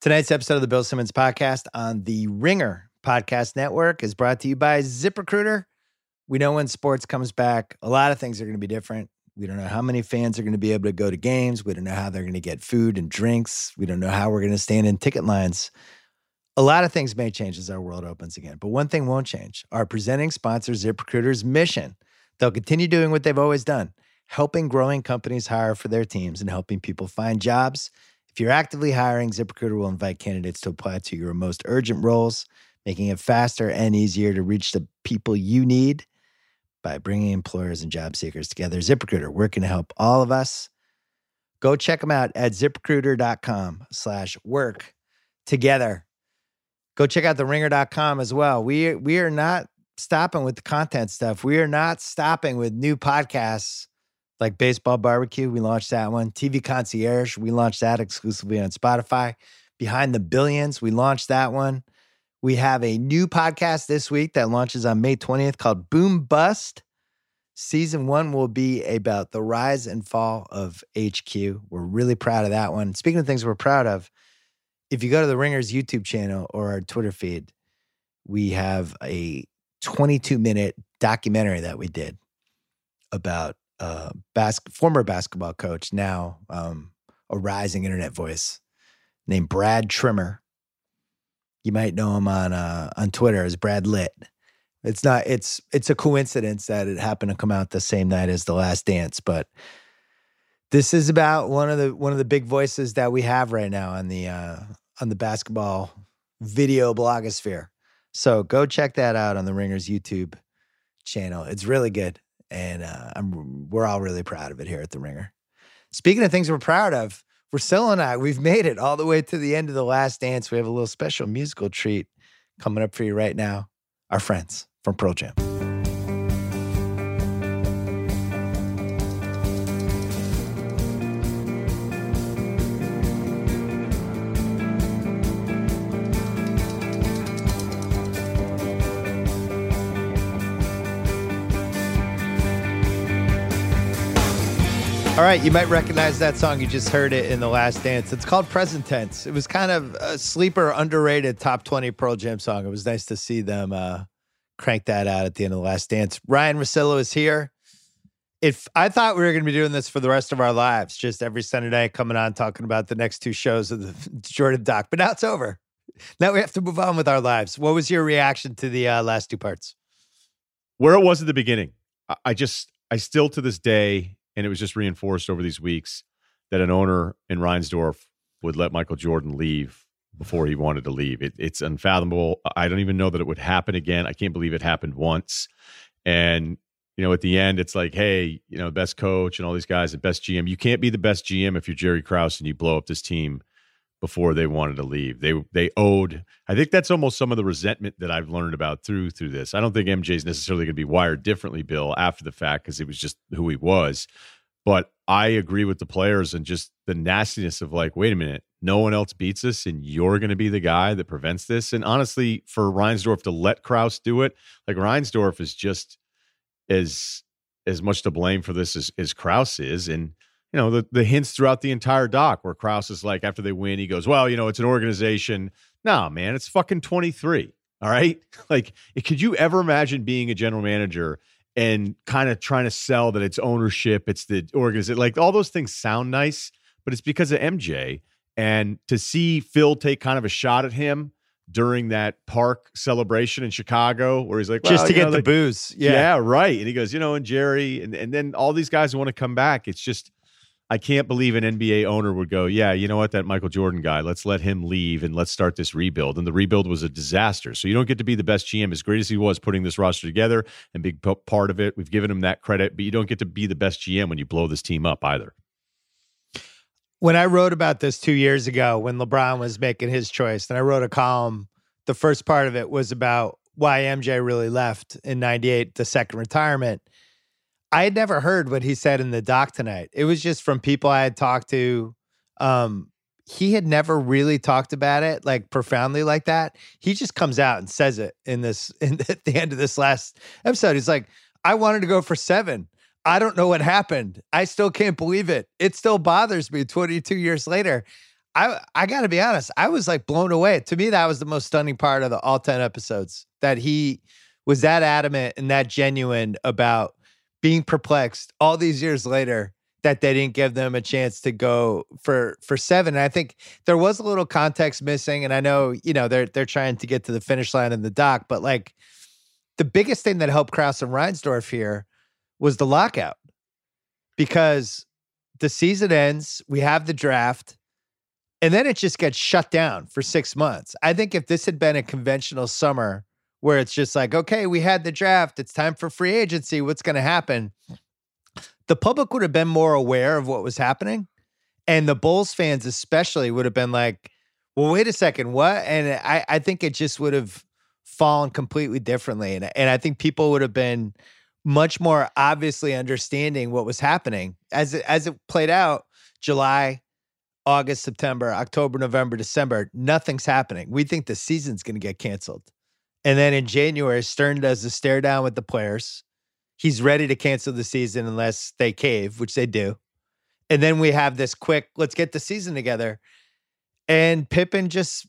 Tonight's episode of the Bill Simmons podcast on the Ringer Podcast Network is brought to you by ZipRecruiter. We know when sports comes back, a lot of things are going to be different. We don't know how many fans are going to be able to go to games. We don't know how they're going to get food and drinks. We don't know how we're going to stand in ticket lines. A lot of things may change as our world opens again, but one thing won't change. Our presenting sponsor, ZipRecruiter's mission. They'll continue doing what they've always done, helping growing companies hire for their teams and helping people find jobs if you're actively hiring, ZipRecruiter will invite candidates to apply to your most urgent roles, making it faster and easier to reach the people you need by bringing employers and job seekers together. ZipRecruiter, working to help all of us. Go check them out at ziprecruiter.com slash work together. Go check out the ringer.com as well. We, we are not stopping with the content stuff. We are not stopping with new podcasts like Baseball Barbecue. We launched that one. TV Concierge. We launched that exclusively on Spotify. Behind the Billions. We launched that one. We have a new podcast this week that launches on May 20th called Boom Bust. Season one will be about the rise and fall of HQ. We're really proud of that one. Speaking of things we're proud of, if you go to the Ringers YouTube channel or our Twitter feed, we have a 22 minute documentary that we did about uh, bas- former basketball coach, now um, a rising internet voice named Brad Trimmer. You might know him on uh, on Twitter as Brad Lit. It's not. It's it's a coincidence that it happened to come out the same night as The Last Dance, but this is about one of the one of the big voices that we have right now on the uh, on the basketball video blogosphere. So go check that out on the Ringers YouTube channel. It's really good and uh, I'm we're all really proud of it here at the Ringer. Speaking of things we're proud of, Russillo and I, we've made it all the way to the end of the last dance. We have a little special musical treat coming up for you right now. Our friends from Pearl Jam. All right, you might recognize that song. You just heard it in the last dance. It's called Present Tense. It was kind of a sleeper, underrated top 20 Pearl Jam song. It was nice to see them uh, crank that out at the end of the last dance. Ryen Russillo is here. If I thought we were going to be doing this for the rest of our lives, just every Sunday night coming on talking about the next two shows of the Jordan doc, but now it's over. Now we have to move on with our lives. What was your reaction to the uh, last two parts? Where it was at the beginning. I just, I still to this day, and it was just reinforced over these weeks that an owner in Reinsdorf would let Michael Jordan leave before he wanted to leave. It, it's unfathomable. I don't even know that it would happen again. I can't believe it happened once. And you know, at the end, it's like, hey, you know, best coach and all these guys, the best GM. You can't be the best GM if you're Jerry Krause and you blow up this team before they wanted to leave. They they owed. I think that's almost some of the resentment that I've learned about through through this. I don't think MJ is necessarily going to be wired differently, Bill, after the fact because it was just who he was. But I agree with the players and just the nastiness of like, wait a minute, no one else beats us, and you're going to be the guy that prevents this. And honestly, for Reinsdorf to let Krause do it, like Reinsdorf is just as as much to blame for this as, as Krause is, and you know, the, the hints throughout the entire doc where Krause is like, after they win, he goes, well, you know, it's an organization. No, man, it's fucking 23. All right. Like, could you ever imagine being a general manager and kind of trying to sell that it's ownership, it's the organization? Like, all those things sound nice, but it's because of MJ. And to see Phil take kind of a shot at him during that park celebration in Chicago, where he's like, well, just to get know, the like, booze. Yeah. yeah, right. And he goes, you know, and Jerry, and, and then all these guys want to come back. It's just, I can't believe an NBA owner would go, yeah, you know what, that Michael Jordan guy, let's let him leave and let's start this rebuild. And the rebuild was a disaster. So you don't get to be the best GM, as great as he was putting this roster together and big part of it. We've given him that credit, but you don't get to be the best GM when you blow this team up either. When I wrote about this two years ago, when LeBron was making his choice, and I wrote a column, the first part of it was about why MJ really left in 98, the second retirement. I had never heard what he said in the doc tonight. It was just from people I had talked to. Um, he had never really talked about it like profoundly like that. He just comes out and says it in this in at the end of this last episode. He's like, I wanted to go for seven. I don't know what happened. I still can't believe it. It still bothers me 22 years later. I I got to be honest. I was like blown away. To me, that was the most stunning part of the all ten episodes. That he was that adamant and that genuine about being perplexed all these years later that they didn't give them a chance to go for for seven. And I think there was a little context missing. And I know you know they're they're trying to get to the finish line in the doc, but like the biggest thing that helped Krause and Reinsdorf here was the lockout because the season ends, we have the draft, and then it just gets shut down for six months. I think if this had been a conventional summer where it's just like, okay, we had the draft, it's time for free agency, what's going to happen? The public would have been more aware of what was happening. And the Bulls fans, especially, would have been like, well, wait a second, what? And I, I think it just would have fallen completely differently. And, and I think people would have been much more obviously understanding what was happening as it, as it played out. July, August, September, October, November, December, nothing's happening. We think the season's going to get canceled. And then in January, Stern does the stare down with the players. He's ready to cancel the season unless they cave, which they do. And then we have this quick, let's get the season together. And Pippen just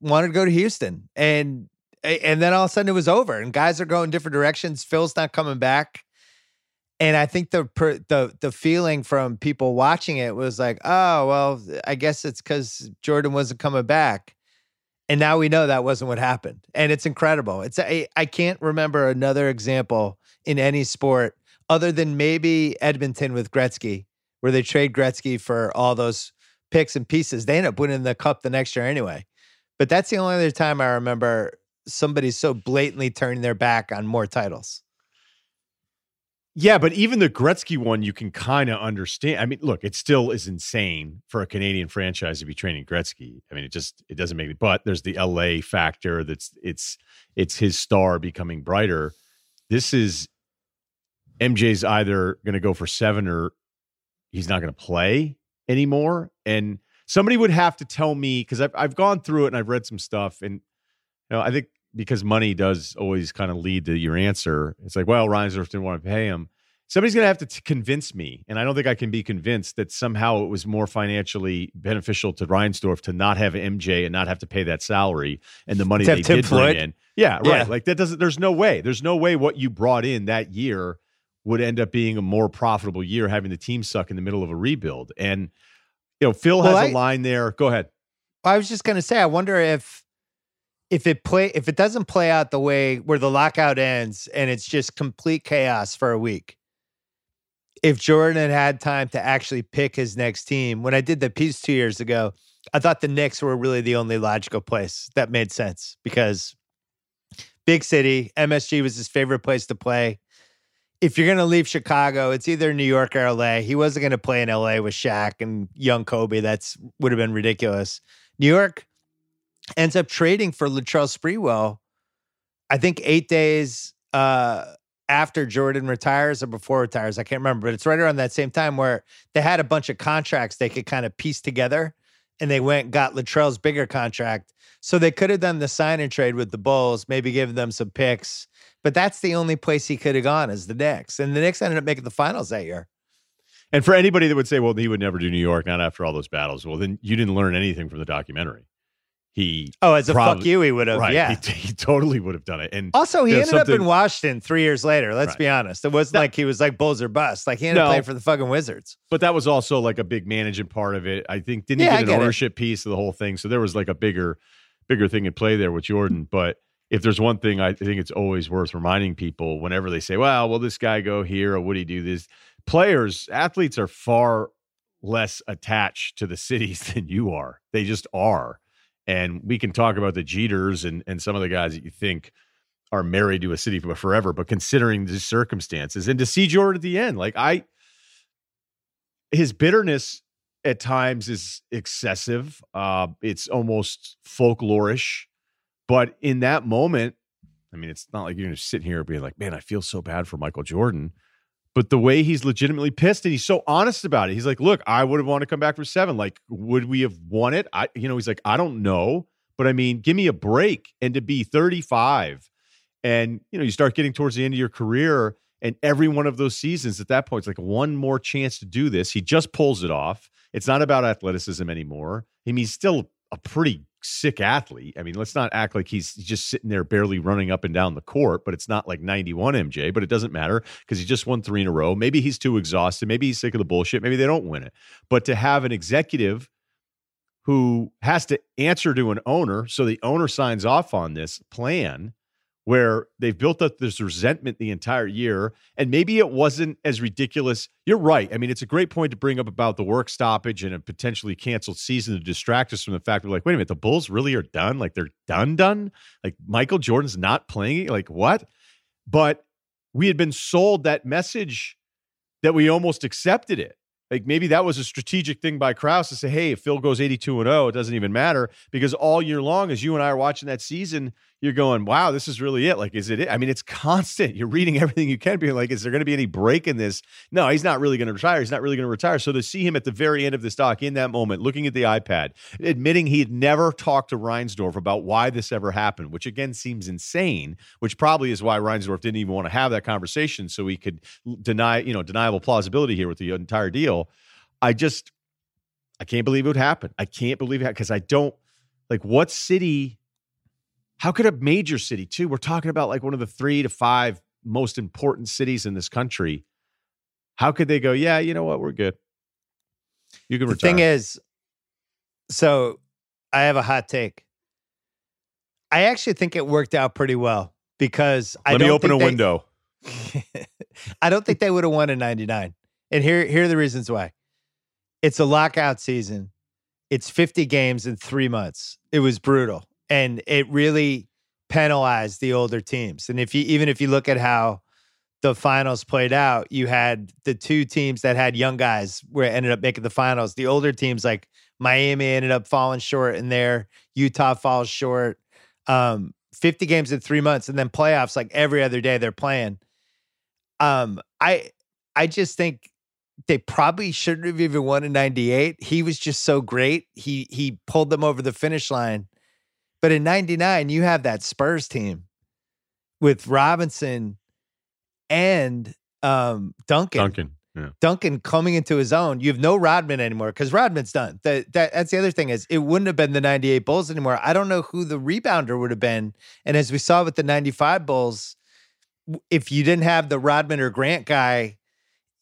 wanted to go to Houston. And and then all of a sudden it was over and guys are going different directions. Phil's not coming back. And I think the the the feeling from people watching it was like, oh well, I guess it's because Jordan wasn't coming back, and now we know that wasn't what happened, and it's incredible. It's I, I can't remember another example in any sport other than maybe Edmonton with Gretzky, where they trade Gretzky for all those picks and pieces. They end up winning the cup the next year anyway. But that's the only other time I remember somebody so blatantly turning their back on more titles. Yeah, but even the Gretzky one, you can kind of understand. I mean, look, it still is insane for a Canadian franchise to be training Gretzky. I mean, it just it doesn't make it. But there's the LA factor. That's it's it's his star becoming brighter. This is MJ's either going to go for seven or he's not going to play anymore. And somebody would have to tell me because I've I've gone through it and I've read some stuff and you know, I think because money does always kind of lead to your answer. It's like, well, Reinsdorf didn't want to pay him. Somebody's going to have to t- convince me, and I don't think I can be convinced that somehow it was more financially beneficial to Reinsdorf to not have MJ and not have to pay that salary and the money they did Floyd. bring in. Yeah, right. Yeah. Like that doesn't. There's no way. There's no way what you brought in that year would end up being a more profitable year having the team suck in the middle of a rebuild. And you know, Phil well, has I, a line there. Go ahead. I was just going to say, I wonder if if it play if it doesn't play out the way where the lockout ends and it's just complete chaos for a week if jordan had time to actually pick his next team when i did the piece two years ago i thought the knicks were really the only logical place that made sense because big city msg was his favorite place to play. If you're going to leave chicago it's either new york or la he wasn't going to play in la with Shaq and young kobe. That's would have been ridiculous. New york ends up trading for Latrell Sprewell. I think eight days uh, after Jordan retires or before retires, I can't remember, but it's right around that same time where they had a bunch of contracts they could kind of piece together, and they went got Latrell's bigger contract. So they could have done the sign and trade with the Bulls, maybe given them some picks. But that's the only place he could have gone is the Knicks, and the Knicks ended up making the finals that year. And for anybody that would say, "Well, he would never do New York," not after all those battles, well, then you didn't learn anything from the documentary he oh as a probably, fuck you he would have right, yeah. he, he, totally would have done it. And also he ended up in washington three years later let's right. be honest. It wasn't that, like he was like bulls or bust. Like he ended no, up playing for the fucking wizards. But that was also like a big managing part of it. I think didn't yeah, he get an ownership it. piece of the whole thing? So there was like a bigger bigger thing in play there with jordan. But if there's one thing i think it's always worth reminding people whenever they say well will this guy go here or would he do this? Players athletes are far less attached to the cities than you are. They just are and we can talk about the Jeters and, and some of the guys that you think are married to a city for forever, but considering the circumstances and to see Jordan at the end, like I, his bitterness at times is excessive. Uh, it's almost folklorish, but in that moment, I mean, it's not like you're going to sit here and be like, man, I feel so bad for Michael Jordan but the way he's legitimately pissed and he's so honest about it. He's like, "Look, I would have wanted to come back for 7. Like, would we have won it? I you know, he's like, "I don't know, but I mean, give me a break and to be 35 and, you know, you start getting towards the end of your career and every one of those seasons at that point it's like one more chance to do this. He just pulls it off It's not about athleticism anymore. I mean, he's still a pretty sick athlete. I mean, let's not act like he's just sitting there barely running up and down the court, but it's not like 91 MJ, but it doesn't matter because he just won three in a row. Maybe he's too exhausted. Maybe he's sick of the bullshit. Maybe they don't win it. But to have an executive who has to answer to an owner, so the owner signs off on this plan where they've built up this resentment the entire year. And maybe it wasn't as ridiculous. You're right. I mean, it's a great point to bring up about the work stoppage and a potentially canceled season to distract us from the fact we're like, wait a minute, the Bulls really are done? Like they're done, done? Like Michael Jordan's not playing? Like what? But we had been sold that message that we almost accepted it. Like maybe that was a strategic thing by Krause to say, hey, if Phil goes 82 and 0, it doesn't even matter because all year long, as you and I are watching that season, you're going, wow, this is really it. Like, is it it? I mean, it's constant. You're reading everything you can, being like, is there going to be any break in this? No, he's not really going to retire. He's not really going to retire. So to see him at the very end of this doc in that moment, looking at the iPad, admitting he had never talked to Reinsdorf about why this ever happened, which again seems insane, which probably is why Reinsdorf didn't even want to have that conversation so he could deny, you know, deniable plausibility here with the entire deal. I just, I can't believe it would happen. I can't believe it because I don't like what city how could a major city, too? We're talking about like one of the three to five most important cities in this country. How could they go, yeah, you know what? We're good. You can return. the retire. thing is, so I have a hot take. I actually think it worked out pretty well because I Let don't me open a they- window. I don't think they would have won in 99. And here, here are the reasons why. It's a lockout season. It's 50 games in three months. It was brutal. And it really penalized the older teams. And if you even if you look at how the finals played out, you had the two teams that had young guys where ended up making the finals. The older teams like Miami ended up falling short in there. Utah falls short. Um, 50 games in three months, and then playoffs like every other day they're playing. Um, I I just think they probably shouldn't have even won in 98. He was just so great. He he pulled them over the finish line. But in 99, you have that Spurs team with Robinson and um, Duncan. Duncan. Yeah. Duncan coming into his own. You have no Rodman anymore because Rodman's done. That, that that's the other thing is it wouldn't have been the '98 Bulls anymore. I don't know who the rebounder would have been. And as we saw with the '95 Bulls, if you didn't have the Rodman or Grant guy,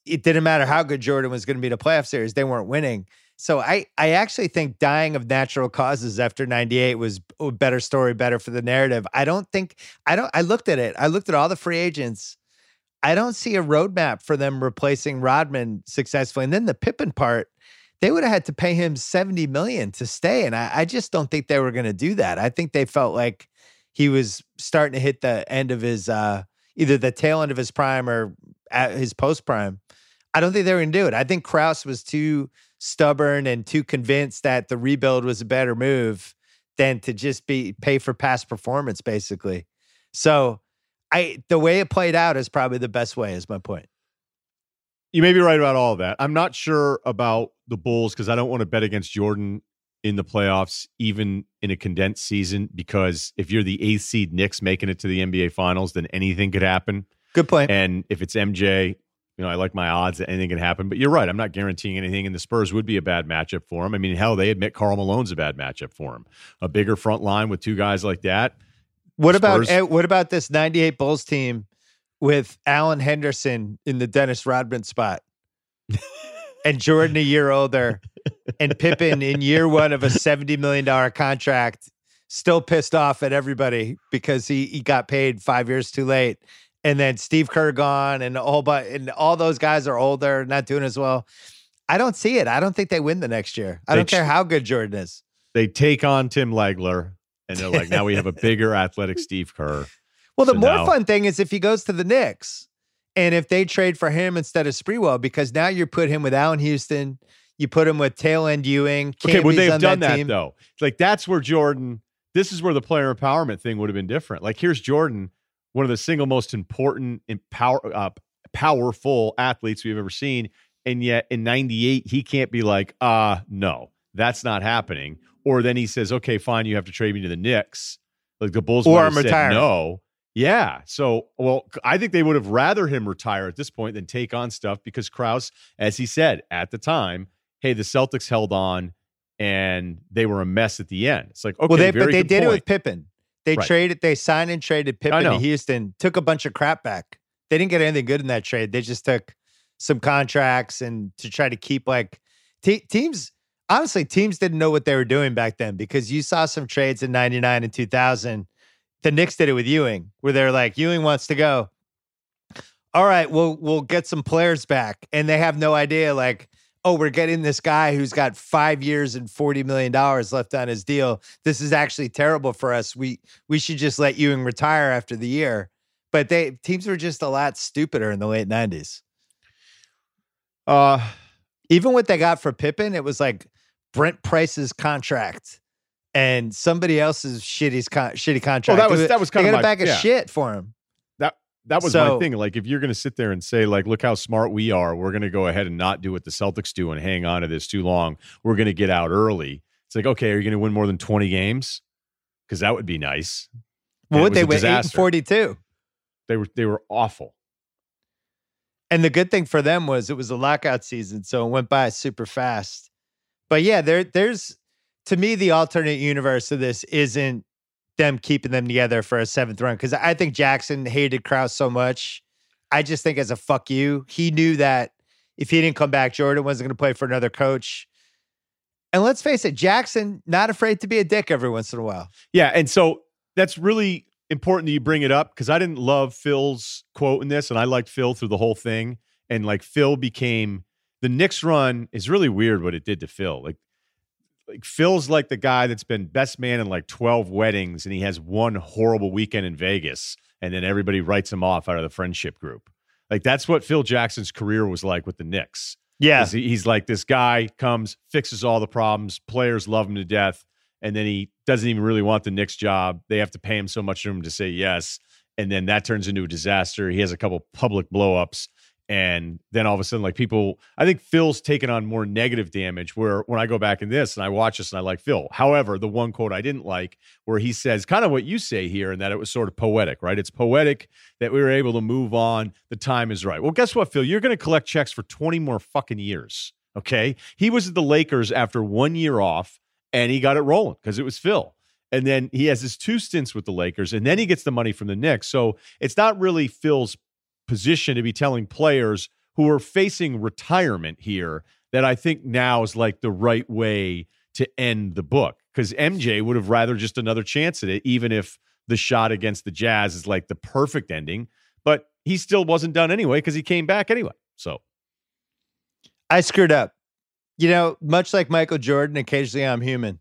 it didn't matter how good Jordan was going to be a playoff series. They weren't winning. So I I actually think dying of natural causes after 98 was a better story, better for the narrative. I don't think I don't I looked at it. I looked at all the free agents. I don't see a roadmap for them replacing Rodman successfully. And then the Pippen part, they would have had to pay him 70 million to stay. And I, I just don't think they were going to do that. I think they felt like he was starting to hit the end of his uh either the tail end of his prime or at his post prime. I don't think they were going to do it. I think Krause was too stubborn and too convinced that the rebuild was a better move than to just be pay for past performance, basically. So I the way it played out is probably the best way, is my point. You may be right about all of that. I'm not sure about the Bulls because I don't want to bet against Jordan in the playoffs, even in a condensed season, because if you're the eighth seed Knicks making it to the NBA finals, then anything could happen. Good point. And if it's MJ, you know, I like my odds that anything can happen. But you're right. I'm not guaranteeing anything. And the Spurs would be a bad matchup for him. I mean, hell, they admit Karl Malone's a bad matchup for him. A bigger front line with two guys like that. What about Spurs- eh, what about this 98 Bulls team with Allen Henderson in the Dennis Rodman spot? and Jordan a year older and Pippen in year one of a $70 million contract, still pissed off at everybody because he, he got paid five years too late. And then Steve Kerr gone and a whole but and all those guys are older, not doing as well. I don't see it. I don't think they win the next year. I They don't care how good Jordan is. They take on Tim Legler, and they're like, now we have a bigger athletic Steve Kerr. Well, the So more now- fun thing is if he goes to the Knicks and if they trade for him instead of Sprewell, because now you put him with Allan Houston, you put him with tail end Ewing. Okay, would they have on done that, team. though? Like that's where Jordan. This is where the player empowerment thing would have been different. Like here's Jordan, one of the single most important and power, uh, powerful athletes we've ever seen, and yet in '98 he can't be like, uh no, that's not happening. Or then he says, okay, fine, you have to trade me to the Knicks. Like the Bulls Or might I'm have said no. Yeah. So, well, I think they would have rather him retire at this point than take on stuff because Krause, as he said at the time, hey, the Celtics held on and they were a mess at the end. It's like, okay, well, they, but they did it with Pippen. They Right. traded, they signed and traded Pippen to Houston, took a bunch of crap back. They didn't get anything good in that trade. They just took some contracts and to try to keep like te- teams. Honestly, teams didn't know what they were doing back then because you saw some trades in 99 and 2000. The Knicks did it with Ewing, where they're like, Ewing wants to go. All right, we'll we'll get some players back. And they have no idea, like, oh, we're getting this guy who's got five years and $40 million left on his deal. This is actually terrible for us. We we should just let Ewing retire after the year. But they teams were just a lot stupider in the late 90s. Uh, Even what they got for Pippen, it was like Brent Price's contract and somebody else's shitty con- shitty contract. that was- that was they kind of got my- a bag of yeah. shit for him. That was my thing. Like, if you're going to sit there and say, like, look how smart we are, we're going to go ahead and not do what the Celtics do and hang on to this too long. We're going to get out early. It's like, okay, are you going to win more than 20 games? Because that would be nice. Well, And it what was they win? went eight and 42. They were they were awful. And the good thing for them was it was a lockout season, so it went by super fast. But yeah, there there's to me the alternate universe of this isn't them keeping them together for a seventh run because I think Jackson hated Krause so much. I just think as a fuck you, he knew that if he didn't come back, Jordan wasn't going to play for another coach. And let's face it, Jackson not afraid to be a dick every once in a while. Yeah, and so that's really important that you bring it up because I didn't love Phil's quote in this, and I liked Phil through the whole thing. And like Phil became the Knicks run is really weird what it did to Phil. Like, like Phil's like the guy that's been best man in like twelve weddings, and he has one horrible weekend in Vegas, and then everybody writes him off out of the friendship group. Like that's what Phil Jackson's career was like with the Knicks. Yeah. he- He's like this guy comes, fixes all the problems. Players love him to death, and then he doesn't even really want the Knicks job. They have to pay him so much for him to say yes, and then that turns into a disaster. He has a couple public blowups, and then all of a sudden, like people, I think Phil's taken on more negative damage. Where when I go back in this and I watch this and I like Phil. However, the one quote I didn't like, where he says kind of what you say here, and that it was sort of poetic, right? It's poetic that we were able to move on. The time is right. Well, guess what, Phil? You're going to collect checks for 20 more fucking years. Okay. He was at the Lakers after one year off and he got it rolling because it was Phil. And then he has his two stints with the Lakers and then he gets the money from the Knicks. So it's not really Phil's position to be telling players who are facing retirement here that I think now is like the right way to end the book because MJ would have rather just another chance at it, even if the shot against the Jazz is like the perfect ending. But he still wasn't done anyway because he came back anyway. So I screwed up. You know, much like Michael Jordan, occasionally I'm human.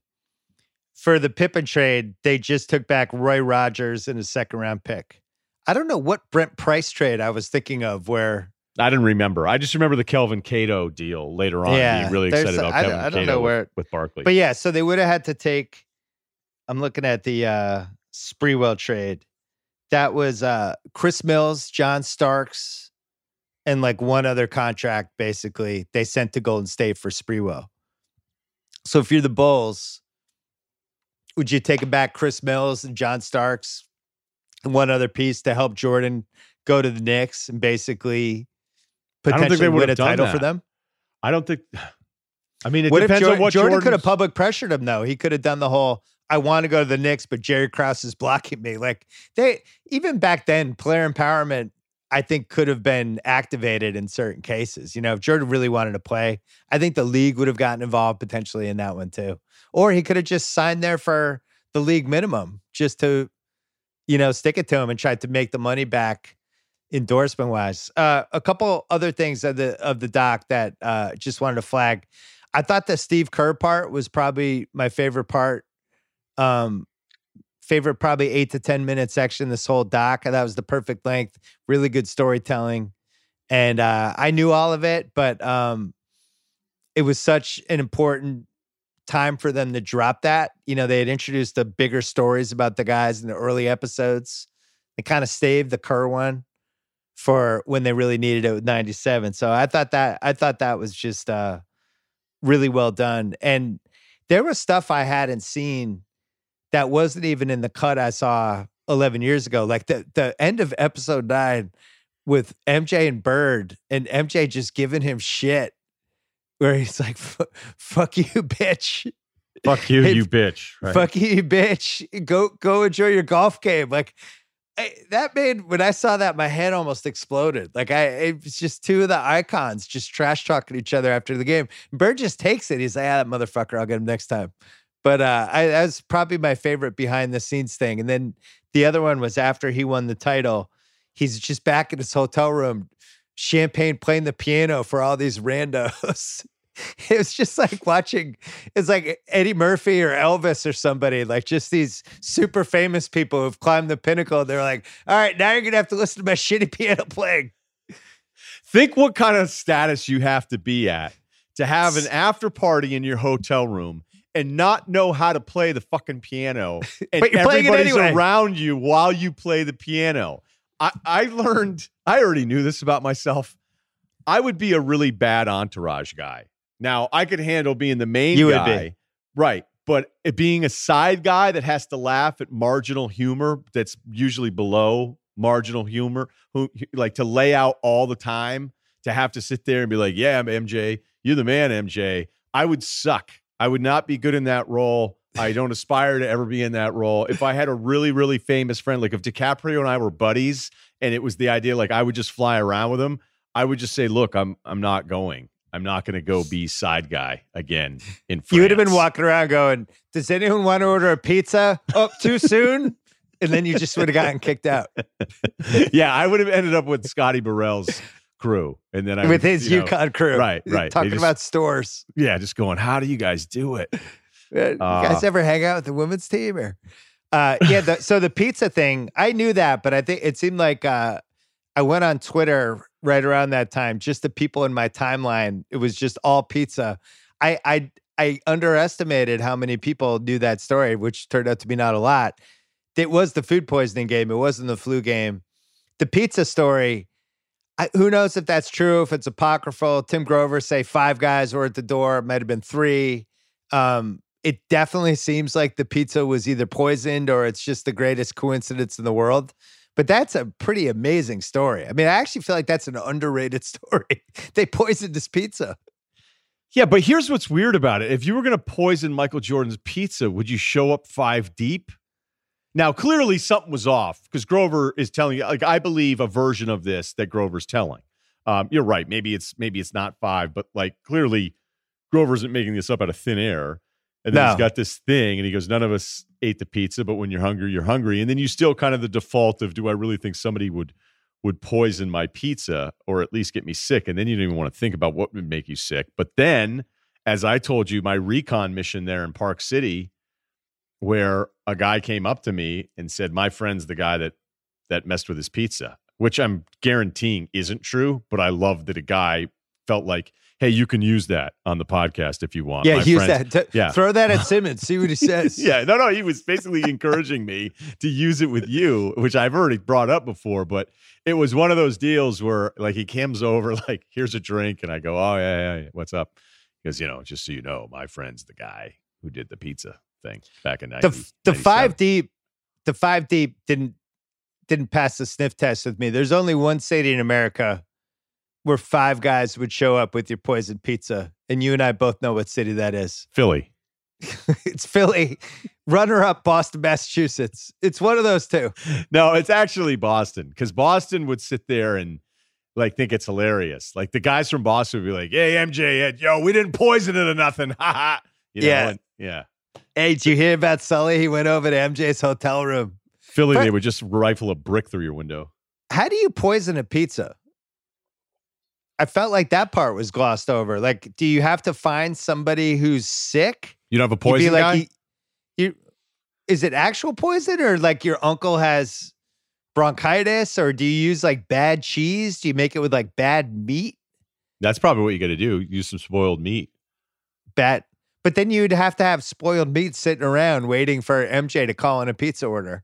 For the Pippen trade, they just took back Roy Rogers and a second round pick. I don't know what Brent Price trade I was thinking of where I didn't remember. I just remember the Kelvin Cato deal later on. Yeah, being really excited about I Kelvin don't- I don't Cato know where- with Barkley. But yeah, so they would have had to take. I'm looking at the uh Sprewell trade. That was uh Chris Mills, John Starks, and like one other contract. Basically, they sent to Golden State for Sprewell. So if you're the Bulls, would you take back Chris Mills and John Starks, one other piece to help Jordan go to the Knicks and basically don't think they potentially win a title for them? I don't think. I mean, it what depends Jordan, on what Jordan could have public pressured him though? He could have done the whole I want to go to the Knicks, but Jerry Krause is blocking me. Like they even back then, player empowerment, I think, could have been activated in certain cases. You know, if Jordan really wanted to play, I think the league would have gotten involved potentially in that one too. Or he could have just signed there for the league minimum just to, you know, stick it to him and try to make the money back endorsement wise. Uh, a couple other things of the of the doc that uh, just wanted to flag. I thought the Steve Kerr part was probably my favorite part. Um, favorite probably eight to ten minute section. This whole doc. That was the perfect length. Really good storytelling, and uh, I knew all of it, but um, it was such an important time for them to drop that. You know, they had introduced the bigger stories about the guys in the early episodes. They kind of saved the Kerr one for when they really needed it with 97. So I thought that I thought that was just uh really well done. And there was stuff I hadn't seen that wasn't even in the cut I saw 11 years ago. Like the the end of episode 9 with MJ and Bird and MJ just giving him shit where he's like, "Fuck you, bitch." Fuck you, you bitch. Right? Fuck you, bitch. Go go enjoy your golf game. Like I, that made when I saw that, my head almost exploded. Like I, it was just two of the icons just trash talking each other after the game. Bird just takes it. He's like, "Ah, that motherfucker. I'll get him next time." But uh, I, that was probably my favorite behind the scenes thing. And then the other one was after he won the title. He's just back in his hotel room, champagne playing the piano for all these randos. it was just like watching it's like Eddie Murphy or Elvis or somebody, like just these super famous people who've climbed the pinnacle. They're like, all right, now you're gonna have to listen to my shitty piano playing. Think what kind of status you have to be at to have an after party in your hotel room and not know how to play the fucking piano and everybody's anyway. around you while you play the piano. I, I learned, I already knew this about myself. I would be a really bad entourage guy. Now, I could handle being the main you guy. Would be. Right. But being a side guy that has to laugh at marginal humor that's usually below marginal humor, who like to lay out all the time, to have to sit there and be like, yeah, I'm MJ. You're the man, MJ. I would suck. I would not be good in that role. I don't aspire to ever be in that role. If I had a really, really famous friend, like if DiCaprio and I were buddies and it was the idea like I would just fly around with him, I would just say, look, I'm I'm not going. I'm not going to go be side guy again in France. You would have been walking around going, "Does anyone want to order a pizza? Up oh, too soon?" and then you just would have gotten kicked out. yeah, I would have ended up with Scotty Burrell's crew, and then I with would, his Yukon know, crew, right, right, talking just, about stores. Yeah, just going, "How do you guys do it?" Uh, you guys ever hang out with the women's team or? Uh, yeah, the, so the pizza thing, I knew that, but I think it seemed like uh, I went on Twitter right around that time. Just the people in my timeline, it was just all pizza. I I I underestimated how many people knew that story, which turned out to be not a lot. It was the food poisoning game. It wasn't the flu game. The pizza story. I, who knows if that's true? If it's apocryphal? Tim Grover say five guys were at the door. It might have been three. Um, it definitely seems like the pizza was either poisoned or it's just the greatest coincidence in the world. But that's a pretty amazing story. I mean, I actually feel like that's an underrated story. they poisoned this pizza. Yeah, but here's what's weird about it. If you were going to poison Michael Jordan's pizza, would you show up five deep? Now, clearly something was off because Grover is telling you, like, I believe a version of this that Grover's telling. Um, you're right. Maybe it's maybe it's not five, but like clearly Grover isn't making this up out of thin air. And then no. he's got this thing, and he goes, None of us ate the pizza, but when you're hungry, you're hungry. And then you still kind of the default of, Do I really think somebody would would poison my pizza or at least get me sick? And then you don't even want to think about what would make you sick. But then, as I told you, my recon mission there in Park City, where a guy came up to me and said, My friend's the guy that that messed with his pizza, which I'm guaranteeing isn't true, but I love that a guy felt like hey, you can use that on the podcast if you want. Yeah, My use friends, that. T- yeah. Throw that at Simmons. See what he says. yeah. No, no. He was basically encouraging me to use it with you, which I've already brought up before. But it was one of those deals where, like, he comes over, like, here's a drink. And I go, oh, yeah, yeah, yeah. what's up? Because, you know, just so you know, my friend's the guy who did the pizza thing back in 90, the, the five deep the five deep didn't didn't pass the sniff test with me there's only one city in america where five guys would show up with your poison pizza. And you and I both know what city that is. Philly. it's Philly. Runner up Boston, Massachusetts. It's one of those two. No, it's actually Boston because Boston would sit there and like think it's hilarious. Like the guys from Boston would be like, "Hey, MJ, yo, we didn't poison it or nothing." Ha ha. yeah, and, yeah. Hey, did you hear about Sully? He went over to MJ's hotel room. Philly, but, they would just rifle a brick through your window. How do you poison a pizza? I felt like that part was glossed over. Like, do you have to find somebody who's sick? You don't have a poison like, guy. You, you, is it actual poison or like your uncle has bronchitis, or do you use like bad cheese? Do you make it with like bad meat? That's probably what you got to do. Use some spoiled meat. Bad, but then you'd have to have spoiled meat sitting around waiting for MJ to call in a pizza order.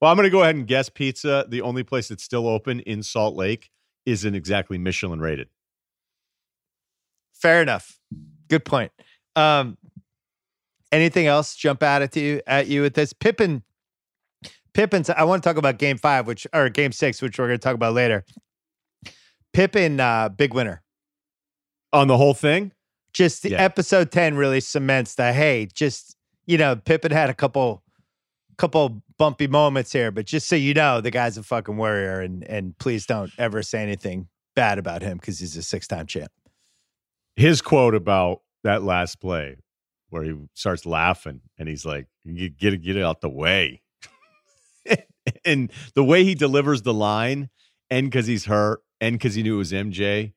Well, I'm going to go ahead and guess pizza. The only place that's still open in Salt Lake isn't exactly Michelin rated. Fair enough. Good point. Um, anything else jump out at you at you with this? Pippen Pippen's. I want to talk about Game Five, which or Game Six, which we're going to talk about later. Pippen uh, big winner on the whole thing. Just Yeah. episode 10 really cements that, hey, just, you know, Pippen had a couple couple bumpy moments here, but just so you know, the guy's a fucking warrior and and please don't ever say anything bad about him because he's a six time champ. His quote about that last play where he starts laughing and he's like, "You get get it out the way," and the way he delivers the line, and because he's hurt, and because he knew it was MJ,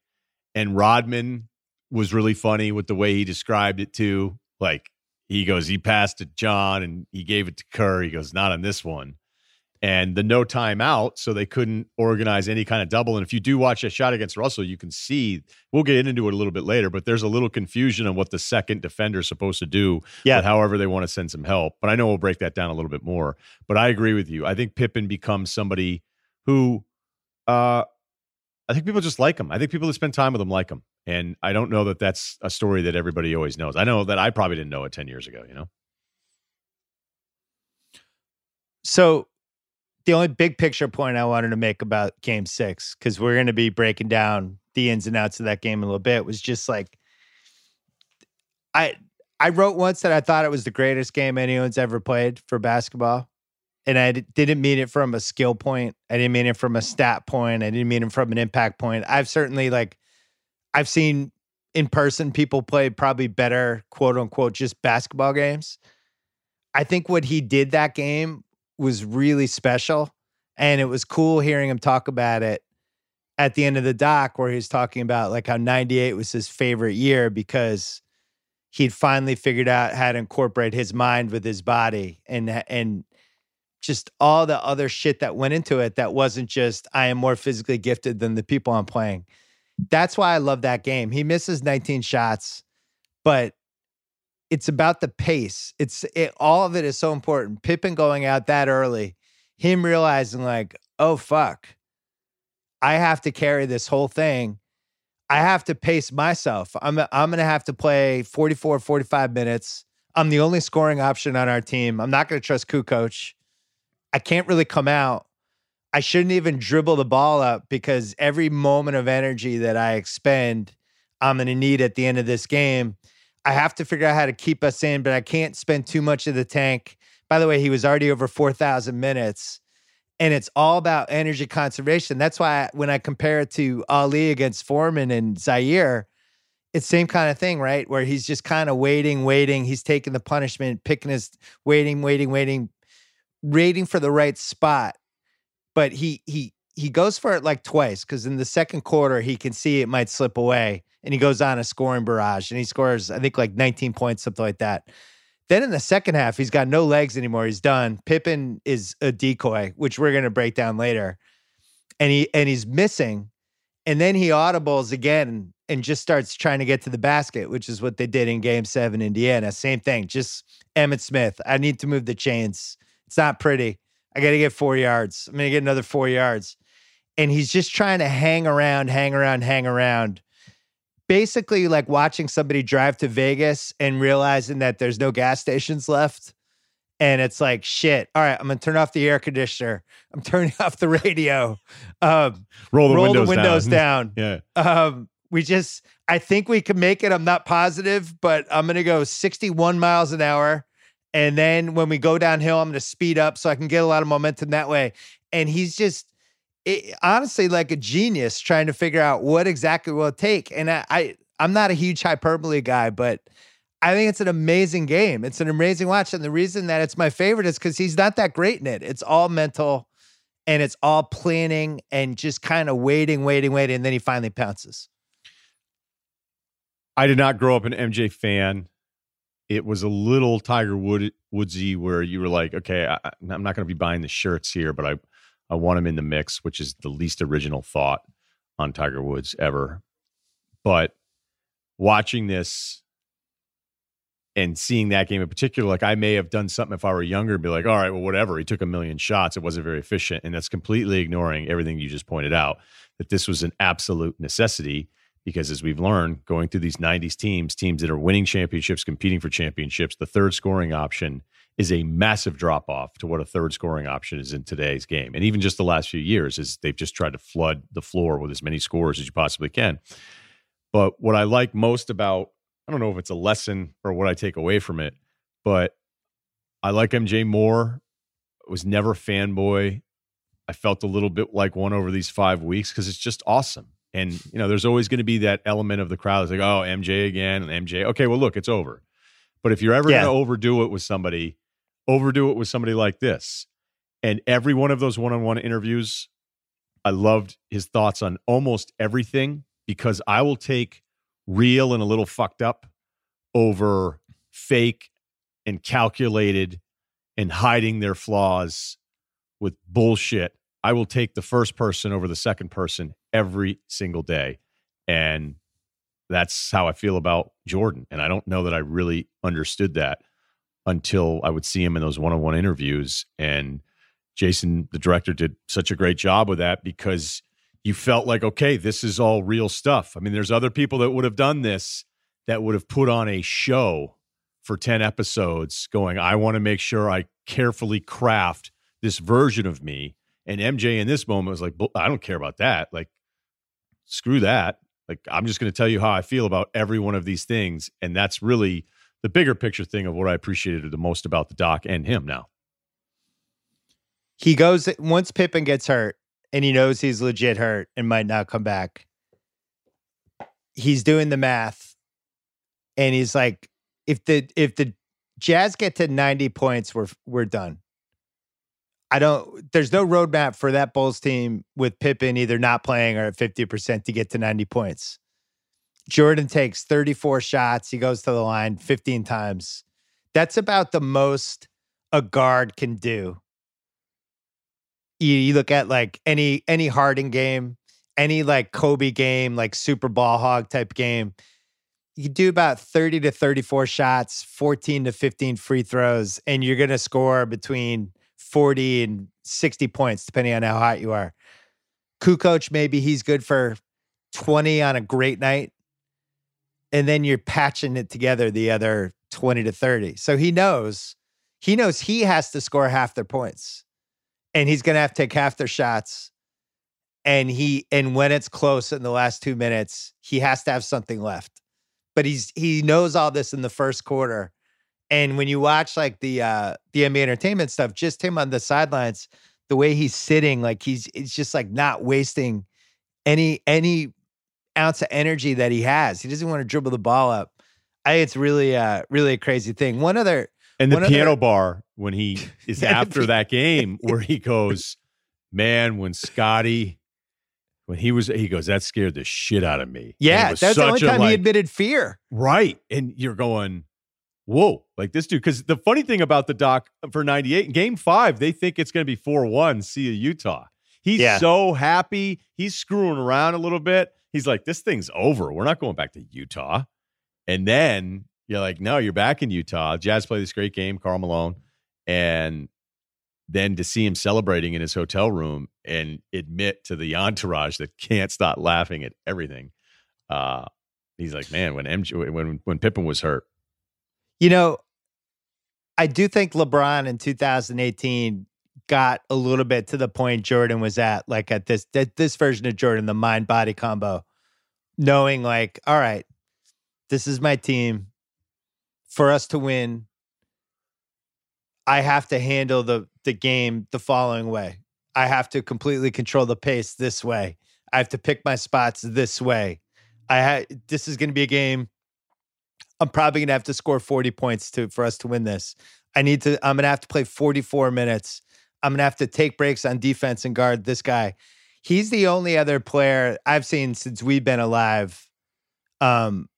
and Rodman was really funny with the way he described it too. Like he goes, he passed to John and he gave it to Kerr. He goes, not on this one. And the no timeout, so they couldn't organize any kind of double. And if you do watch a shot against Russell, you can see we'll get into it a little bit later, but there's a little confusion on what the second defender is supposed to do. Yeah. however they want to send some help. But I know we'll break that down a little bit more. But I agree with you. I think Pippen becomes somebody who uh I think people just like him. I think people that spend time with him like him. And I don't know that that's a story that everybody always knows. I know that I probably didn't know it 10 years ago, you know? So the only big picture point I wanted to make about game six, because we're going to be breaking down the ins and outs of that game a little bit, was just like I I wrote once that I thought it was the greatest game anyone's ever played for basketball. And I d- didn't mean it from a skill point. I didn't mean it from a stat point. I didn't mean it from an impact point. I've certainly like I've seen in person people play probably better quote unquote just basketball games. I think what he did that game was really special. And it was cool hearing him talk about it at the end of the doc where he was talking about like how 98 was his favorite year because he'd finally figured out how to incorporate his mind with his body and and just all the other shit that went into it that wasn't just I am more physically gifted than the people I'm playing. That's why I love that game. He misses 19 shots, but it's about the pace. It's it, all of it is so important. Pippen going out that early, him realizing like, oh fuck, I have to carry this whole thing. I have to pace myself. I'm I'm going to have to play 44 45 minutes. I'm the only scoring option on our team. I'm not going to trust Kukoc. I can't really come out. I shouldn't even dribble the ball up because every moment of energy that I expend, I'm going to need at the end of this game. I have to figure out how to keep us in, but I can't spend too much of the tank. By the way, he was already over 4,000 minutes, and it's all about energy conservation. That's why when I compare it to Ali against Foreman and Zaire, it's same kind of thing, right? Where he's just kind of waiting, waiting. He's taking the punishment, picking his waiting, waiting, waiting, waiting for the right spot. But he he he goes for it like twice because in the second quarter he can see it might slip away, and he goes on a scoring barrage and he scores I think like 19 points, something like that. Then in the second half, he's got no legs anymore. He's done. Pippen is a decoy, which we're gonna break down later, and he and he's missing, and then he audibles again and just starts trying to get to the basket, which is what they did in Game Seven, Indiana. Same thing, just Emmitt Smith. I need to move the chains. It's not pretty. I got to get four yards. I'm gonna get another four yards, and he's just trying to hang around, hang around, hang around basically like watching somebody drive to Vegas and realizing that there's no gas stations left. And it's like, shit, all right, I'm gonna turn off the air conditioner. I'm turning off the radio. Um, Roll the roll windows, the windows down. down. yeah. Um, we just, I think we can make it. I'm not positive, but I'm gonna go 61 miles an hour. And then when we go downhill, I'm gonna speed up so I can get a lot of momentum that way. And he's just it, honestly like a genius trying to figure out what exactly will take. And I, I I'm not a huge hyperbole guy, but I think it's an amazing game. It's an amazing watch. And the reason that it's my favorite is because he's not that great in it. It's all mental and it's all planning and just kind of waiting, waiting, waiting. And then he finally pounces. I did not grow up an MJ fan. It was a little Tiger Wood Woodsy where you were like, okay, I, I'm not going to be buying the shirts here, but I I want him in the mix, which is the least original thought on Tiger Woods ever. But watching this and seeing that game in particular, like I may have done something if I were younger and be like, all right, well, whatever. He took a million shots. It wasn't very efficient. And that's completely ignoring everything you just pointed out that this was an absolute necessity because as we've learned going through these 90s teams, teams that are winning championships, competing for championships, the third scoring option is a massive drop off to what a third scoring option is in today's game. And even just the last few years is they've just tried to flood the floor with as many scores as you possibly can. But what I like most about I don't know if it's a lesson or what I take away from it, but I like MJ more. Was never fanboy. I felt a little bit like one over these five weeks because it's just awesome. And you know, there's always going to be that element of the crowd that's like, "Oh, MJ again," and MJ. Okay, well, look, it's over. But if you're ever Yeah. going to overdo it with somebody, overdo it with somebody like this. And every one of those one-on-one interviews, I loved his thoughts on almost everything because I will take real and a little fucked up over fake and calculated and hiding their flaws with bullshit. I will take the first person over the second person every single day. And that's how I feel about Jordan. And I don't know that I really understood that until I would see him in those one on one interviews. And Jason, the director, did such a great job with that because you felt like, okay, this is all real stuff. I mean, there's other people that would have done this that would have put on a show for 10 episodes going, I want to make sure I carefully craft this version of me. And MJ in this moment was like, I don't care about that. Like, screw that. Like, I'm just going to tell you how I feel about every one of these things. And that's really the bigger picture thing of what I appreciated the most about the doc and him now. he goes once Pippen gets hurt and he knows he's legit hurt and might not come back. He's doing the math and he's like if the if the Jazz get to 90 points we're we're done. I don't there's no roadmap for that Bulls team with Pippen either not playing or at 50% to get to 90 points. Jordan takes 34 shots, he goes to the line 15 times. That's about the most a guard can do you, you look at like any any Harden game, any like Kobe game, like Super Ball hog type game, you do about 30 to 34 shots, 14 to 15 free throws, and you're gonna score between 40 and 60 points, depending on how hot you are. Kukoc, maybe he's good for 20 on a great night. And then you're patching it together the other 20 to 30. So he knows, he knows he has to score half their points and he's going to have to take half their shots. And he and when it's close in the last two minutes, he has to have something left. But he's he knows all this in the first quarter. And when you watch like the uh the NBA entertainment stuff, just him on the sidelines, the way he's sitting, like he's it's just like not wasting any any ounce of energy that he has. He doesn't want to dribble the ball up. I it's really uh really a crazy thing. One other And the One other- piano bar when he is after that game where he goes, man, when Scotty, when he was, he goes, that scared the shit out of me. Yeah, that's the only time he admitted fear. Right. And you're going, whoa, like this dude. Because the funny thing about the doc for 98, game five, they think it's going to be 4 1, see you, Utah. He's Yeah. so happy. He's screwing around a little bit. He's like, this thing's over. We're not going back to Utah. And then you're like, no, you're back in Utah. Jazz play this great game, Karl Malone. And then to see him celebrating in his hotel room and admit to the entourage that can't stop laughing at everything. Uh, he's like, man, when MJ, when when Pippen was hurt, You know, I do think LeBron in 2018 got a little bit to the point Jordan was at, like at this that this version of Jordan, the mind body combo, knowing like, all right, this is my team. For us to win, I have to handle the the game the following way. I have to completely control the pace this way. I have to pick my spots this way. I ha- this is going to be a game I'm probably gonna have to score 40 points to for us to win this. I need to, I'm gonna have to play 44 minutes. I'm gonna have to take breaks on defense and guard this guy. He's the only other player I've seen since we've been alive um,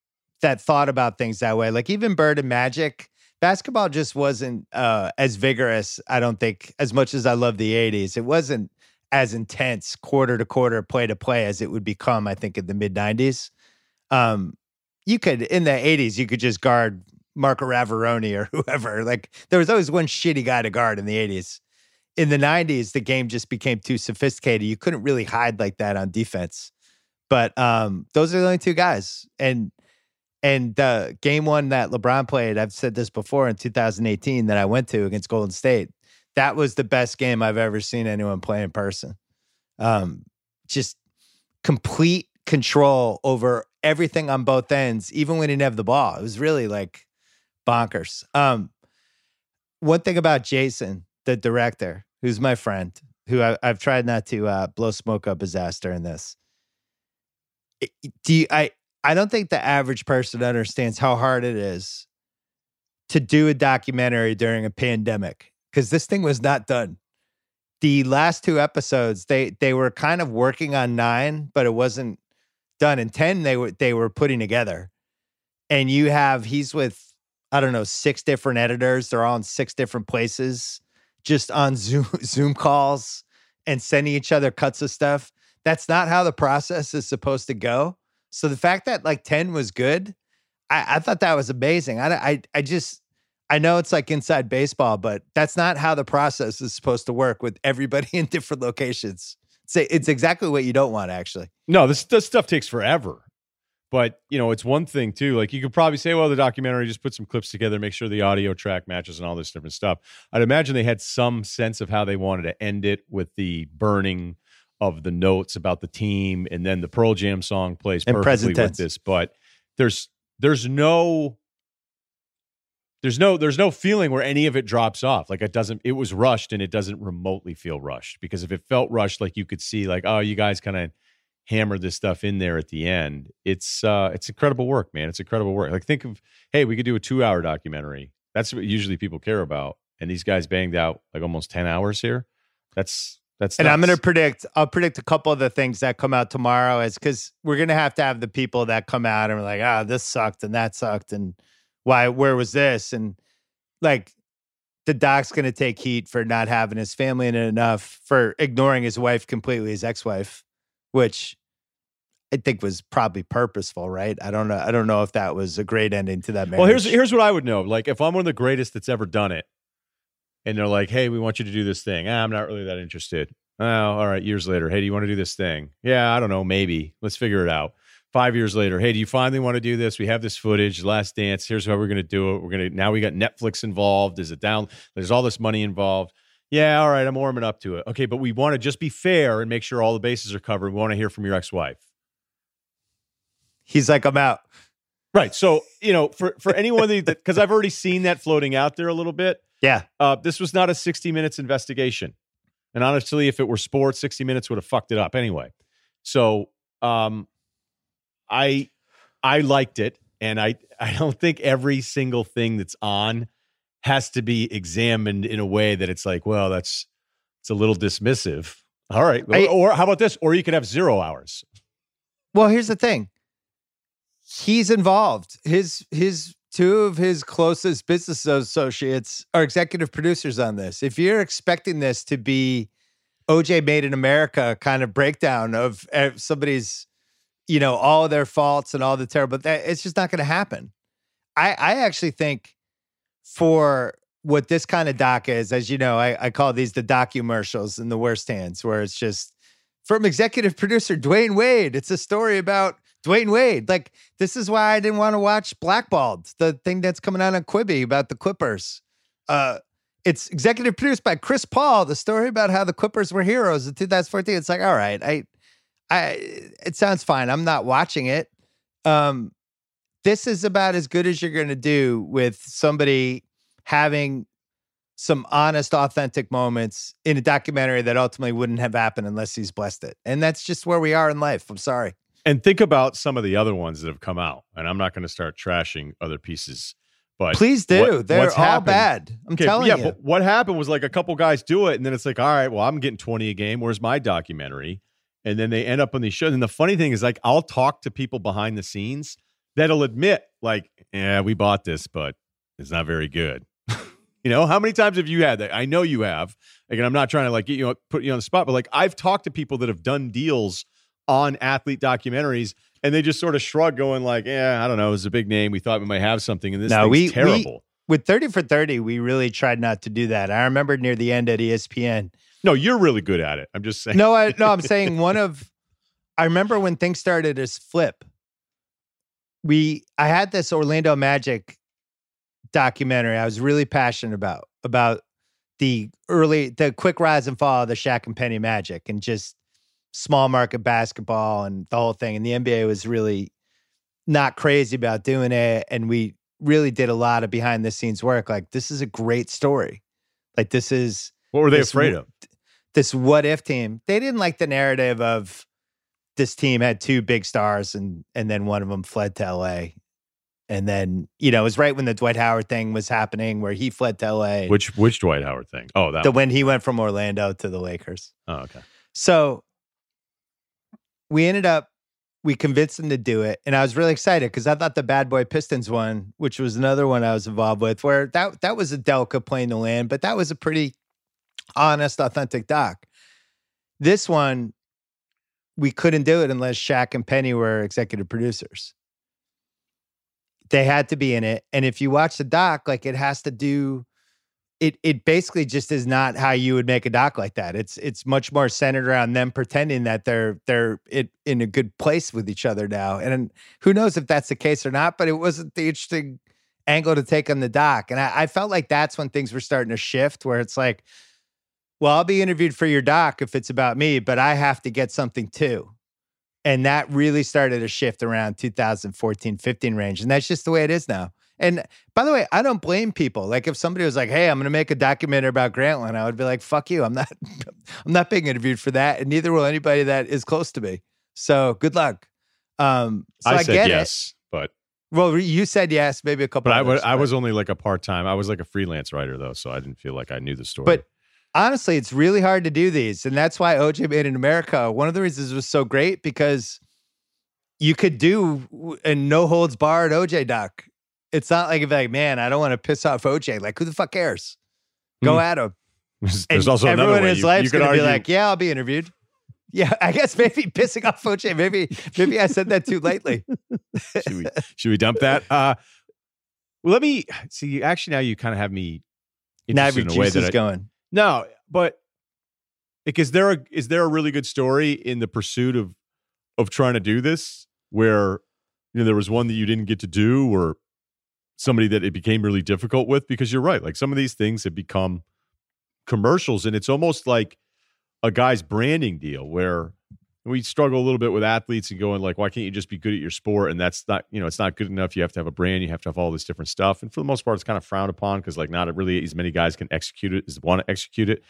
that thought about things that way. Like even Bird and Magic, basketball just wasn't uh, as vigorous, I don't think, as much as I love the 80s. It wasn't as intense quarter to quarter, play to play as it would become, I think, in the mid 90s. Um, you could in the 80s you could just guard Marc Iavaroni or whoever. Like there was always one shitty guy to guard in the 80s. In the 90s, the game just became too sophisticated. You couldn't really hide like that on defense. But um, those are the only two guys. And and the game one that LeBron played, I've said this before in 2018 that I went to against Golden State. That was the best game I've ever seen anyone play in person. Um, just complete control over everything on both ends, even when he didn't have the ball. It was really like bonkers. Um, one thing about Jason, the director, who's my friend, who I, have tried not to uh, blow smoke up his ass during this. Do you, I? I don't think the average person understands how hard it is to do a documentary during a pandemic because this thing was not done. The last two episodes, they they were kind of working on nine, but it wasn't done. And ten, they were they were putting together. And you have he's with I don't know six different editors. They're all in six different places, just on Zoom Zoom calls and sending each other cuts of stuff. That's not how the process is supposed to go. So the fact that like 10 was good, I, I thought that was amazing. I, I, I just, I know it's like inside baseball, but that's not how the process is supposed to work with everybody in different locations. It's, it's exactly what you don't want, actually. No, this, this stuff takes forever. But you know, it's one thing too. Like you could probably say, well, the documentary just put some clips together, make sure the audio track matches, and all this different stuff. I'd imagine they had some sense of how they wanted to end it with the burning of the notes about the team, and then the Pearl Jam song plays perfectly with this. But there's there's no there's no there's no feeling where any of it drops off. Like it doesn't. It was rushed, and it doesn't remotely feel rushed because if it felt rushed, like you could see, like oh, you guys kind of hammered this stuff in there at the end. It's uh it's incredible work, man. It's incredible work. Like think of hey, we could do a two hour documentary. That's what usually people care about. And these guys banged out like almost ten hours here. That's that's and nuts. I'm going to predict. I'll predict a couple of the things that come out tomorrow, is because we're going to have to have the people that come out and are like, ah, oh, this sucked and that sucked, and why? Where was this? And like, the doc's going to take heat for not having his family in it enough, for ignoring his wife completely, his ex-wife, which I think was probably purposeful, right? I don't know. I don't know if that was a great ending to that marriage. Well, here's here's what I would know. Like, if I'm one of the greatest that's ever done it, and they're like, "Hey, we want you to do this thing." Ah, I'm not really that interested. Oh, all right. Years later, hey, do you want to do this thing? Yeah, I don't know. Maybe. Let's figure it out. Five years later, hey, do you finally want to do this? We have this footage, Last Dance. Here's how we're going to do it. We're going to now we got Netflix involved. Is it down? There's all this money involved. Yeah, all right. I'm warming up to it. Okay, but we want to just be fair and make sure all the bases are covered. We want to hear from your ex-wife. He's like, I'm out. Right. So, you know, for for anyone that because I've already seen that floating out there a little bit. Yeah. Uh, this was not a 60 minutes investigation. And honestly, if it were sports, 60 minutes would have fucked it up anyway. So um I I liked it. And I I don't think every single thing that's on has to be examined in a way that it's like, well, that's it's a little dismissive. All right. I, or how about this? Or you could have zero hours. Well, here's the thing. He's involved. His his two of his closest business associates are executive producers on this. If you're expecting this to be OJ Made in America kind of breakdown of eh, somebody's, you know, all their faults and all the terrible, that it's just not going to happen. I I actually think for what this kind of doc is, as you know, I, I call these the documercials in the worst hands, where it's just from executive producer Dwyane Wade. It's a story about Dwyane Wade. Like, this is why I didn't want to watch Blackballed, the thing that's coming out on Quibi about the Clippers. Uh, it's executive produced by Chris Paul. The story about how the Clippers were heroes in 2014. It's like, all right, I, I, it sounds fine. I'm not watching it. Um, this is about as good as you're going to do with somebody having some honest, authentic moments in a documentary that ultimately wouldn't have happened unless he's blessed it. And that's just where we are in life. I'm sorry. And think about some of the other ones that have come out. And I'm not going to start trashing other pieces, but please do. What, They're all happened, bad. I'm okay, telling yeah, you. But what happened was like a couple guys do it, and then it's like, all right, well, I'm getting 20 a game. Where's my documentary? And then they end up on these shows. And the funny thing is, like, I'll talk to people behind the scenes that'll admit, like, yeah, we bought this, but it's not very good. you know, how many times have you had that? I know you have. Again, I'm not trying to like get you put you on the spot, but like I've talked to people that have done deals on athlete documentaries and they just sort of shrug going like yeah i don't know it was a big name we thought we might have something and this no, we, terrible we, with 30 for 30 we really tried not to do that i remember near the end at espn no you're really good at it i'm just saying no I, no i'm saying one of i remember when things started as flip we i had this orlando magic documentary i was really passionate about about the early the quick rise and fall of the Shaq and Penny Magic and just small market basketball and the whole thing. And the NBA was really not crazy about doing it. And we really did a lot of behind the scenes work. Like, this is a great story. Like, this is What were they afraid of? This what if team. They didn't like the narrative of this team had two big stars and and then one of them fled to LA. And then, you know, it was right when the Dwight Howard thing was happening where he fled to LA. Which which Dwight Howard thing? Oh, that the one. when he went from Orlando to the Lakers. Oh, okay. So we ended up we convinced them to do it, and I was really excited because I thought the Bad Boy Pistons one, which was another one I was involved with, where that that was a Delca playing the land, but that was a pretty honest, authentic doc. This one, we couldn't do it unless Shaq and Penny were executive producers. They had to be in it, and if you watch the doc, like it has to do it it basically just is not how you would make a doc like that. It's it's much more centered around them pretending that they're they're it, in a good place with each other now. And who knows if that's the case or not, but it wasn't the interesting angle to take on the doc. And I, I felt like that's when things were starting to shift where it's like, well, I'll be interviewed for your doc if it's about me, but I have to get something too. And that really started a shift around 2014, 15 range. And that's just the way it is now. And by the way, I don't blame people. Like if somebody was like, "Hey, I'm going to make a documentary about Grantland," I would be like, "Fuck you! I'm not, I'm not being interviewed for that, and neither will anybody that is close to me." So good luck. Um, so I, I said get yes, but. Well, you said yes, maybe a couple. but I, wa- I was only like a part time. I was like a freelance writer though, so I didn't feel like I knew the story. But honestly, it's really hard to do these, and that's why OJ Made in America. One of the reasons it was so great because you could do a no holds barred OJ doc. It's not like if like, man, I don't want to piss off OJ. Like, who the fuck cares? Go Hmm. at him. there's, also everyone another in his You, life's you gonna argue, be like, yeah, I'll be interviewed. Yeah, I guess maybe pissing off OJ. Maybe maybe I said that too lately. should we should we dump that? Uh, well, let me see. Actually, now you kind of have me now your in a way that is I, going. No, but like, is there a is there a really good story in the pursuit of of trying to do this where you know there was one that you didn't get to do or somebody that it became really difficult with? Because you're right, like some of these things have become commercials, and it's almost like a guy's branding deal where we struggle a little bit with athletes and going like, why can't you just be good at your sport? And that's not, you know, it's not good enough. You have to have a brand. You have to have all this different stuff. And for the most part, it's kind of frowned upon because like not really as many guys can execute it as want to execute it.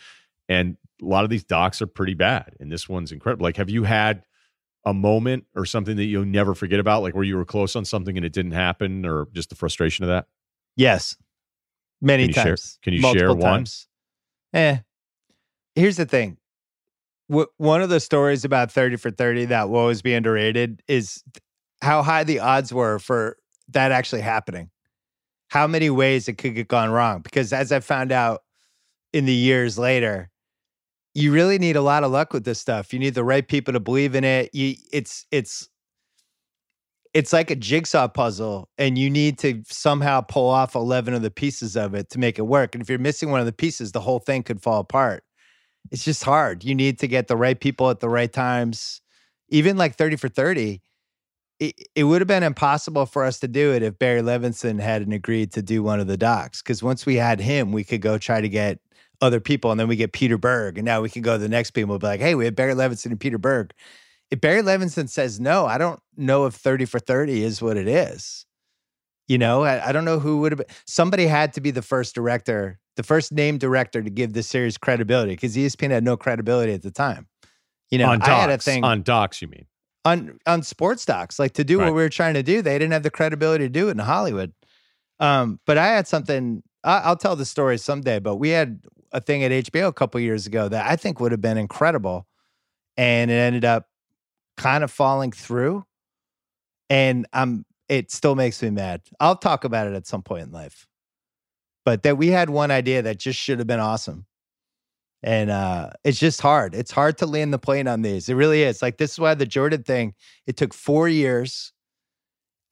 And a lot of these docs are pretty bad. And this one's incredible. Like, have you had a moment or something that you'll never forget about, like where you were close on something and it didn't happen, or just the frustration of that? Yes, many Can you share- times. can you share multiple one? Eh. Here's the thing. One of the stories about 30 for 30 that will always be underrated is how high the odds were for that actually happening. How many ways it could get gone wrong. Because as I found out in the years later, you really need a lot of luck with this stuff. You need the right people to believe in it. You it's it's it's like a jigsaw puzzle and you need to somehow pull off 11 of the pieces of it to make it work. And if you're missing one of the pieces, the whole thing could fall apart. It's just hard. You need to get the right people at the right times. Even like 30 for 30, it, it would have been impossible for us to do it if Barry Levinson hadn't agreed to do one of the docs. Because once we had him, we could go try to get other people. And then we get Peter Berg. And now we can go to the next people and be like, hey, we have Barry Levinson and Peter Berg. If Barry Levinson says no, I don't know if 30 for 30 is what it is. You know, I, I don't know who would have been. Somebody had to be the first director, the first named director to give this series credibility because ESPN had no credibility at the time. You know, on I had a docs, thing on docs, you mean? on on sports docs like to do Right. what we were trying to do they didn't have the credibility to do it in hollywood um but i had something I, i'll tell the story someday but we had a thing at hbo a couple years ago that i think would have been incredible and it ended up kind of falling through and um it still makes me mad i'll talk about it at some point in life but that we had one idea that just should have been awesome and uh, it's just hard. It's hard to land the plane on these. It really is. Like this is why the Jordan thing. It took four years,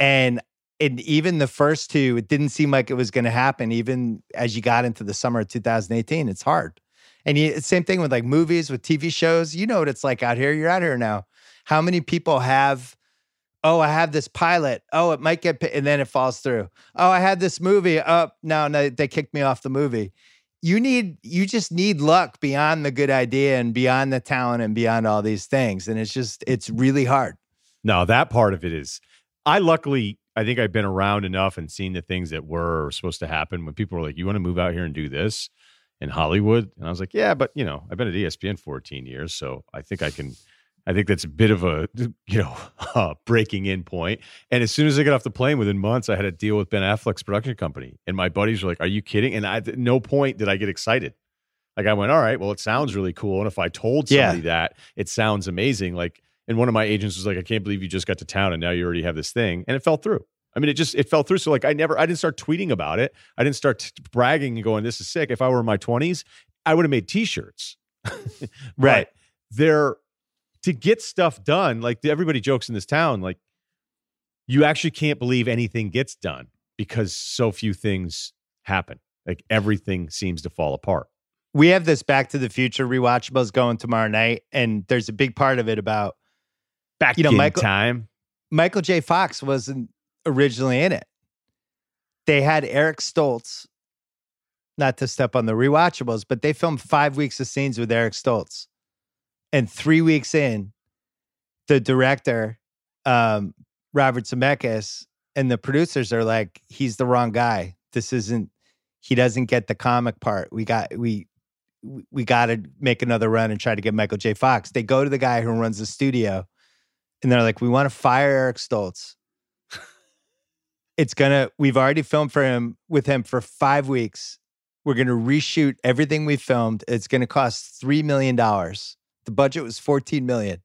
and and even the first two, it didn't seem like it was going to happen. Even as you got into the summer of 2018, it's hard. And you, same thing with like movies, with TV shows. You know what it's like out here. You're out here now. How many people have? Oh, I have this pilot. Oh, it might get, and then it falls through. Oh, I had this movie. Oh, no, no, they kicked me off the movie you need you just need luck beyond the good idea and beyond the talent and beyond all these things and it's just it's really hard no that part of it is i luckily i think i've been around enough and seen the things that were supposed to happen when people were like you want to move out here and do this in hollywood and i was like yeah but you know i've been at espn 14 years so i think i can I think that's a bit of a you know uh, breaking in point. And as soon as I got off the plane, within months, I had a deal with Ben Affleck's production company, and my buddies were like, "Are you kidding?" And I, at no point did I get excited. Like I went, "All right, well, it sounds really cool." And if I told somebody yeah. that, it sounds amazing. Like, and one of my agents was like, "I can't believe you just got to town and now you already have this thing," and it fell through. I mean, it just it fell through. So like, I never, I didn't start tweeting about it. I didn't start t- bragging and going, "This is sick." If I were in my twenties, I would have made T-shirts. right. They're to get stuff done, like everybody jokes in this town, like you actually can't believe anything gets done because so few things happen. Like everything seems to fall apart. We have this Back to the Future rewatchables going tomorrow night, and there's a big part of it about back you know, in Michael, time. Michael J. Fox wasn't originally in it. They had Eric Stoltz, not to step on the rewatchables, but they filmed five weeks of scenes with Eric Stoltz. And three weeks in, the director, um, Robert Zemeckis, and the producers are like, he's the wrong guy. This isn't, he doesn't get the comic part. We got, we, we got to make another run and try to get Michael J. Fox. They go to the guy who runs the studio and they're like, we want to fire Eric Stoltz. it's gonna, we've already filmed for him with him for five weeks. We're gonna reshoot everything we filmed. It's gonna cost $3 million. The budget was 14 million.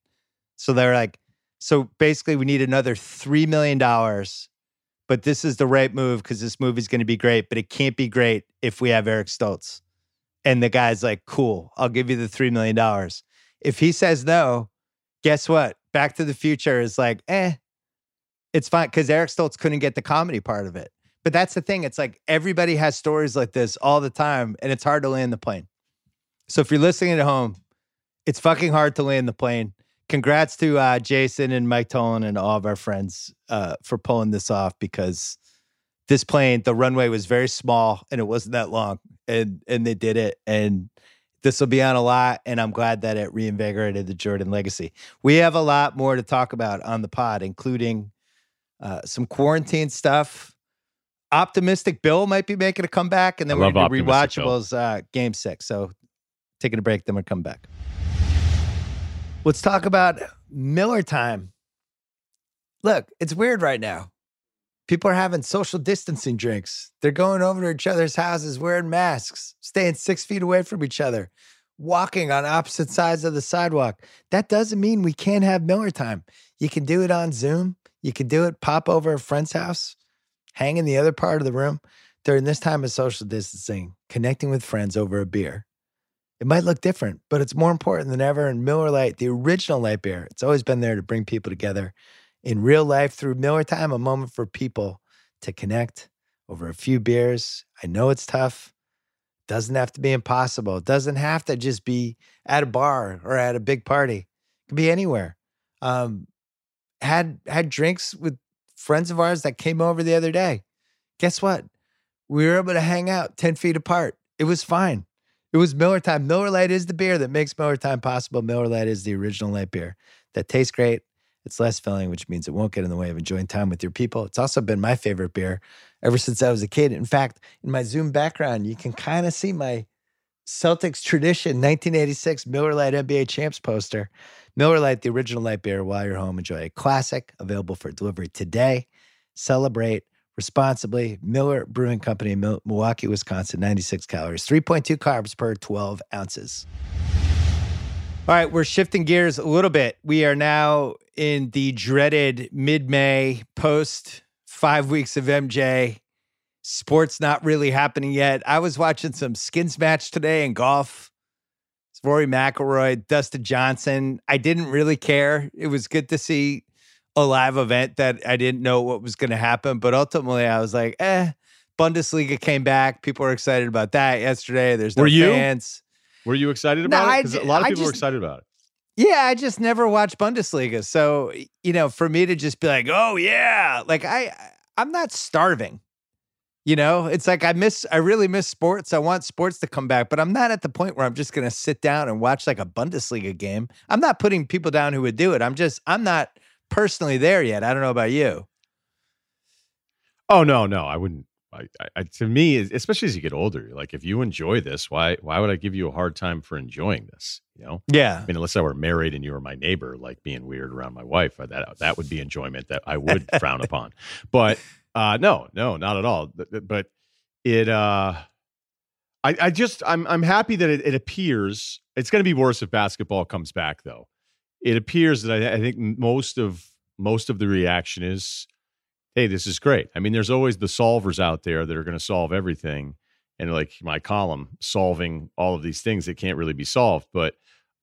So they're like, so basically we need another $3 million. But this is the right move because this movie's going to be great, but it can't be great if we have Eric Stoltz. And the guy's like, cool, I'll give you the $3 million. If he says no, guess what? Back to the Future is like, eh, it's fine because Eric Stoltz couldn't get the comedy part of it. But that's the thing. It's like everybody has stories like this all the time, and it's hard to land the plane. So if you're listening at home, it's fucking hard to land the plane. Congrats to uh, Jason and Mike Tollin and all of our friends uh, for pulling this off because this plane, the runway was very small and it wasn't that long, and and they did it. And this will be on a lot, and I'm glad that it reinvigorated the Jordan legacy. We have a lot more to talk about on the pod, including uh, some quarantine stuff. Optimistic Bill might be making a comeback, and then we're going to rewatchables uh, game six. So taking a break, then we'll come back. Let's talk about Miller time. Look, it's weird right now. People are having social distancing drinks. They're going over to each other's houses wearing masks, staying six feet away from each other, walking on opposite sides of the sidewalk. That doesn't mean we can't have Miller time. You can do it on Zoom. You can do it, pop over a friend's house, hang in the other part of the room during this time of social distancing, connecting with friends over a beer. It might look different, but it's more important than ever. And Miller Lite, the original light beer, it's always been there to bring people together in real life through Miller Time, a moment for people to connect over a few beers. I know it's tough. Doesn't have to be impossible. It doesn't have to just be at a bar or at a big party. It could be anywhere. Um, had had drinks with friends of ours that came over the other day. Guess what? We were able to hang out 10 feet apart. It was fine. It was Miller Time. Miller Lite is the beer that makes Miller Time possible. Miller Lite is the original light beer that tastes great. It's less filling, which means it won't get in the way of enjoying time with your people. It's also been my favorite beer ever since I was a kid. In fact, in my Zoom background, you can kind of see my Celtics tradition 1986 Miller Lite NBA Champs poster. Miller Lite, the original light beer, while you're home, enjoy a classic available for delivery today. Celebrate responsibly. Miller Brewing Company, Milwaukee, Wisconsin, 96 calories, 3.2 carbs per 12 ounces. All right, we're shifting gears a little bit. We are now in the dreaded mid May post five weeks of MJ. Sports not really happening yet. I was watching some skins match today in golf. It's Rory McIlroy, Dustin Johnson. I didn't really care. It was good to see a live event that I didn't know what was going to happen. But ultimately, I was like, eh. Bundesliga came back. People were excited about that yesterday. There's no were you? fans. Were you excited about no, it? Because a lot of people just, were excited about it. Yeah, I just never watched Bundesliga. So, you know, for me to just be like, oh yeah, like I I'm not starving. You know, it's like I miss, I really miss sports. I want sports to come back, but I'm not at the point where I'm just going to sit down and watch like a Bundesliga game. I'm not putting people down who would do it. I'm just, I'm not personally there yet. I don't know about you. Oh no, no, I wouldn't. I, I, to me, especially as you get older, like if you enjoy this, why why would I give you a hard time for enjoying this? You know? Yeah. I mean, unless I were married and you were my neighbor, like being weird around my wife, that that would be enjoyment that I would frown upon. But uh, no, no, not at all. But it, uh, I, I just, I'm, I'm happy that it, it appears it's going to be worse if basketball comes back, though. It appears that I, I think most of most of the reaction is, "Hey, this is great." I mean, there's always the solvers out there that are going to solve everything, and like my column, solving all of these things that can't really be solved. But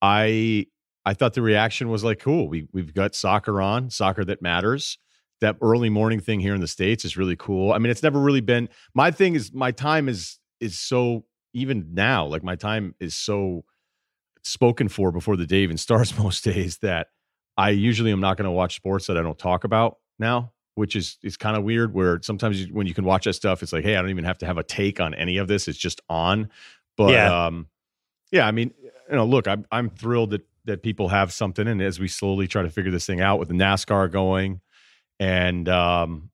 I, I thought the reaction was like, "Cool, we we've got soccer on, soccer that matters." that early morning thing here in the states is really cool. I mean, it's never really been my thing. Is my time is is so even now like my time is so spoken for before the day even starts most days that I usually am not going to watch sports that I don't talk about now, which is is kind of weird. Where sometimes you, when you can watch that stuff, it's like, hey, I don't even have to have a take on any of this. It's just on. But yeah, um, yeah. I mean, you know, look, I'm I'm thrilled that that people have something, and as we slowly try to figure this thing out with the NASCAR going, and um,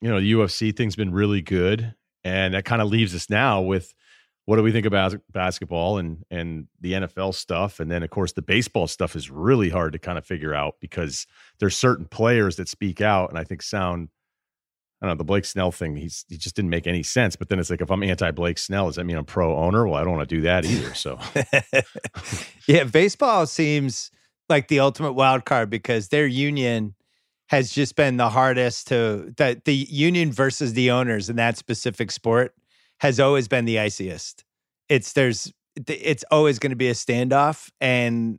you know the UFC thing's been really good, and that kind of leaves us now with what do we think about basketball and and the NFL stuff, and then of course the baseball stuff is really hard to kind of figure out because there's certain players that speak out, and I think sound. I don't know the Blake Snell thing. He's he just didn't make any sense. But then it's like if I'm anti Blake Snell, does that mean I'm pro owner? Well, I don't want to do that either. So, yeah, baseball seems like the ultimate wild card because their union has just been the hardest to that the union versus the owners in that specific sport has always been the iciest. It's there's it's always going to be a standoff and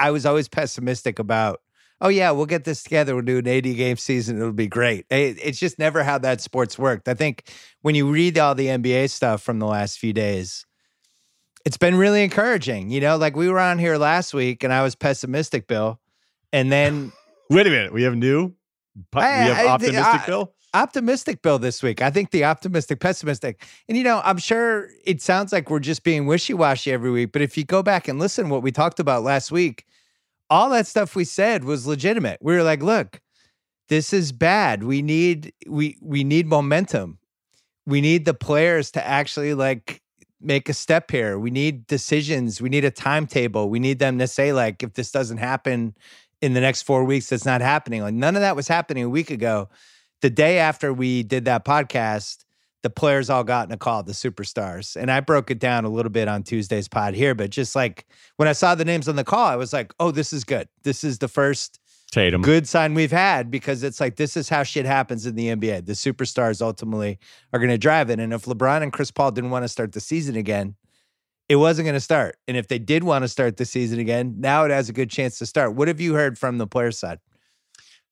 I was always pessimistic about oh yeah, we'll get this together, we'll do an 80 game season, it'll be great. Eh, it's just never how that sports worked. I think when you read all the NBA stuff from the last few days, it's been really encouraging. You know, like we were on here last week and I was pessimistic, Bill. And then Wait a minute. We have new. We have optimistic I, Bill. Optimistic Bill this week. I think the optimistic, pessimistic. And you know, I'm sure it sounds like we're just being wishy washy every week. But if you go back and listen, what we talked about last week, all that stuff we said was legitimate. We were like, look, this is bad. We need we we need momentum. We need the players to actually like make a step here. We need decisions. We need a timetable. We need them to say like if this doesn't happen in the next four weeks that's not happening. Like none of that was happening a week ago. The day after we did that podcast, the players all got in a call, the superstars. And I broke it down a little bit on Tuesday's pod here, but just like when I saw the names on the call, I was like, oh, this is good. This is the first Tatum. good sign we've had because it's like this is how shit happens in the NBA. The superstars ultimately are going to drive it. And if LeBron and Chris Paul didn't want to start the season again, it wasn't going to start. And if they did want to start the season again, now it has a good chance to start. What have you heard from the player side?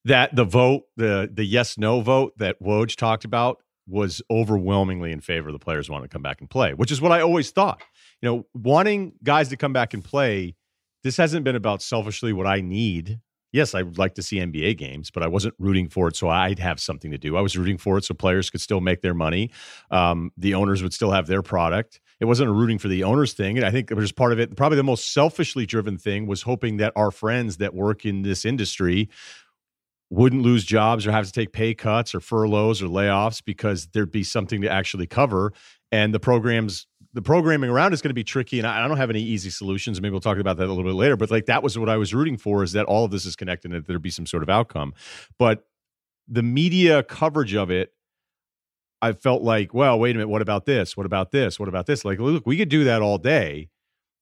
That the vote, the the yes no vote that Woj talked about was overwhelmingly in favor of the players wanting to come back and play, which is what I always thought. You know, wanting guys to come back and play, this hasn't been about selfishly what I need. Yes, I would like to see NBA games, but I wasn't rooting for it so I'd have something to do. I was rooting for it so players could still make their money. Um, the owners would still have their product it wasn't a rooting for the owners thing. And I think it was part of it. Probably the most selfishly driven thing was hoping that our friends that work in this industry wouldn't lose jobs or have to take pay cuts or furloughs or layoffs because there'd be something to actually cover. And the programs, the programming around is going to be tricky. And I, don't have any easy solutions. Maybe we'll talk about that a little bit later. But like that was what I was rooting for is that all of this is connected and that there'd be some sort of outcome. But the media coverage of it I felt like, well, wait a minute, what about this? What about this? What about this? Like, look, we could do that all day.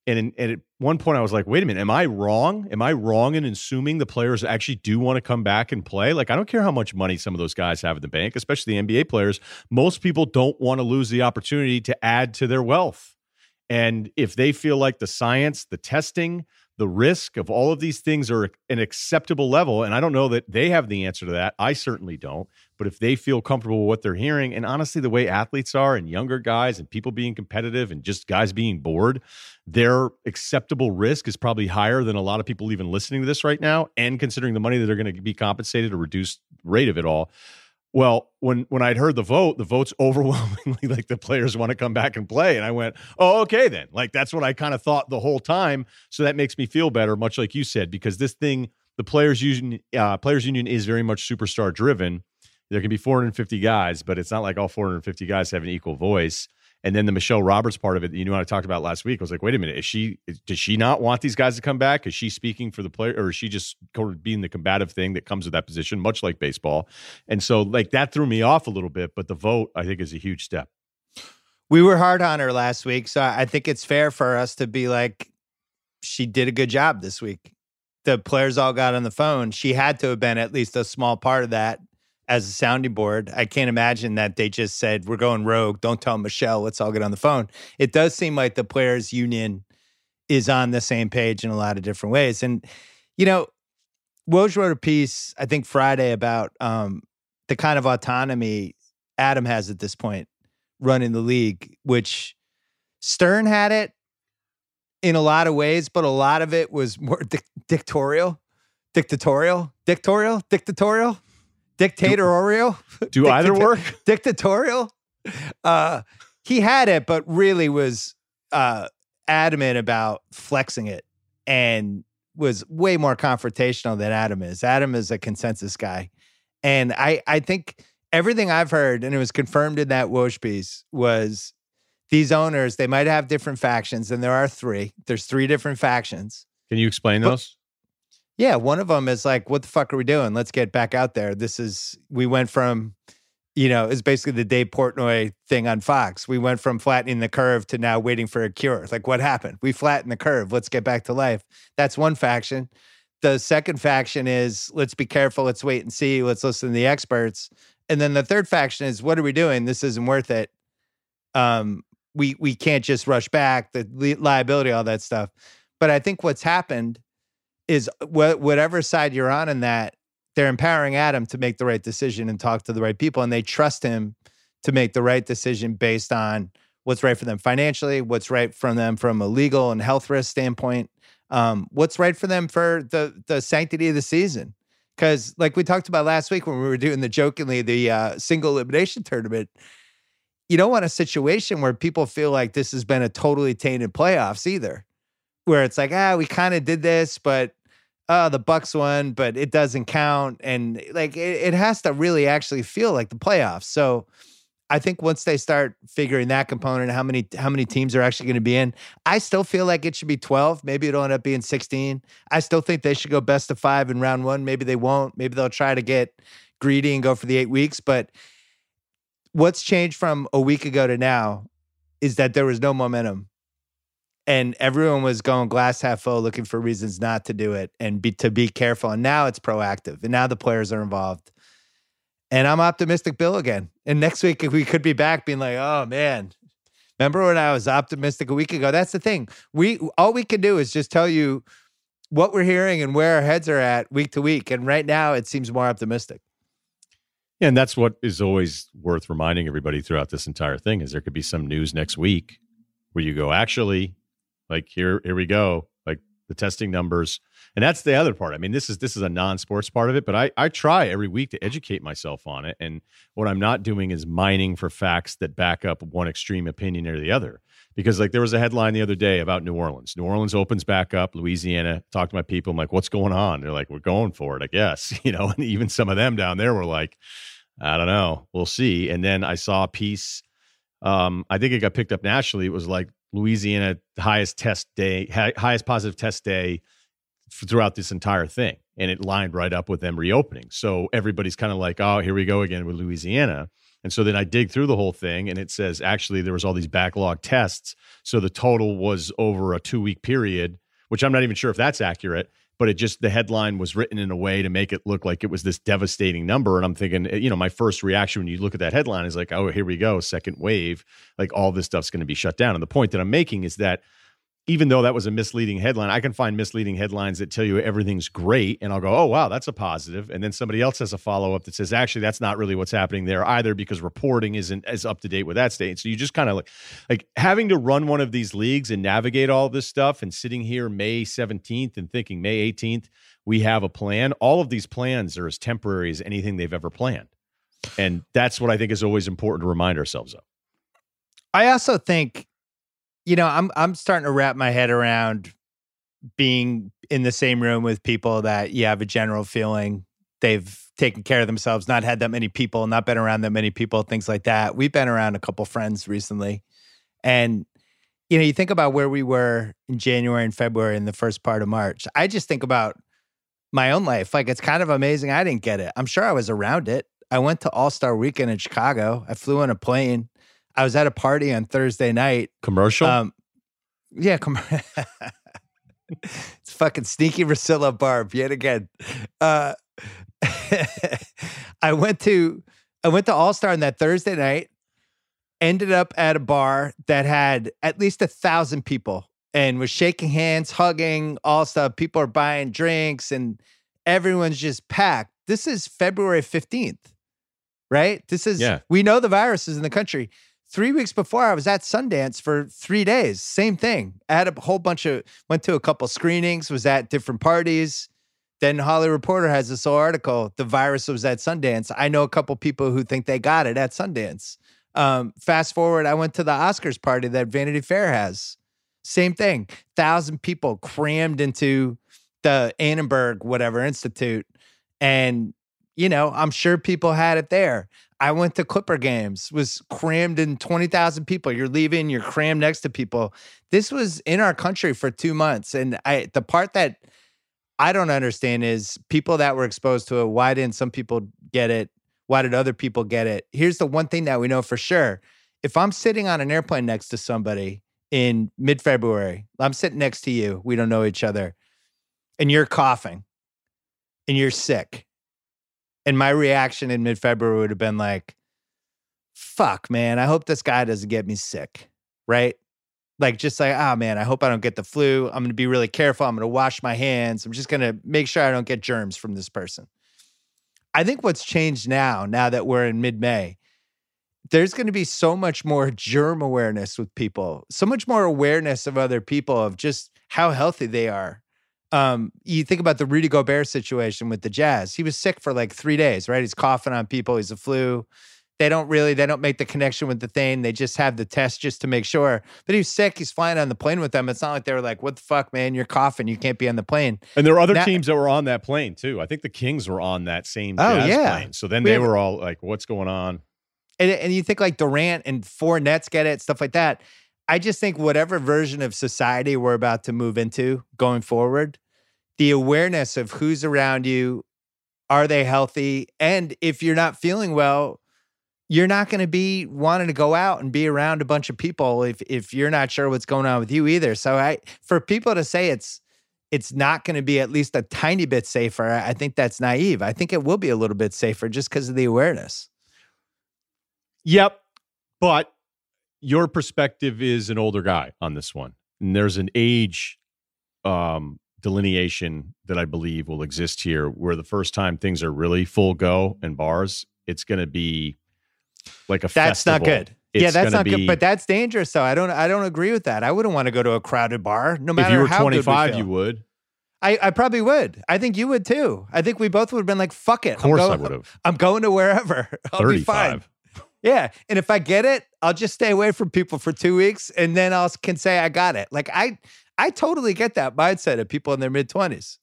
And, and at one point, I was like, wait a minute, am I wrong? Am I wrong in assuming the players actually do want to come back and play? Like, I don't care how much money some of those guys have in the bank, especially the NBA players. Most people don't want to lose the opportunity to add to their wealth. And if they feel like the science, the testing, the risk of all of these things are an acceptable level. And I don't know that they have the answer to that. I certainly don't. But if they feel comfortable with what they're hearing, and honestly, the way athletes are and younger guys and people being competitive and just guys being bored, their acceptable risk is probably higher than a lot of people even listening to this right now. And considering the money that they're going to be compensated, a reduced rate of it all. Well, when when I'd heard the vote, the vote's overwhelmingly like the players want to come back and play, and I went, "Oh, okay then." Like that's what I kind of thought the whole time. So that makes me feel better, much like you said, because this thing, the players union, uh, players union is very much superstar driven. There can be 450 guys, but it's not like all 450 guys have an equal voice. And then the Michelle Roberts part of it, you know, I talked about last week. I was like, wait a minute, is she does she not want these guys to come back? Is she speaking for the player, or is she just being the combative thing that comes with that position, much like baseball? And so, like that threw me off a little bit. But the vote, I think, is a huge step. We were hard on her last week, so I think it's fair for us to be like, she did a good job this week. The players all got on the phone. She had to have been at least a small part of that as a sounding board. I can't imagine that they just said, we're going rogue. Don't tell Michelle. Let's all get on the phone. It does seem like the players' union is on the same page in a lot of different ways. And, you know, Woj wrote a piece, I think Friday, about um, the kind of autonomy Adam has at this point running the league, which Stern had it in a lot of ways, but a lot of it was more di- dictatorial, dictatorial, dictatorial, dictatorial dictatorial. Do, do either work? Dictatorial. Uh, he had it, but really was uh, adamant about flexing it and was way more confrontational than Adam is. Adam is a consensus guy. And I, I think everything I've heard, and it was confirmed in that Woj piece, was these owners, they might have different factions, and there are three. There's three different factions. Can you explain those? Yeah, one of them is like, what the fuck are we doing? Let's get back out there. This is, we went from, you know, it's basically the Dave Portnoy thing on Fox. We went from flattening the curve to now waiting for a cure. Like, what happened? We flattened the curve. Let's get back to life. That's one faction. The second faction is, let's be careful. Let's wait and see. Let's listen to the experts. And then the third faction is, what are we doing? This isn't worth it. Um, we we can't just rush back the liability, all that stuff. But I think what's happened is wh- whatever side you're on in that, they're empowering Adam to make the right decision and talk to the right people, and they trust him to make the right decision based on what's right for them financially, what's right for them from a legal and health risk standpoint, um, what's right for them for the the sanctity of the season. Because, like we talked about last week when we were doing the jokingly the uh, single elimination tournament, you don't want a situation where people feel like this has been a totally tainted playoffs either, where it's like, ah, we kind of did this, but oh, the Bucks won, but it doesn't count. And like it, it has to really actually feel like the playoffs. So I think once they start figuring that component, how many how many teams are actually going to be in, I still feel like it should be 12. Maybe it'll end up being 16. I still think they should go best of five in round one. Maybe they won't. Maybe they'll try to get greedy and go for the eight weeks. But what's changed from a week ago to now is that there was no momentum and everyone was going glass half full looking for reasons not to do it and be to be careful and now it's proactive and now the players are involved. And i'm optimistic bill again and next week we could be back being like oh man. Remember when i was optimistic a week ago? That's the thing. We all we can do is just tell you what we're hearing and where our heads are at week to week and right now it seems more optimistic. And that's what is always worth reminding everybody throughout this entire thing is there could be some news next week where you go actually like here, here we go. Like the testing numbers, and that's the other part. I mean, this is this is a non-sports part of it, but I I try every week to educate myself on it. And what I'm not doing is mining for facts that back up one extreme opinion or the other. Because like there was a headline the other day about New Orleans. New Orleans opens back up. Louisiana. Talked to my people. I'm like, what's going on? They're like, we're going for it. I guess you know. And even some of them down there were like, I don't know. We'll see. And then I saw a piece. Um, I think it got picked up nationally. It was like Louisiana highest test day, highest positive test day throughout this entire thing. And it lined right up with them reopening. So everybody's kind of like, oh, here we go again with Louisiana. And so then I dig through the whole thing and it says actually there was all these backlog tests. So the total was over a two week period, which I'm not even sure if that's accurate but it just the headline was written in a way to make it look like it was this devastating number. And i'm thinking eh, you know my first reaction when you look at that headline is like oh here we go second wave like all this stuff's going to be shut down. And the point that i'm making is that even though that was a misleading headline, I can find misleading headlines that tell you everything's great. And I'll go, oh, wow, that's a positive. And then somebody else has a follow up that says, actually, that's not really what's happening there either because reporting isn't as up to date with that state. So you just kind of like, like having to run one of these leagues and navigate all this stuff and sitting here May 17th and thinking May 18th, we have a plan. All of these plans are as temporary as anything they've ever planned. And that's what I think is always important to remind ourselves of. I also think, you know, I'm I'm starting to wrap my head around being in the same room with people that you have a general feeling they've taken care of themselves, not had that many people, not been around that many people, things like that. We've been around a couple friends recently. And you know, you think about where we were in January and February in the first part of March. I just think about my own life. Like it's kind of amazing I didn't get it. I'm sure I was around it. I went to All Star Weekend in Chicago. I flew on a plane. I was at a party on Thursday night. Commercial? Um, yeah, com- it's fucking sneaky Russillo Barb yet again. Uh, I went to I went to All Star on that Thursday night. Ended up at a bar that had at least a thousand people and was shaking hands, hugging, all stuff. People are buying drinks and everyone's just packed. This is February 15th, right? This is, yeah. we know the virus is in the country. Three weeks before, I was at Sundance for three days. Same thing. I had a whole bunch of, went to a couple screenings, was at different parties. Then Hollywood Reporter has this whole article. The virus was at Sundance. I know a couple people who think they got it at Sundance. Um, fast forward, I went to the Oscars party that Vanity Fair has. Same thing. Thousand people crammed into the Annenberg whatever institute, and you know I'm sure people had it there. I went to Clipper games, was crammed in twenty thousand people. You're leaving, you're crammed next to people. This was in our country for two months, and I the part that I don't understand is people that were exposed to it. Why didn't some people get it? Why did other people get it? Here's the one thing that we know for sure. If I'm sitting on an airplane next to somebody in mid February. I'm sitting next to you. We don't know each other. And you're coughing and you're sick. And my reaction in mid February would have been like, fuck, man, I hope this guy doesn't get me sick. Right. Like, just like, oh man, I hope I don't get the flu. I'm going to be really careful. I'm going to wash my hands. I'm just going to make sure I don't get germs from this person. I think what's changed now, now that we're in mid May, there's going to be so much more germ awareness with people, so much more awareness of other people of just how healthy they are. Um, you think about the Rudy Gobert situation with the Jazz. He was sick for like three days, right? He's coughing on people. He's a flu. They don't really, they don't make the connection with the thing. They just have the test just to make sure. But he's sick. He's flying on the plane with them. It's not like they were like, "What the fuck, man? You're coughing. You can't be on the plane." And there were other now, teams that were on that plane too. I think the Kings were on that same oh, yeah. plane. So then we they have, were all like, "What's going on?" and, and you think like Durant and four Nets get it, stuff like that. I just think whatever version of society we're about to move into going forward, the awareness of who's around you, are they healthy? And if you're not feeling well, you're not going to be wanting to go out and be around a bunch of people if if you're not sure what's going on with you either. So I for people to say it's it's not going to be at least a tiny bit safer, I think that's naive. I think it will be a little bit safer just because of the awareness. Yep. But your perspective is an older guy on this one. And there's an age um, delineation that I believe will exist here where the first time things are really full go in bars, it's going to be like a That's festival. not good. It's yeah, that's not be, good, but that's dangerous. So I don't, I don't agree with that. I wouldn't want to go to a crowded bar, no matter. If you were how 25, you would. I, I probably would. I think you would too. I think we both would have been like, "Fuck it." Of course, going, I would have. I'm going to wherever. I'll 35. be fine. Yeah. And if I get it, I'll just stay away from people for two weeks and then I can say I got it. Like I I totally get that mindset of people in their mid twenties.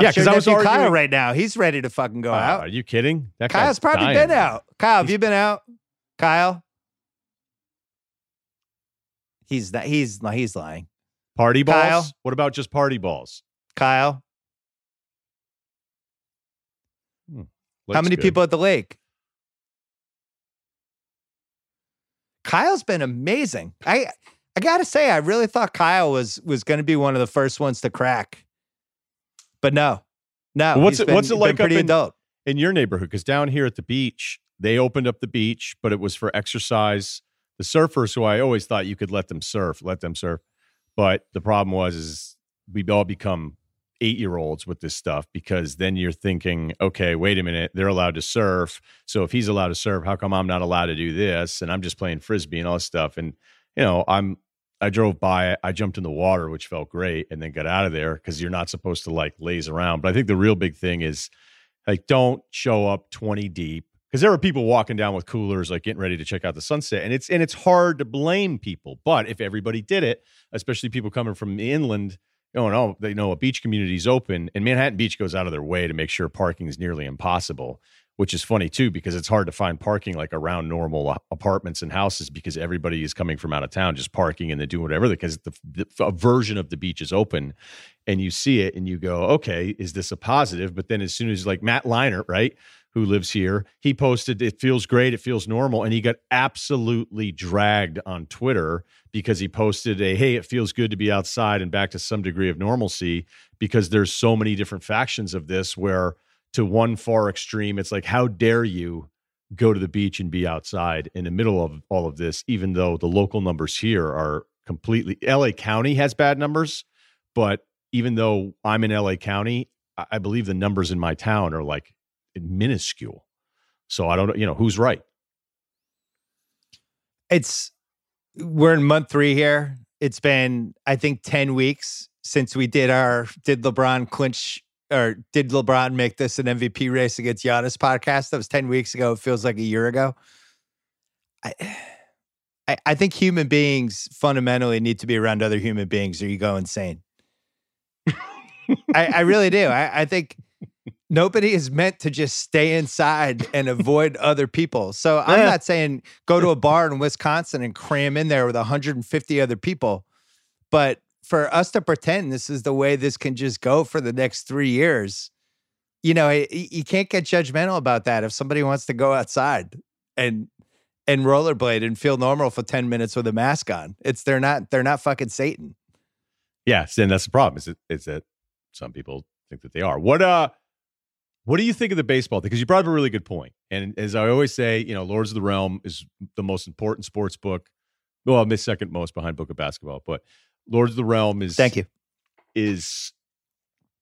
Yeah, because sure I was arguing, Kyle right now. He's ready to fucking go uh, out. Are you kidding? That Kyle's probably dying. been out. Kyle, have you been out? Kyle? He's not, he's he's lying. Party balls? Kyle? What about just party balls? Kyle? Hmm, How many good. people at the lake? Kyle's been amazing. I I gotta say, I really thought Kyle was was going to be one of the first ones to crack, but no, no. what's it? Been, what's it like up in, adult. in your neighborhood? Because down here at the beach, they opened up the beach, but it was for exercise. The surfers, who I always thought you could let them surf, let them surf, but the problem was is we all become eight year olds with this stuff because then you're thinking, okay, wait a minute, they're allowed to surf. So if he's allowed to surf, how come I'm not allowed to do this? And I'm just playing frisbee and all this stuff. And you know, I'm I drove by I jumped in the water, which felt great, and then got out of there because you're not supposed to like laze around. But I think the real big thing is like don't show up 20 deep because there are people walking down with coolers, like getting ready to check out the sunset, and it's and it's hard to blame people. But if everybody did it, especially people coming from the inland, Oh, going, no, they know a beach community is open, and Manhattan Beach goes out of their way to make sure parking is nearly impossible. Which is funny too, because it's hard to find parking like around normal apartments and houses because everybody is coming from out of town, just parking and they do whatever because the, the a version of the beach is open, and you see it and you go, okay, is this a positive? But then as soon as like Matt Leinart, right? Who lives here, he posted, It feels great. It feels normal. And he got absolutely dragged on Twitter because he posted a, Hey, it feels good to be outside and back to some degree of normalcy because there's so many different factions of this where to one far extreme, it's like, How dare you go to the beach and be outside in the middle of all of this, even though the local numbers here are completely, LA County has bad numbers. But even though I'm in LA County, I believe the numbers in my town are like minuscule. So I don't know, you know, who's right? It's we're in month three here. It's been, I think, 10 weeks since we did our did LeBron clinch or did LeBron make this an MVP race against Giannis podcast? That was 10 weeks ago. It feels like a year ago. I I, I think human beings fundamentally need to be around other human beings or you go insane. I, I really do. I, I think nobody is meant to just stay inside and avoid other people. So I'm not saying go to a bar in Wisconsin and cram in there with 150 other people, but for us to pretend this is the way this can just go for the next three years, you know, you can't get judgmental about that. If somebody wants to go outside and and rollerblade and feel normal for 10 minutes with a mask on, it's they're not they're not fucking Satan. Yes, and that's the problem. Is it is that some people think that they are. What uh what do you think of the baseball thing? Because you brought up a really good point. And as I always say, you know, Lords of the Realm is the most important sports book. Well, I'm the second most behind Book of Basketball, but Lords of the Realm is thank you is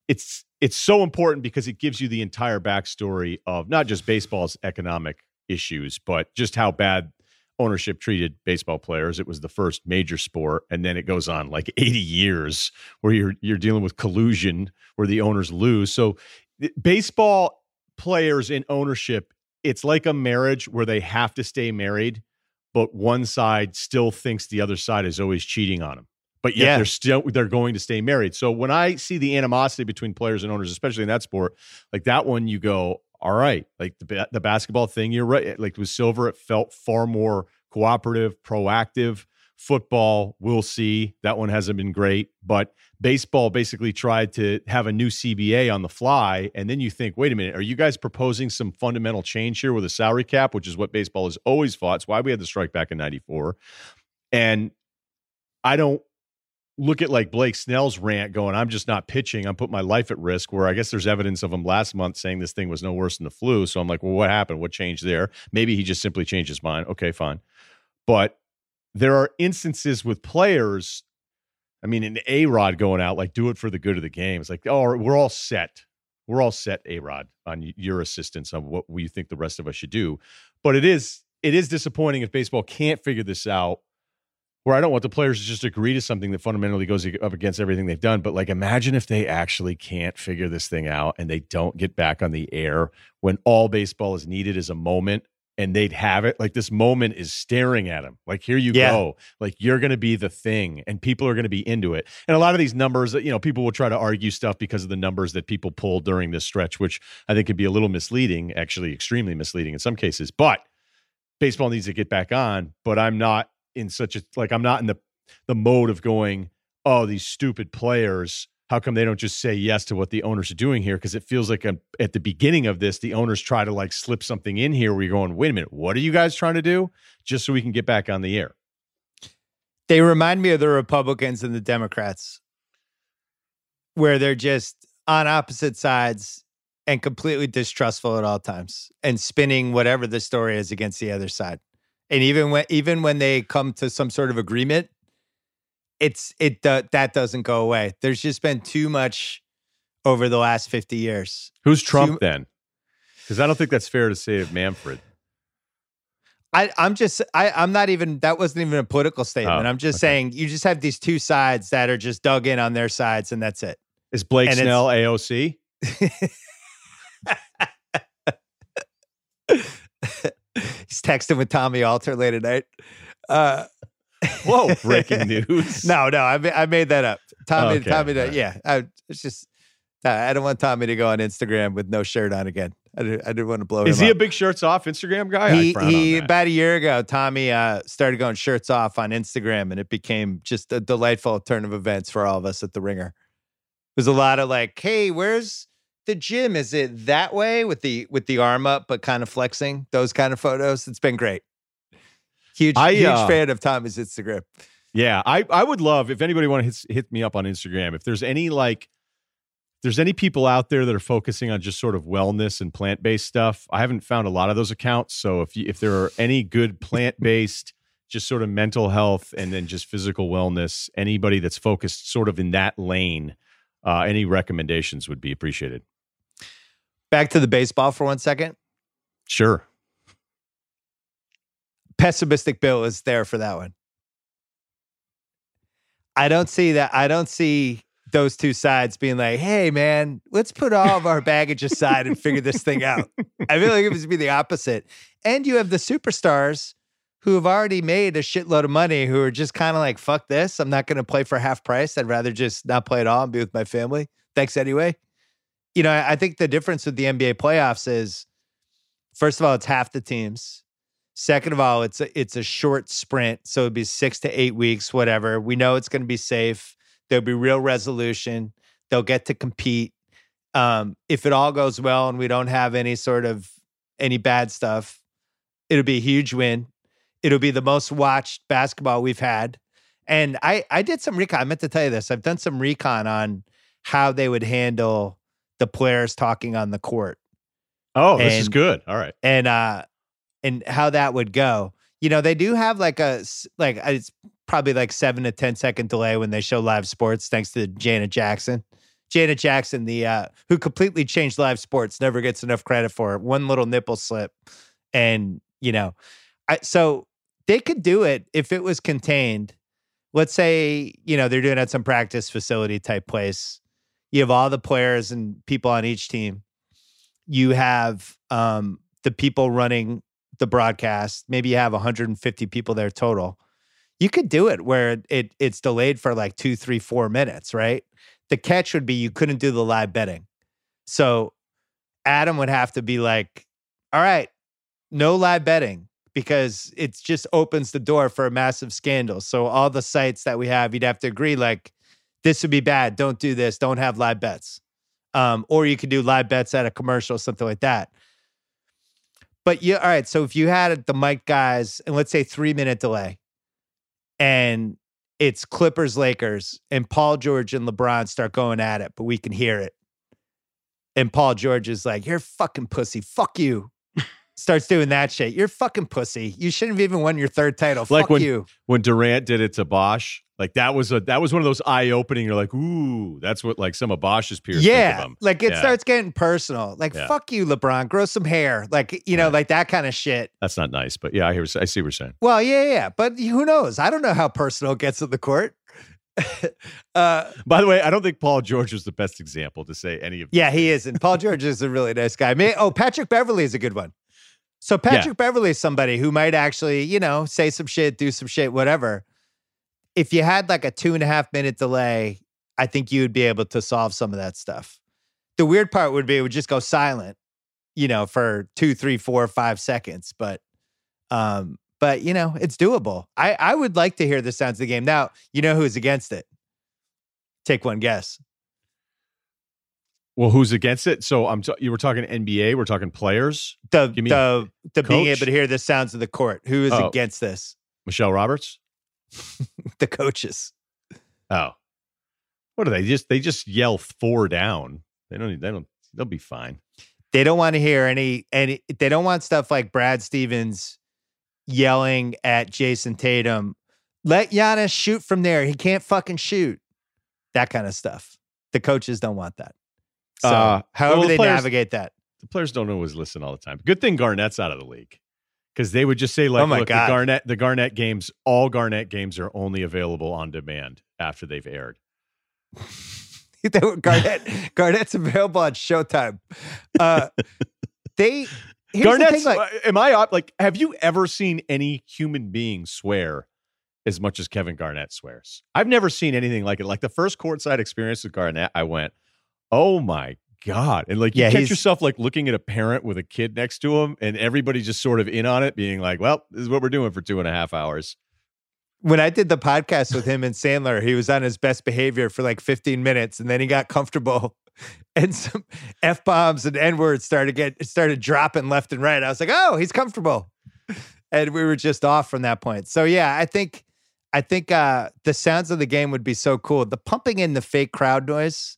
it's it's so important because it gives you the entire backstory of not just baseball's economic issues, but just how bad ownership treated baseball players. It was the first major sport, and then it goes on like 80 years where you're you're dealing with collusion where the owners lose. So baseball players in ownership, it's like a marriage where they have to stay married, but one side still thinks the other side is always cheating on them. But yet yeah. they're still they're going to stay married. So when I see the animosity between players and owners, especially in that sport, like that one, you go, all right, like the the basketball thing, you're right. Like with Silver, it felt far more cooperative, proactive Football, we'll see. That one hasn't been great, but baseball basically tried to have a new CBA on the fly. And then you think, wait a minute, are you guys proposing some fundamental change here with a salary cap, which is what baseball has always fought? It's why we had the strike back in 94. And I don't look at like Blake Snell's rant going, I'm just not pitching. I'm putting my life at risk. Where I guess there's evidence of him last month saying this thing was no worse than the flu. So I'm like, well, what happened? What changed there? Maybe he just simply changed his mind. Okay, fine. But there are instances with players. I mean, an A Rod going out, like, do it for the good of the game. It's like, oh, we're all set. We're all set, A Rod, on your assistance on what we think the rest of us should do. But it is it is disappointing if baseball can't figure this out. Where I don't want the players to just agree to something that fundamentally goes up against everything they've done. But like, imagine if they actually can't figure this thing out and they don't get back on the air when all baseball is needed is a moment and they'd have it like this moment is staring at him like here you yeah. go like you're going to be the thing and people are going to be into it and a lot of these numbers you know people will try to argue stuff because of the numbers that people pulled during this stretch which i think could be a little misleading actually extremely misleading in some cases but baseball needs to get back on but i'm not in such a like i'm not in the the mode of going oh these stupid players how come they don't just say yes to what the owners are doing here? Because it feels like a, um, at the beginning of this, the owners try to like slip something in here where you're going, wait a minute, what are you guys trying to do? Just so we can get back on the air. They remind me of the Republicans and the Democrats, where they're just on opposite sides and completely distrustful at all times and spinning whatever the story is against the other side. And even when even when they come to some sort of agreement, it's it uh, that doesn't go away. There's just been too much over the last 50 years. Who's Trump too, then? Because I don't think that's fair to say of Manfred. I, I'm just I, I'm not even that wasn't even a political statement. Oh, I'm just okay. saying you just have these two sides that are just dug in on their sides, and that's it. Is Blake and Snell AOC? He's texting with Tommy Alter late at night. Uh, Whoa, breaking news. no, no, I, I made that up. Tommy, Okay, Tommy, right. yeah, I, it's just I don't want Tommy to go on Instagram with no shirt on again. I didn't, I didn't want to blow Is he up. a big shirts off Instagram guy? He he about a year ago, Tommy uh, started going shirts off on Instagram, and it became just a delightful turn of events for all of us at the Ringer. There's a lot of like, hey, where's the gym? Is it that way with the with the arm up but kind of flexing? Those kind of photos. It's been great. Huge I, huge uh, fan of Tommy's Instagram. Yeah, I I would love if anybody want to hit, hit me up on Instagram. If there's any like, if there's any people out there that are focusing on just sort of wellness and plant based stuff. I haven't found a lot of those accounts. So if you, if there are any good plant based, just sort of mental health and then just physical wellness, anybody that's focused sort of in that lane, uh, any recommendations would be appreciated. Back to the baseball for one second. Sure. Pessimistic Bill is there for that one. I don't see that. I don't see those two sides being like, hey, man, let's put all of our baggage aside and figure this thing out. I feel like it would be the opposite. And you have the superstars who have already made a shitload of money who are just kind of like, fuck this. I'm not going to play for half price. I'd rather just not play at all and be with my family. Thanks anyway. You know, I think the difference with the NBA playoffs is, first of all, it's half the teams. Second of all, it's a, it's a short sprint, so it'd be six to eight weeks, whatever. We know it's going to be safe. There'll be real resolution. They'll get to compete. Um, if it all goes well and we don't have any sort of any bad stuff, it'll be a huge win. It'll be the most watched basketball we've had. And I I did some recon. I meant to tell you this. I've done some recon on how they would handle the players talking on the court Oh, this is good. All right. and uh and how that would go. You know, they do have like a like it's probably like 7 to ten second delay when they show live sports thanks to Janet Jackson. Janet Jackson, the uh who completely changed live sports, never gets enough credit for it. One little nipple slip and, you know, I so they could do it if it was contained. Let's say, you know, they're doing it at some practice facility type place. You have all the players and people on each team. You have um, the people running the broadcast. Maybe you have 150 people there total. You could do it where it it's delayed for like two, three, four minutes, right? The catch would be you couldn't do the live betting. So Adam would have to be like, all right, no live betting because it just opens the door for a massive scandal. So all the sites that we have, you'd have to agree like this would be bad. Don't do this. Don't have live bets. Um, or you could do live bets at a commercial, something like that. But yeah, all right. So if you had the mic guys, and let's say three minute delay, and it's Clippers Lakers, and Paul George and LeBron start going at it, but we can hear it. And Paul George is like, "You're fucking pussy. Fuck you." Starts doing that shit. You're fucking pussy. You shouldn't have even won your third title. Like Fuck when- you. when Durant did it to Bosh, like that was a that was one of those eye opening. You're like, ooh, that's what like some of Bosh's peers. think of Yeah, like it Yeah. starts getting personal. Like Yeah. fuck you, LeBron. Grow some hair. Like you know, Right. like that kind of shit. That's not nice, but yeah, I hear. I see what you're saying. Well, yeah, yeah, but who knows? I don't know how personal it gets in the court. uh, By the way, I don't think Paul George was the best example to say any of. yeah, he is, and Paul George is a really nice guy. May, oh, Patrick Beverley is a good one. So Patrick Beverley is somebody who might actually, you know, say some shit, do some shit, whatever. If you had like a two and a half minute delay, I think you would be able to solve some of that stuff. The weird part would be it would just go silent, you know, for two, three, four, five seconds. But um, but you know, it's doable. I, I would like to hear the sounds of the game. Now, you know who's against it. Take one guess. Well, who's against it? So I'm. T- you were talking NBA. We're talking players. The Give me the the being able to hear the sounds of the court. Who is Oh. against this? Michelle Roberts. The coaches. Oh, what are they? Just they just yell four down. They don't. They don't. They'll be fine. They don't want to hear any any they don't want stuff like Brad Stevens yelling at Jayson Tatum, let Giannis shoot from there. He can't fucking shoot. That kind of stuff. The coaches don't want that. So Uh, however well, the they players- navigate that. The players don't always listen all the time. Good thing Garnett's out of the league because they would just say like, Oh my "Look, God. the Garnett, the Garnett games, all Garnett games are only available on demand after they've aired." Garnett Garnett's available on Showtime. Uh, they here's Garnett's. the thing, like, uh, am I? Like, have you ever seen any human being swear as much as Kevin Garnett swears? I've never seen anything like it. Like the first courtside experience with Garnett, I went, "Oh my god!" And like, you catch yourself like looking at a parent with a kid next to him, and everybody just sort of in on it, being like, "Well, this is what we're doing for two and a half hours." when I did the podcast with him and Sandler, he was on his best behavior for like 15 minutes, and then he got comfortable, and some f bombs and n words started get started dropping left and right. I was like, oh, he's comfortable, and we were just off from that point. So yeah, I think I think uh, the sounds of the game would be so cool. The pumping in the fake crowd noise.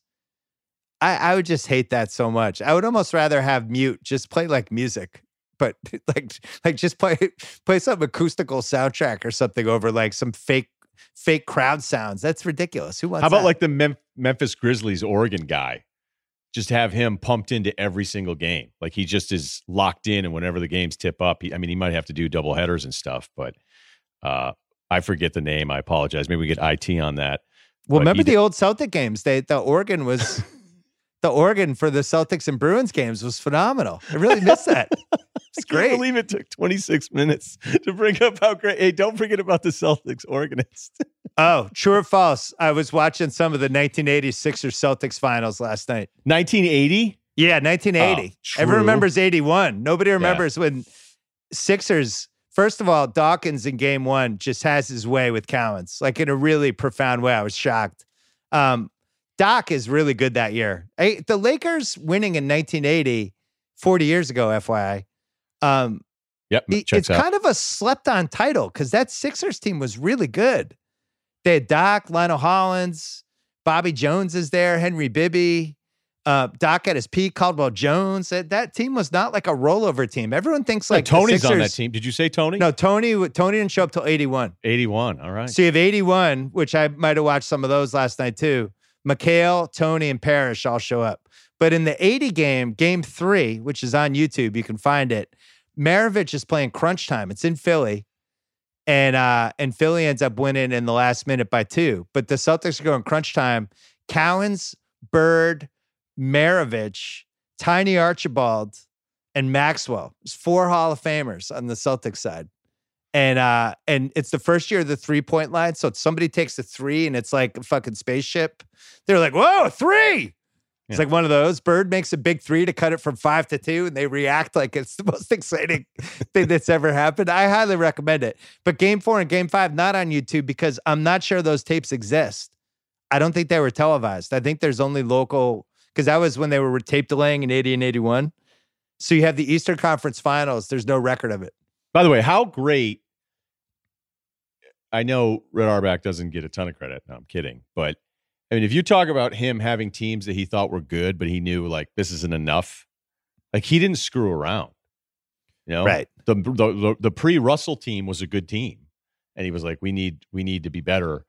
I, I would just hate that so much. I would almost rather have mute, just play like music, but like like just play play some acoustical soundtrack or something over like some fake fake crowd sounds. That's ridiculous. Who wants? How about that? like the Mem- Memphis Grizzlies organ guy? Just have him pumped into every single game. Like he just is locked in, and whenever the games tip up, he, I mean, he might have to do double headers and stuff, but uh, I forget the name. I apologize. Maybe we get IT on that. Well, remember the did- old Celtic games? They the organ was the organ for the Celtics and Bruins games was phenomenal. I really miss that. It's I can't great. believe it took 26 minutes to bring up how great. Hey, don't forget about the Celtics Organist. Oh, true or false? I was watching some of the 1980 Sixers Celtics finals last night. 1980. Yeah, 1980. Oh, Everyone remembers 81. Nobody remembers when Sixers, first of all, Dawkins in game one just has his way with Cowens, like in a really profound way. I was shocked. Um, Doc is really good that year. Hey, the Lakers winning in 1980, 40 years ago, FYI. Um, Yep, it- it's out. kind of a slept on title because that Sixers team was really good. They had Doc, Lionel Hollins, Bobby Jones is there, Henry Bibby, uh, Doc at his peak, Caldwell Jones. That, that team was not like a rollover team. Everyone thinks like the Toney's on that team. Did you say Toney? No, Toney. Toney didn't show up till 81. 81. All right. So you have 81, which I might have watched some of those last night too. McHale, Toney, and Parish all show up. But in the 80 game, game three, which is on YouTube, you can find it. Maravich is playing crunch time. It's in Philly. And uh, and Philly ends up winning in the last minute by two. But the Celtics are going crunch time. Cowens, Bird, Maravich, Tiny Archibald, and Maxwell. There's four Hall of Famers on the Celtics side and uh and it's the first year of the three point line so somebody takes a three and it's like a fucking spaceship. They're like whoa three! It's like one of those. Bird makes a big three to cut it from five to two and they react like it's the most exciting thing that's ever happened. I highly recommend it. But game four and game five not on youtube because i'm not sure those tapes exist. I don't think they were televised. I think there's only local because that was when they were tape delaying in 80 and 81 so you have the eastern conference finals. There's no record of it. By the way, how great. I know Red Auerbach doesn't get a ton of credit. No, I'm kidding. But I mean, if you talk about him having teams that he thought were good, but he knew like this isn't enough, like he didn't screw around. You know, Right. The the, the, the pre Russell team was a good team, and he was like, we need we need to be better.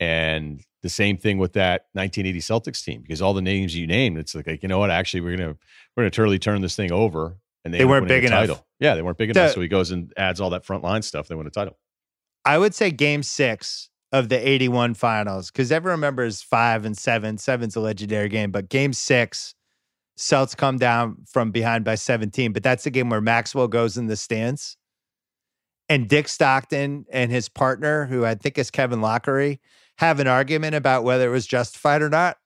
And the same thing with that 1980 Celtics team because all the names you named, it's like, like you know what? Actually, we're gonna we're gonna totally turn this thing over. And they, They weren't big the enough. Title. Yeah, they weren't big enough. So he goes and adds all that front line stuff. They win a title. I would say game six of the 81 finals, because everyone remembers five and seven. Seven's a legendary game, but game six, Celts come down from behind by 17. But that's the game where Maxwell goes in the stands. And Dick Stockton and his partner, who I think is Kevin Loughery, have an argument about whether it was justified or not.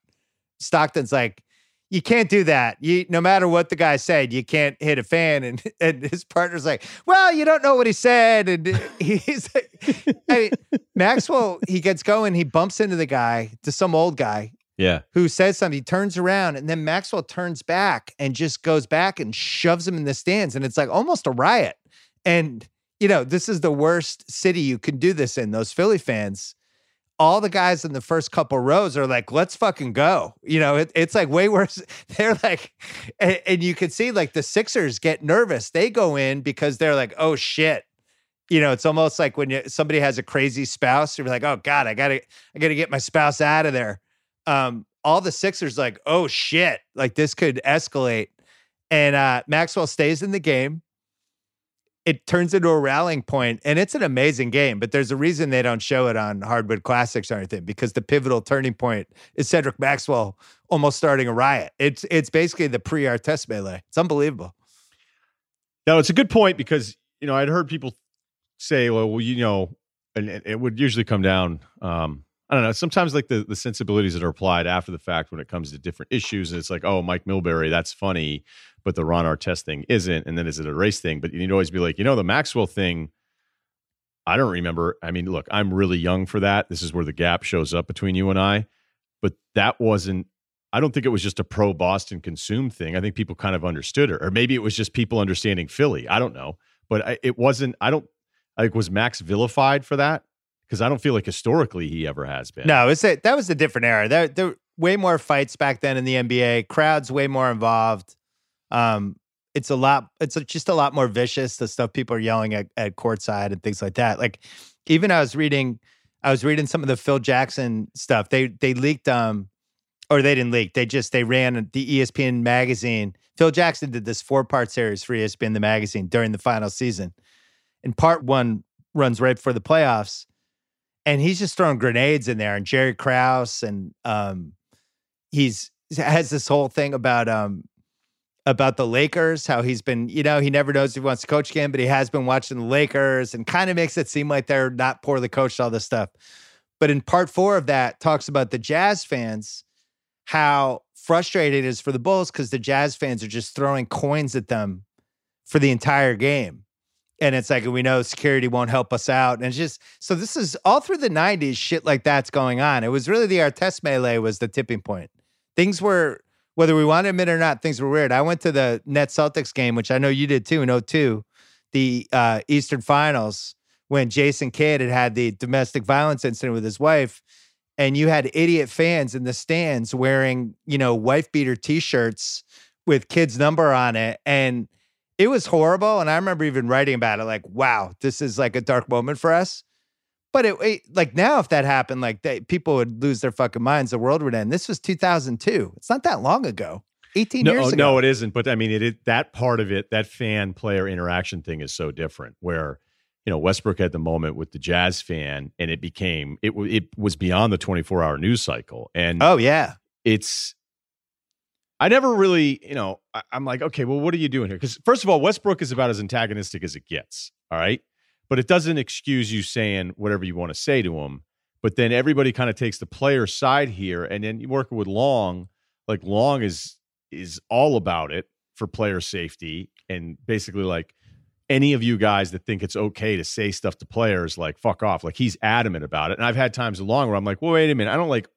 Stockton's like, you can't do that. You no matter what the guy said, you can't hit a fan. And and his partner's like, well, you don't know what he said. And he's like, I mean, Maxwell, he gets going, he bumps into the guy, to some old guy Yeah. who says something. He turns around, and then Maxwell turns back and just goes back and shoves him in the stands. And it's like almost a riot. And you know, this is the worst city you can do this in. Those Philly fans all the guys in the first couple rows are like, let's fucking go. You know, it, it's like way worse. They're like, and, and you can see like the Sixers get nervous. They go in because they're like, oh shit. You know, it's almost like when you, somebody has a crazy spouse, you're like, oh God, I gotta, I gotta get my spouse out of there. Um, all the Sixers like, oh shit, like this could escalate. And uh, Maxwell stays in the game it turns into a rallying point and it's an amazing game but there's a reason they don't show it on hardwood classics or anything because the pivotal turning point is cedric maxwell almost starting a riot it's it's basically the pre-artest melee it's unbelievable Now it's a good point because you know I'd heard people say, well, well you know, and it would usually come down. Um, I don't know. Sometimes like the the sensibilities that are applied after the fact when it comes to different issues, and it's like, oh, Mike Milbury, that's funny, but the Ron Artest thing isn't, and then is it a race thing? But you'd always be like, you know, the Maxwell thing. I don't remember. I mean, look, I'm really young for that. This is where the gap shows up between you and I. But that wasn't I don't think it was just a pro Boston consume thing. I think people kind of understood it, or maybe it was just people understanding Philly. I don't know, but I, it wasn't. I don't. Like, was Max vilified for that? Because I don't feel like historically he ever has been. No, it's a, that was a different era. There, there were way more fights back then in the NBA. Crowds way more involved. Um, it's a lot. It's just a lot more vicious. The stuff people are yelling at, at courtside and things like that. Like even I was reading, I was reading some of the Phil Jackson stuff. They they leaked um or they didn't leak. They just they ran the ESPN magazine. Phil Jackson did this four part series for ESPN the magazine during the final season, and part one runs right before the playoffs, and he's just throwing grenades in there. And Jerry Krause and um, he's has this whole thing about um about the Lakers, how he's been, you know, he never knows if he wants to coach again, but he has been watching the Lakers and kind of makes it seem like they're not poorly coached, all this stuff. But in part four of that, talks about the Jazz fans how frustrated it is for the Bulls because the Jazz fans are just throwing coins at them for the entire game. And it's like, we know security won't help us out. And it's just, so this is all through the 90s, shit like that's going on. It was really the Artest melee was the tipping point. Things were, whether we want to admit it or not, things were weird. I went to the Net Celtics game, which I know you did too in 02, the uh, Eastern Finals, when Jason Kidd had had the domestic violence incident with his wife and you had idiot fans in the stands wearing, you know, wife beater t-shirts with kids number on it and it was horrible and I remember even writing about it like, wow, this is like a dark moment for us. But it, it like now if that happened like they, people would lose their fucking minds, the world would end. This was 2002. It's not that long ago. 18 no, years oh, ago. No, it isn't, but I mean it, it that part of it, that fan player interaction thing is so different where you know Westbrook had the moment with the Jazz fan, and it became it it was beyond the 24 hour news cycle. And oh yeah, it's I never really you know I, am like okay, well what are you doing here? Because first of all, Westbrook is about as antagonistic as it gets. All right, but it doesn't excuse you saying whatever you want to say to him. But then everybody kind of takes the player side here, and then you working with Long, like Long is is all about it for player safety and basically like any of you guys that think it's okay to say stuff to players like fuck off like he's adamant about it and i've had times along where i'm like well wait a minute i don't like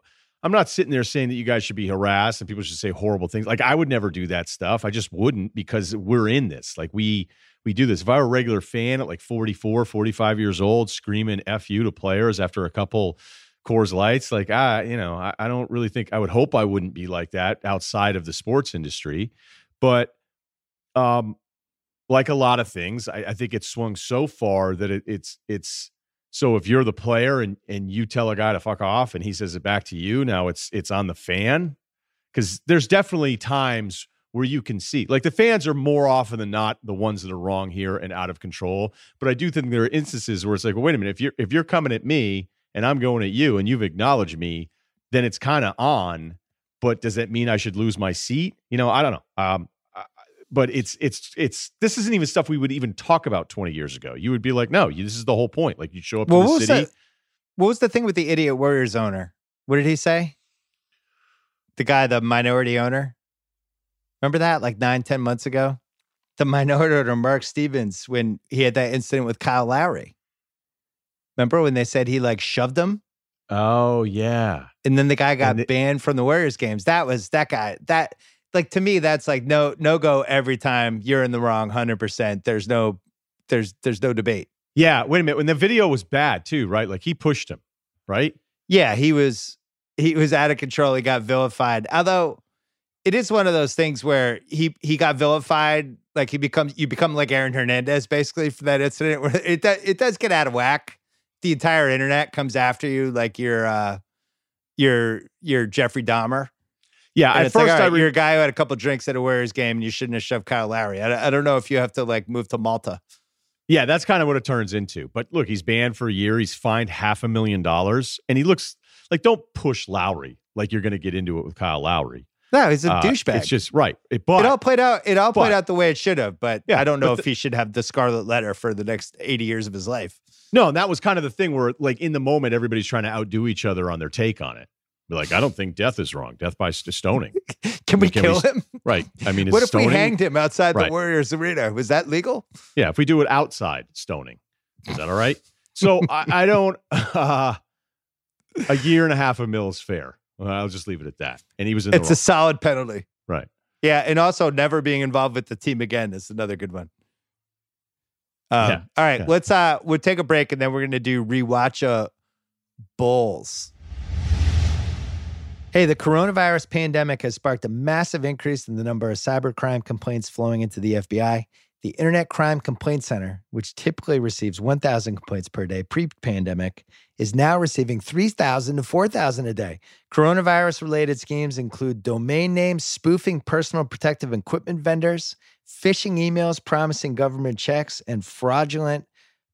i'm not sitting there saying that you guys should be harassed and people should say horrible things like i would never do that stuff i just wouldn't because we're in this like we we do this if i were a regular fan at like 44 45 years old screaming f you to players after a couple Coors Lights. Like, I, you know, I, I, don't really think I would hope I wouldn't be like that outside of the sports industry. But um, like a lot of things, I, I think it's swung so far that it, it's it's so if you're the player and and you tell a guy to fuck off and he says it back to you, now it's it's on the fan because there's definitely times where you can see like the fans are more often than not the ones that are wrong here and out of control. But I do think there are instances where it's like, well, wait a minute, if you're if you're coming at me and I'm going at you and you've acknowledged me, then it's kind of on. But does that mean I should lose my seat? You know, I don't know. Um, but it's it's it's this isn't even stuff we would even talk about 20 years ago. You would be like, no, you, this is the whole point. Like you show up well, to the city. That, what was the thing with the idiot Warriors owner? What did he say? The guy, the minority owner. Remember that like nine, ten months ago? The minority owner, Mark Stevens, when he had that incident with Kyle Lowry. Remember when they said he like shoved him? Oh yeah. And then the guy got banned from the Warriors games. That was that guy. That like to me that's like no no go every time you're in the wrong 100% there's no there's there's no debate. Yeah wait a minute when the video was bad too right? Like he pushed him right? Yeah he was he was out of control he got vilified although it is one of those things where he he got vilified like he becomes you become like Aaron Hernandez basically for that incident where it it does get out of whack. The entire internet comes after you like you're uh you're you're Jeffrey Dahmer yeah, and at first like, right, re- you're a guy who had a couple drinks at a Warriors game, and you shouldn't have shoved Kyle Lowry. I, I don't know if you have to like move to Malta. Yeah, that's kind of what it turns into. But look, he's banned for a year. He's fined half a million dollars, and he looks like don't push Lowry like you're going to get into it with Kyle Lowry. No, he's a Uh, douchebag. It's just right. It, but it all played out. It all played out the way it should have. But Yeah, I don't know but if he should have the scarlet letter for the next eighty years of his life. no, and that was kind of the thing where, like, in the moment, everybody's trying to outdo each other on their take on it. Be like, I don't think death is wrong. Death by st- stoning. Can we Can kill s- him? Right. I mean, is What if stoning, we hanged him outside Right. the Warriors arena? Was that legal? Yeah, if we do it outside stoning, is that all right? So I, I don't. Uh, a year and a half of Mills fair. Well, I'll just leave it at that. And he was in It's a solid penalty. Right. Yeah, and also never being involved with the team again is another good one. Um, Yeah, All right, yeah. let's uh we'll take a break and then we're gonna do rewatch uh Bulls. Hey, the coronavirus pandemic has sparked a massive increase in the number of cybercrime complaints flowing into the FBI. The Internet Crime Complaint Center, which typically receives 1,000 complaints per day pre pandemic, is now receiving 3,000 to 4,000 a day. Coronavirus related schemes include domain names, spoofing personal protective equipment vendors, phishing emails promising government checks, and fraudulent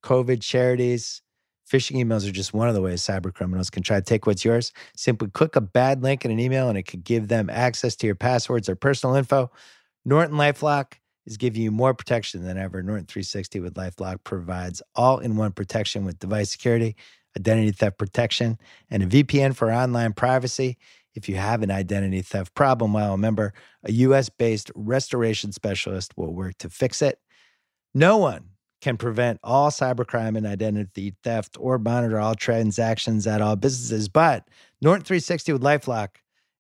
COVID charities. Phishing emails are just one of the ways cyber criminals can try to take what's yours. Simply click a bad link in an email and it could give them access to your passwords or personal info. Norton Lifelock is giving you more protection than ever. Norton 360 with Lifelock provides all in one protection with device security, identity theft protection, and a VPN for online privacy. If you have an identity theft problem while a member, a US based restoration specialist will work to fix it. No one can prevent all cybercrime and identity theft or monitor all transactions at all businesses, but Norton 360 with Lifelock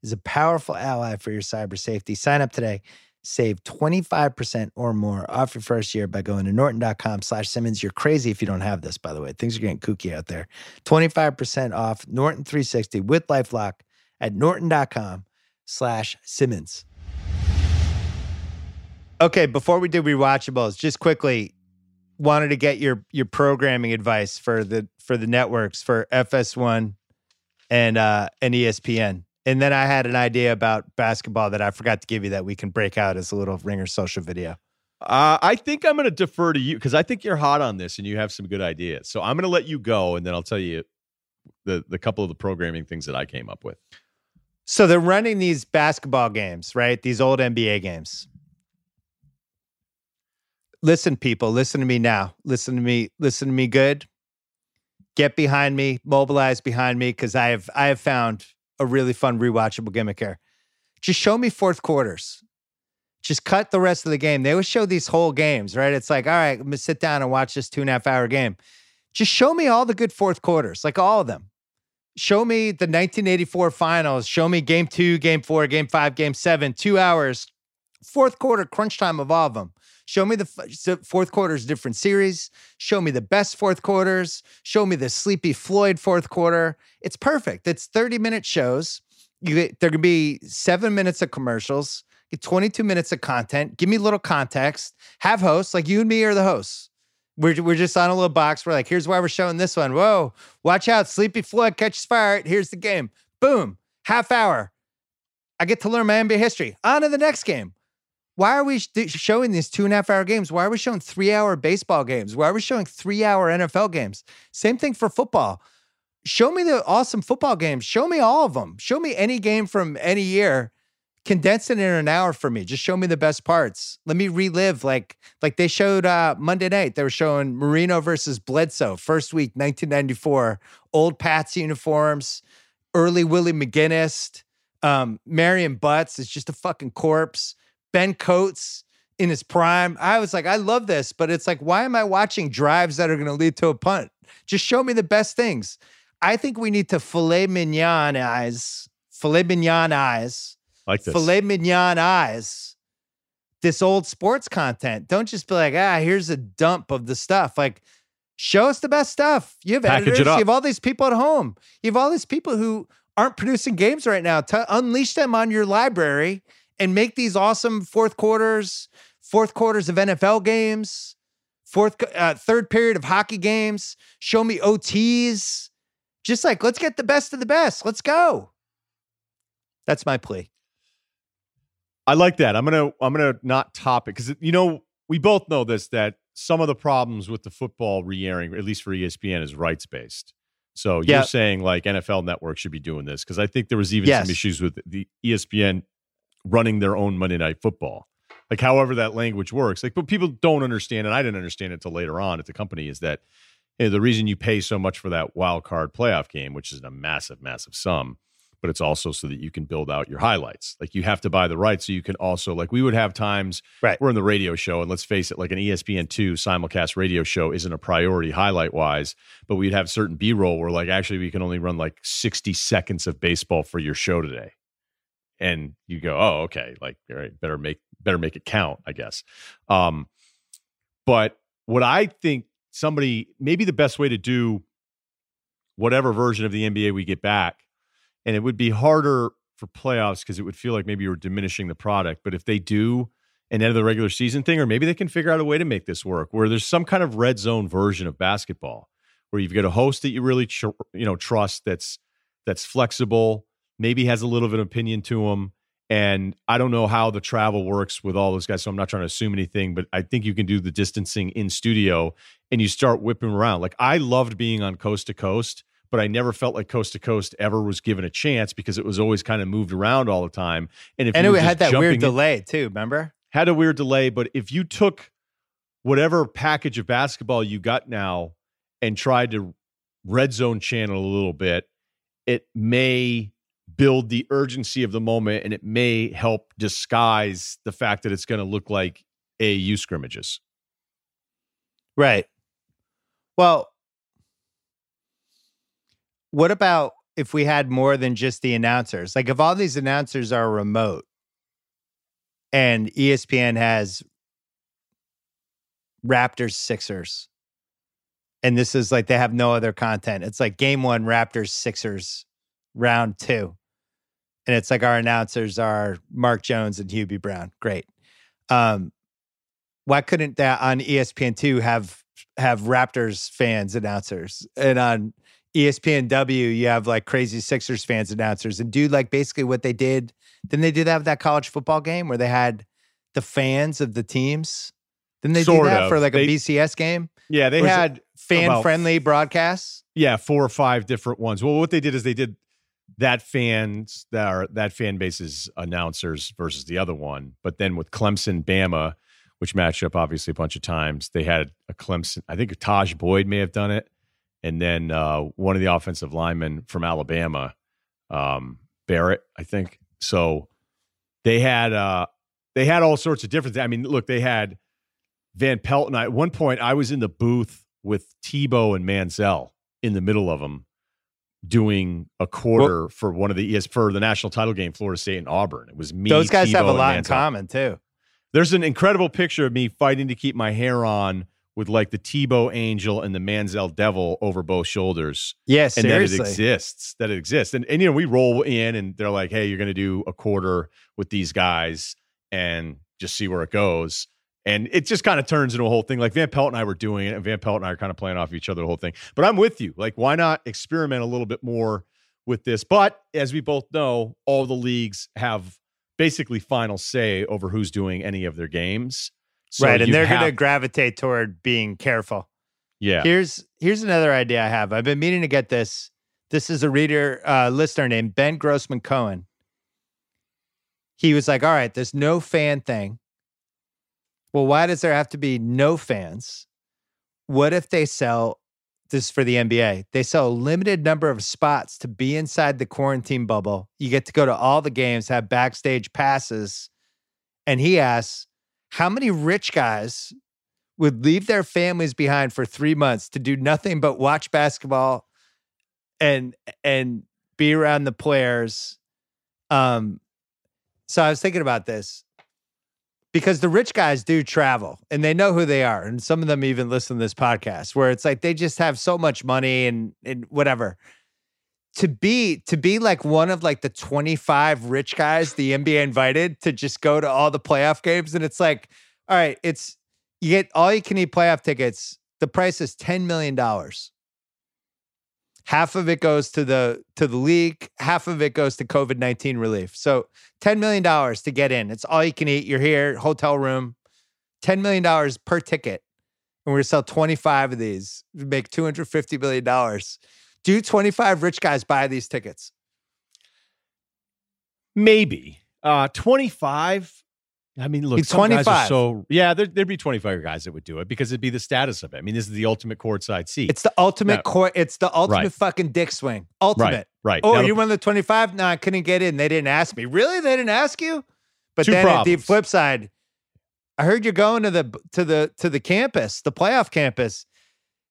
is a powerful ally for your cyber safety. Sign up today. Save 25% or more off your first year by going to norton.com slash Simmons. You're crazy if you don't have this, by the way. Things are getting kooky out there. 25% off Norton 360 with LifeLock at norton.com slash Simmons. Okay, before we do rewatchables, just quickly wanted to get your your programming advice for the for the networks for FS1 and uh and ESPN. And then I had an idea about basketball that I forgot to give you that we can break out as a little ringer social video. Uh, I think I'm going to defer to you because I think you're hot on this and you have some good ideas. So I'm going to let you go, and then I'll tell you the the couple of the programming things that I came up with. So they're running these basketball games, right? These old NBA games. Listen, people, listen to me now. Listen to me, listen to me good. Get behind me, mobilize behind me, because I have I have found a really fun rewatchable gimmick here. Just show me fourth quarters. Just cut the rest of the game. They always show these whole games, right? It's like, all right, I'm gonna sit down and watch this two and a half hour game. Just show me all the good fourth quarters, like all of them show me the 1984 finals. Show me game two, game four, game five, game seven, two hours, fourth quarter, crunch time of all of them. Show me the f- fourth quarters, different series. Show me the best fourth quarters. Show me the Sleepy Floyd fourth quarter. It's perfect. It's 30 minute shows. You get, there can be seven minutes of commercials, get 22 minutes of content. Give me a little context. Have hosts like you and me are the hosts. We're, we're just on a little box. We're like, here's why we're showing this one. Whoa, watch out. Sleepy Floyd catches fire. Here's the game. Boom. Half hour. I get to learn my NBA history. On to the next game. Why are we sh- showing these two and a half hour games? Why are we showing three hour baseball games? Why are we showing three hour NFL games? Same thing for football. Show me the awesome football games. Show me all of them. Show me any game from any year condense it in an hour for me. Just show me the best parts. Let me relive like like they showed uh Monday night. They were showing Marino versus Bledsoe, first week, 1994, old Pats uniforms, early Willie McGinest, um, Marion Butts is just a fucking corpse. Ben Coates in his prime. I was like, I love this, but it's like, why am I watching drives that are going to lead to a punt? Just show me the best things. I think we need to filet mignon eyes, filet mignon eyes Like this. filet mignon eyes this old sports content. Don't just be like, ah, here's a dump of the stuff. Like, show us the best stuff. You have Package editors. You have all these people at home. You have all these people who aren't producing games right now. To unleash them on your library and make these awesome fourth quarters, fourth quarters of NFL games, fourth, uh, third period of hockey games. Show me OTs. Just like, let's get the best of the best. Let's go. That's my plea. I like that. I'm gonna I'm gonna not top it because you know we both know this that some of the problems with the football re-airing, at least for ESPN, is rights based. So you're saying like NFL Network should be doing this because I think there was even Yes. some issues with the ESPN running their own Monday Night Football. Like, however that language works. Like, but people don't understand, and I didn't understand it until later on at the company, is that you know, the reason you pay so much for that wild card playoff game, which is a massive, massive sum, but it's also so that you can build out your highlights. Like you have to buy the rights so you can also like we would have times right. we're in the radio show and let's face it, like an ESPN two simulcast radio show isn't a priority highlight wise, but we'd have certain B roll where like actually we can only run like 60 seconds of baseball for your show today. And you go, oh, okay, like all right, better make better make it count, I guess. Um, but what I think somebody maybe the best way to do whatever version of the NBA we get back and it would be harder for playoffs because it would feel like maybe you're diminishing the product. But if they do an end of the regular season thing, or maybe they can figure out a way to make this work, where there's some kind of red zone version of basketball, where you've got a host that you really tr- you know trust that's that's flexible, maybe has a little bit of opinion to him. And I don't know how the travel works with all those guys, so I'm not trying to assume anything, but I think you can do the distancing in studio and you start whipping around. Like I loved being on coast to coast but I never felt like Coast to Coast ever was given a chance because it was always kind of moved around all the time. And if and it had that weird delay too, remember? Had a weird delay, but if you took whatever package of basketball you got now and tried to red zone channel a little bit, it may build the urgency of the moment and it may help disguise the fact that it's going to look like AAU scrimmages. Right. Well, what about if we had more than just the announcers? Like if all these announcers are remote and ESPN has Raptors Sixers and this is like they have no other content. It's like game 1 Raptors Sixers round 2. And it's like our announcers are Mark Jones and Hubie Brown. Great. Um why couldn't that on ESPN2 have have Raptors fans announcers and on ESPNW, you have like crazy Sixers fans announcers and do like basically what they did. Then they did have that college football game where they had the fans of the teams. Then they sort do that of. for like they, a BCS game. Yeah, they had fan friendly broadcasts. Yeah, four or five different ones. Well, what they did is they did that fans that are that fan base's announcers versus the other one. But then with Clemson, Bama, which matched up obviously a bunch of times, they had a Clemson. I think Tajh Boyd may have done it and then uh, one of the offensive linemen from Alabama, um, Barrett, I think. So they had uh, they had all sorts of different. I mean, look, they had Van Pelt and I. At one point, I was in the booth with Tebow and Manziel in the middle of them doing a quarter well, for one of the ES for the national title game, Florida State and Auburn. It was me. Those guys Tebow have a lot in common too. There's an incredible picture of me fighting to keep my hair on with like the Tebow Angel and the Manziel Devil over both shoulders. Yes, and seriously. that it exists. That it exists. And and you know, we roll in and they're like, hey, you're gonna do a quarter with these guys and just see where it goes. And it just kind of turns into a whole thing. Like Van Pelt and I were doing it, and Van Pelt and I are kind of playing off each other the whole thing. But I'm with you. Like, why not experiment a little bit more with this? But as we both know, all the leagues have basically final say over who's doing any of their games. So right, and they're have- going to gravitate toward being careful. Yeah. Here's here's another idea I have. I've been meaning to get this. This is a reader uh, listener named Ben Grossman Cohen. He was like, "All right, there's no fan thing. Well, why does there have to be no fans? What if they sell this for the NBA? They sell a limited number of spots to be inside the quarantine bubble. You get to go to all the games, have backstage passes." And he asks, how many rich guys would leave their families behind for three months to do nothing but watch basketball and and be around the players? Um, so I was thinking about this because the rich guys do travel and they know who they are, and some of them even listen to this podcast where it's like they just have so much money and and whatever. To be to be like one of like the 25 rich guys the NBA invited to just go to all the playoff games and it's like all right it's you get all you can eat playoff tickets the price is 10 million dollars half of it goes to the to the league half of it goes to covid-19 relief so 10 million dollars to get in it's all you can eat you're here hotel room 10 million dollars per ticket and we're going to sell 25 of these make 250 million dollars do 25 rich guys buy these tickets? Maybe. Uh, 25. I mean, look, He's some guys are 25. so yeah, there, there'd be 25 guys that would do it because it'd be the status of it. I mean, this is the ultimate courtside seat. It's the ultimate No. court. It's the ultimate Right. fucking dick swing. Ultimate. right, right. Oh, Now, you won the 25? No, I couldn't get in. They didn't ask me. Really? They didn't ask you? But then at the flip side, I heard you're going to the to the to the campus, the playoff campus.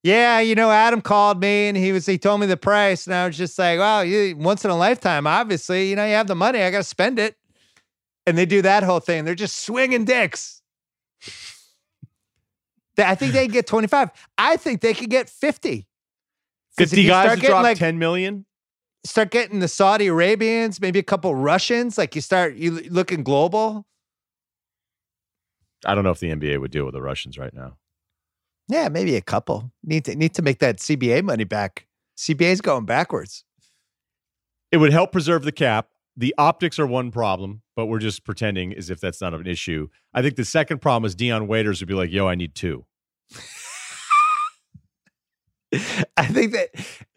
Yeah, you know, Adam called me and he was he told me the price, and I was just like, "Wow, you once in a lifetime, obviously. You know, you have the money, I got to spend it." And they do that whole thing. They're just swinging dicks. I think they get 25. I think they could get 50. 'Cause if 50 guys start to getting, drop like, 10 million. start getting the Saudi Arabians, maybe a couple Russians. Like you start you looking global. I don't know if the NBA would deal with the Russians right now. Yeah, maybe a couple. Need to need to make that CBA money back. CBA's going backwards. It would help preserve the cap. The optics are one problem, but we're just pretending as if that's not an issue. I think the second problem is Dion Waiters would be like, "Yo, I need two. I think that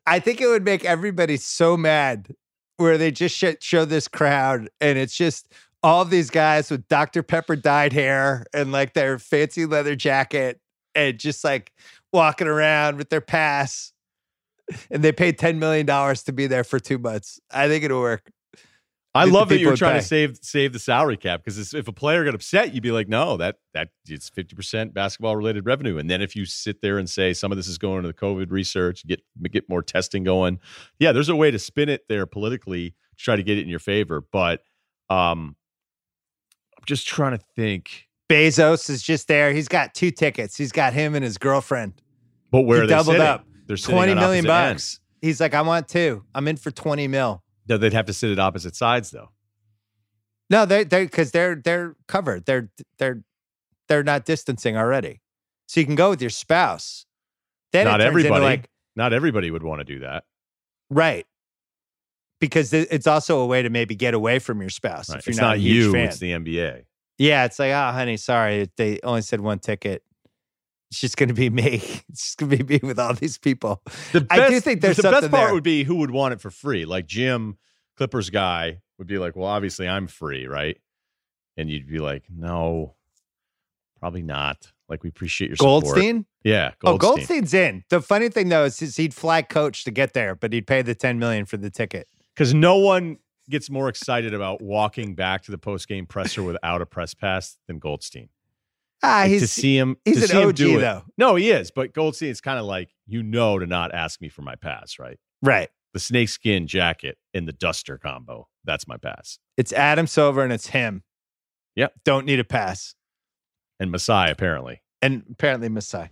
I think it would make everybody so mad where they just sh- show this crowd and it's just all these guys with Dr. Pepper dyed hair and like their fancy leather jacket and just like walking around with their pass. And they paid $10 million to be there for two months. I think it'll work. I love that you're trying pay. to save save the salary cap because if a player got upset, you'd be like, "No, that that it's fifty percent basketball related revenue." And then if you sit there and say some of this is going to the COVID research, get get more testing going, yeah, there's a way to spin it there politically to try to get it in your favor. But um, I'm just trying to think. Bezos is just there. He's got two tickets. He's got him and his girlfriend. But where He are they doubled sitting? up. They're sitting 20 on million bucks. ends. He's like, I want two. I'm in for 20 mil. No, they'd have to sit at opposite sides though. No, they they because they're they're covered. They're they're they're not distancing already. So you can go with your spouse. Then Not everybody. like Not everybody would want to do that. right. Because it's also a way to maybe get away from your spouse Right. if you're It's not, not you. fan. It's the NBA. yeah, it's like, oh, honey, sorry, they only said one ticket. It's just going to be me. It's just going to be me with all these people. The I do think there's the best part there. would be who would want it for free. Like Jim, Clippers guy, would be like, "Well, obviously I'm free, right?" And you'd be like, "No, probably not. Like we appreciate your support." Goldstein? yeah, Oh, Goldstein's in. The funny thing though is, he'd fly coach to get there, but he'd pay the 10 million for the ticket. Because no one gets more excited about walking back to the post game presser without a press pass than Goldstein. Ah, Like, he's to see him, he's to an see him OG do it- though. No, he is, but Goldstein, it's kind of like you know to not ask me for my pass, right? right. The snakeskin jacket and the duster combo. That's my pass. It's Adam Silver and it's him. Yep. Don't need a pass. And Masai, apparently. And apparently Masai.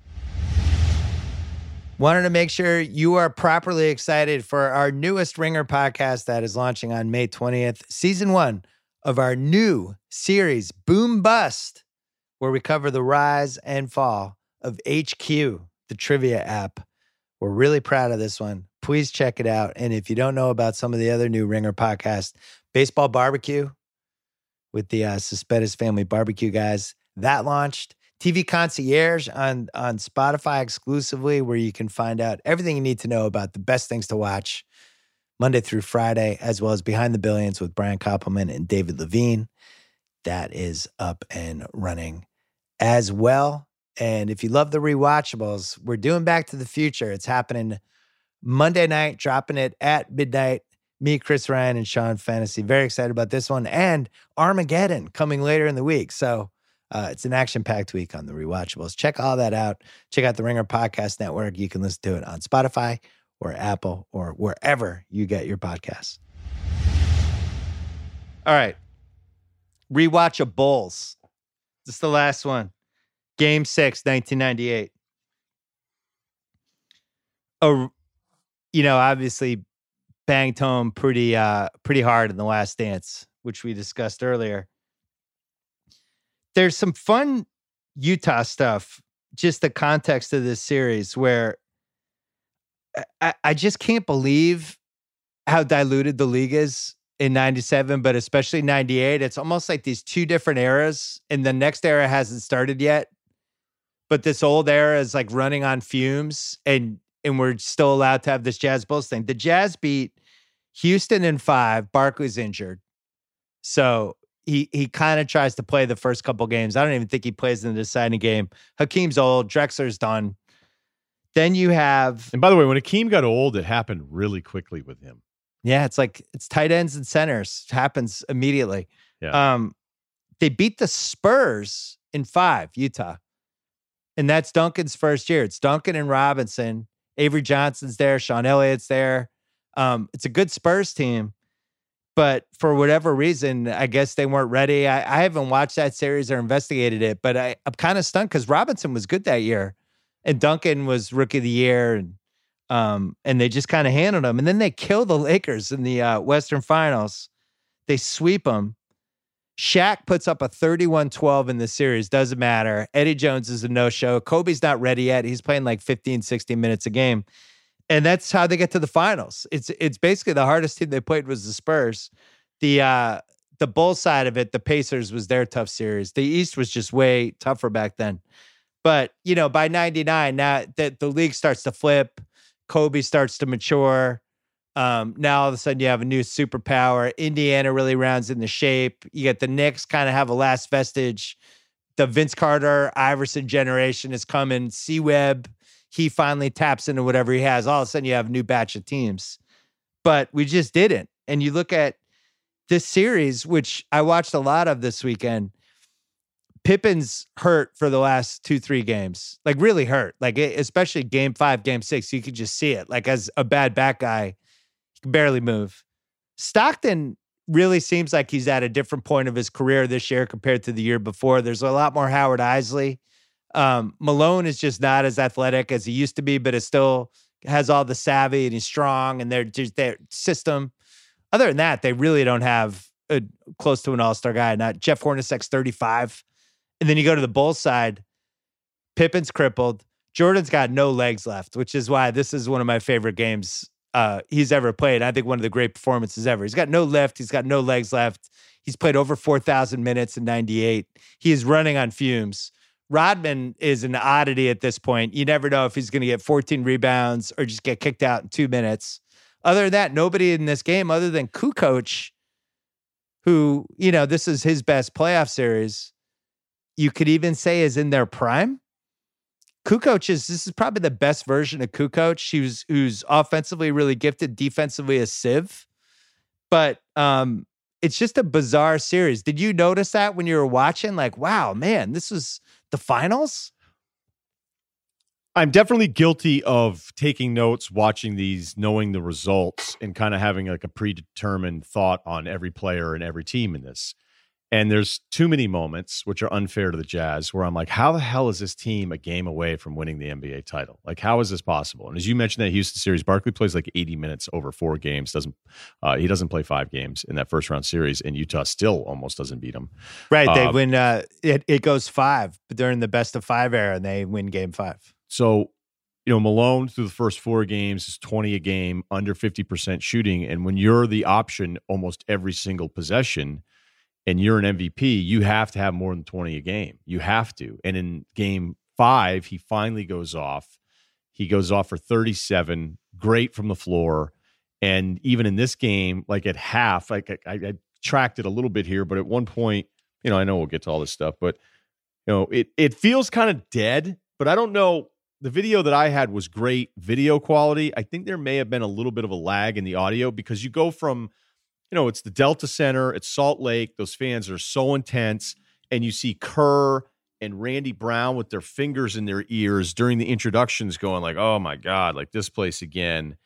Wanted to make sure you are properly excited for our newest Ringer podcast that is launching on May 20th, season one of our new series, Boom Bust, where we cover the rise and fall of HQ, the trivia app. We're really proud of this one. Please check it out. And if you don't know about some of the other new Ringer podcasts, Baseball Barbecue with the uh, Suspettus Family Barbecue guys, that launched. TV Concierge on on Spotify exclusively, where you can find out everything you need to know about the best things to watch Monday through Friday, as well as Behind the Billions with Brian Koppelman and David Levien. That is up and running as well. And if you love the rewatchables, we're doing Back to the Future. It's happening Monday night, dropping it at midnight. Me, Chris Ryan, and Sean Fennessey. Very excited about this one. And Armageddon coming later in the week. So uh, it's an action packed week on the rewatchables. Check all that out. Check out the Ringer Podcast Network. You can listen to it on Spotify or Apple or wherever you get your podcasts. All right. RewatchaBulls. Is the last one. Game six, 1998. Oh, you know, obviously banged home pretty uh pretty hard in the last dance, which we discussed earlier there's some fun Utah stuff, just the context of this series where I, I just can't believe how diluted the league is in 97, but especially 98. It's almost like these two different eras, and the next era hasn't started yet. But this old era is like running on fumes, and and we're still allowed to have this Jazz Bulls thing. The Jazz beat Houston in five. Barkley's injured. So he he kind of tries to play the first couple games. I don't even think he plays in the deciding game. Hakeem's old, Drexler's done. Then you have And by the way, when Akeem got old, it happened really quickly with him. Yeah, it's like it's tight ends and centers. It happens immediately. Yeah. Um, they beat the Spurs in five, Utah. And that's Duncan's first year. It's Duncan and Robinson. Avery Johnson's there. Sean Elliott's there. Um, it's a good Spurs team. But for whatever reason, I guess they weren't ready. I, I haven't watched that series or investigated it, but I, I'm kind of stunned because Robinson was good that year. And Duncan was rookie of the year. And um, and they just kind of handled them. And then they kill the Lakers in the uh, Western Finals. They sweep them. Shaq puts up a 31 12 in the series. Doesn't matter. Eddie Jones is a no show. Kobe's not ready yet. He's playing like 15, 16 minutes a game. And that's how they get to the finals. It's it's basically the hardest team they played was the Spurs. The uh the bull side of it, the Pacers was their tough series. The East was just way tougher back then. But you know, by 99, now that the league starts to flip, Kobe starts to mature. Um, now all of a sudden you have a new superpower. Indiana really rounds in the shape. You get the Knicks kind of have a last vestige. The Vince Carter, Iverson generation is coming. C Webb, he finally taps into whatever he has. All of a sudden you have a new batch of teams. But we just didn't. And you look at this series, which I watched a lot of this weekend. Pippen's hurt for the last two, three games, like really hurt. Like especially game five, game six, you could just see it. Like as a bad back guy, he can barely move. Stockton really seems like he's at a different point of his career this year compared to the year before. There's a lot more Howard Eisley. Um, Malone is just not as athletic as he used to be, but it still has all the savvy and he's strong and they're just their system. Other than that, they really don't have a close to an all-star guy. Not Jeff Hornacek's 35. And then you go to the Bulls side, Pippen's crippled. Jordan's got no legs left, which is why this is one of my favorite games uh, he's ever played. I think one of the great performances ever. He's got no lift. He's got no legs left. He's played over 4,000 minutes in 98. He is running on fumes. Rodman is an oddity at this point. You never know if he's going to get 14 rebounds or just get kicked out in two minutes. Other than that, nobody in this game other than Kukoc, who, you know, this is his best playoff series, you could even say is in their prime. Kukoc is this is probably the best version of Kukoc. Who's who's offensively really gifted, defensively a sieve. But um, it's just a bizarre series. Did you notice that when you were watching? Like, wow, man, this was the finals. I'm definitely guilty of taking notes, watching these, knowing the results, and kind of having like a predetermined thought on every player and every team in this. And there's too many moments, which are unfair to the Jazz, where I'm like, how the hell is this team a game away from winning the NBA title? Like, how is this possible? And as you mentioned that Houston series, Barkley plays like 80 minutes over four games. Doesn't uh, he doesn't play five games in that first round series, and Utah still almost doesn't beat him. Right, they uh, win. Uh, it it goes five, but they're in the best of five era, and they win game five. So you know, Malone through the first four games is 20 a game, under 50% shooting. And when you're the option almost every single possession, and you're an MVP, you have to have more than 20 a game. You have to. And in game five, he finally goes off. He goes off for 37, great from the floor. And even in this game, like at half, like I, I tracked it a little bit here, but at one point, you know, I know we'll get to all this stuff, but you know, it it feels kind of dead. But I don't know. The video that I had was great video quality. I think there may have been a little bit of a lag in the audio because you go from you know, it's the Delta Center, it's Salt Lake. Those fans are so intense. And you see Kerr and Randy Brown with their fingers in their ears during the introductions going like, oh my God, like this place again.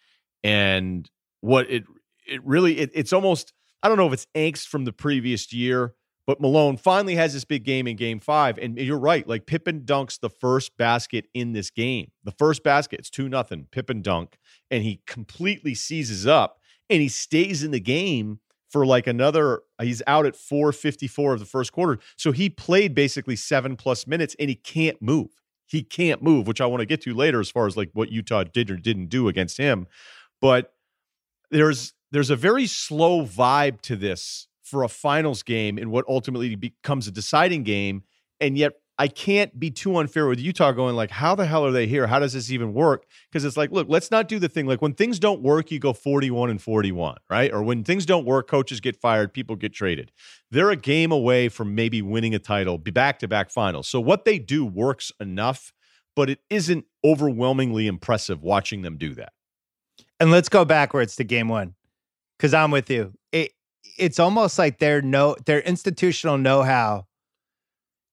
And what it it really it, it's almost I don't know if it's angst from the previous year, but Malone finally has this big game in game five. And you're right, like Pippen dunks the first basket in this game. The first basket, it's two nothing. Pippen dunk, and he completely seizes up and he stays in the game for like another uh, he's out at 454 of the first quarter. So he played basically seven plus minutes and he can't move. He can't move which i want to get to later as far as like what utah did or didn't do against him. But there's there's a very slow vibe to this for a finals game in what ultimately becomes a deciding game and yet I can't be too unfair with Utah going like, how the hell are they here? How does this even work? Because it's like, look, let's not do the thing like when things don't work, you go 41 and 41, right? Or when things don't work, coaches get fired, people get traded. They're a game away from maybe winning a title, be back to back finals. So what they do works enough, but it isn't overwhelmingly impressive watching them do that. And let's go backwards to game one. Cause I'm with you. It it's almost like their no their institutional know-how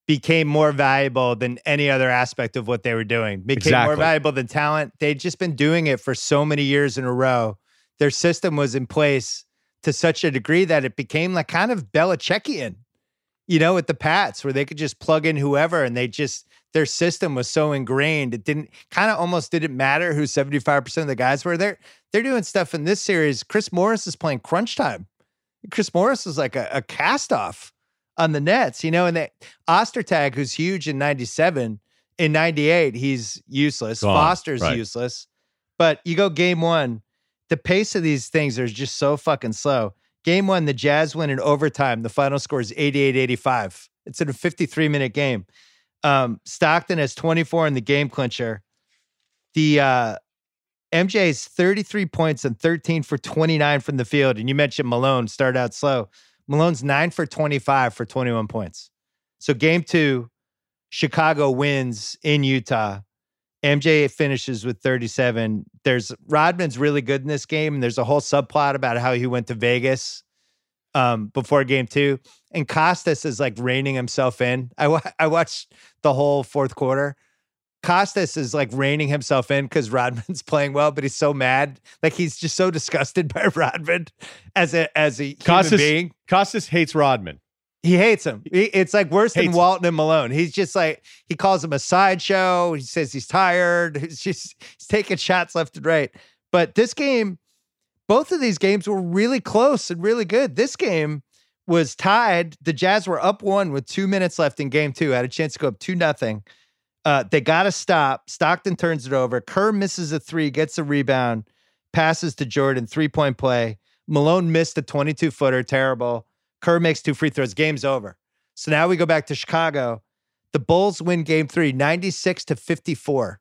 became more valuable than any other aspect of what they were doing. Became Exactly. more valuable than talent. They'd just been doing it for so many years in a row. Their system was in place to such a degree that it became like kind of Belichickian, you know, with the Pats, where they could just plug in whoever and they just their system was so ingrained. It didn't kind of almost didn't matter who 75% of the guys were. They're they're doing stuff in this series. Chris Morris is playing crunch time. Chris Morris is like a, a cast off on the Nets, you know, and that Ostertag, who's huge in 97, in 98, he's useless. Gone, Foster's right. useless. But you go game one, the pace of these things are just so fucking slow. Game one, the Jazz win in overtime. The final score is 88 85. It's in a 53 minute game. Um, Stockton has 24 in the game clincher. The uh, MJ's 33 points and 13 for 29 from the field. And you mentioned Malone started out slow. Malone's nine for 25 for 21 points. So game two, Chicago wins in Utah. MJ finishes with 37. There's Rodman's really good in this game. And there's a whole subplot about how he went to Vegas um, before game two. And Costas is like reining himself in. I, I watched the whole fourth quarter. Costas is like reining himself in because Rodman's playing well, but he's so mad. Like he's just so disgusted by Rodman as a as a human Costas, being. Costas hates Rodman. He hates him. He- It's like worse than Hates him. Walton and Malone. He's just like he calls him a sideshow. He says he's tired. He's just he's taking shots left and right. But this game, both of these games were really close and really good. This game was tied. The Jazz were up one with two minutes left in game two. Had a chance to go up two nothing. Uh, they got to stop. Stockton turns it over. Kerr misses a three, gets a rebound, passes to Jordan, three point play. Malone missed a 22 footer, terrible. Kerr makes two free throws. Game's over. So now we go back to Chicago. The Bulls win game three, 96 to 54.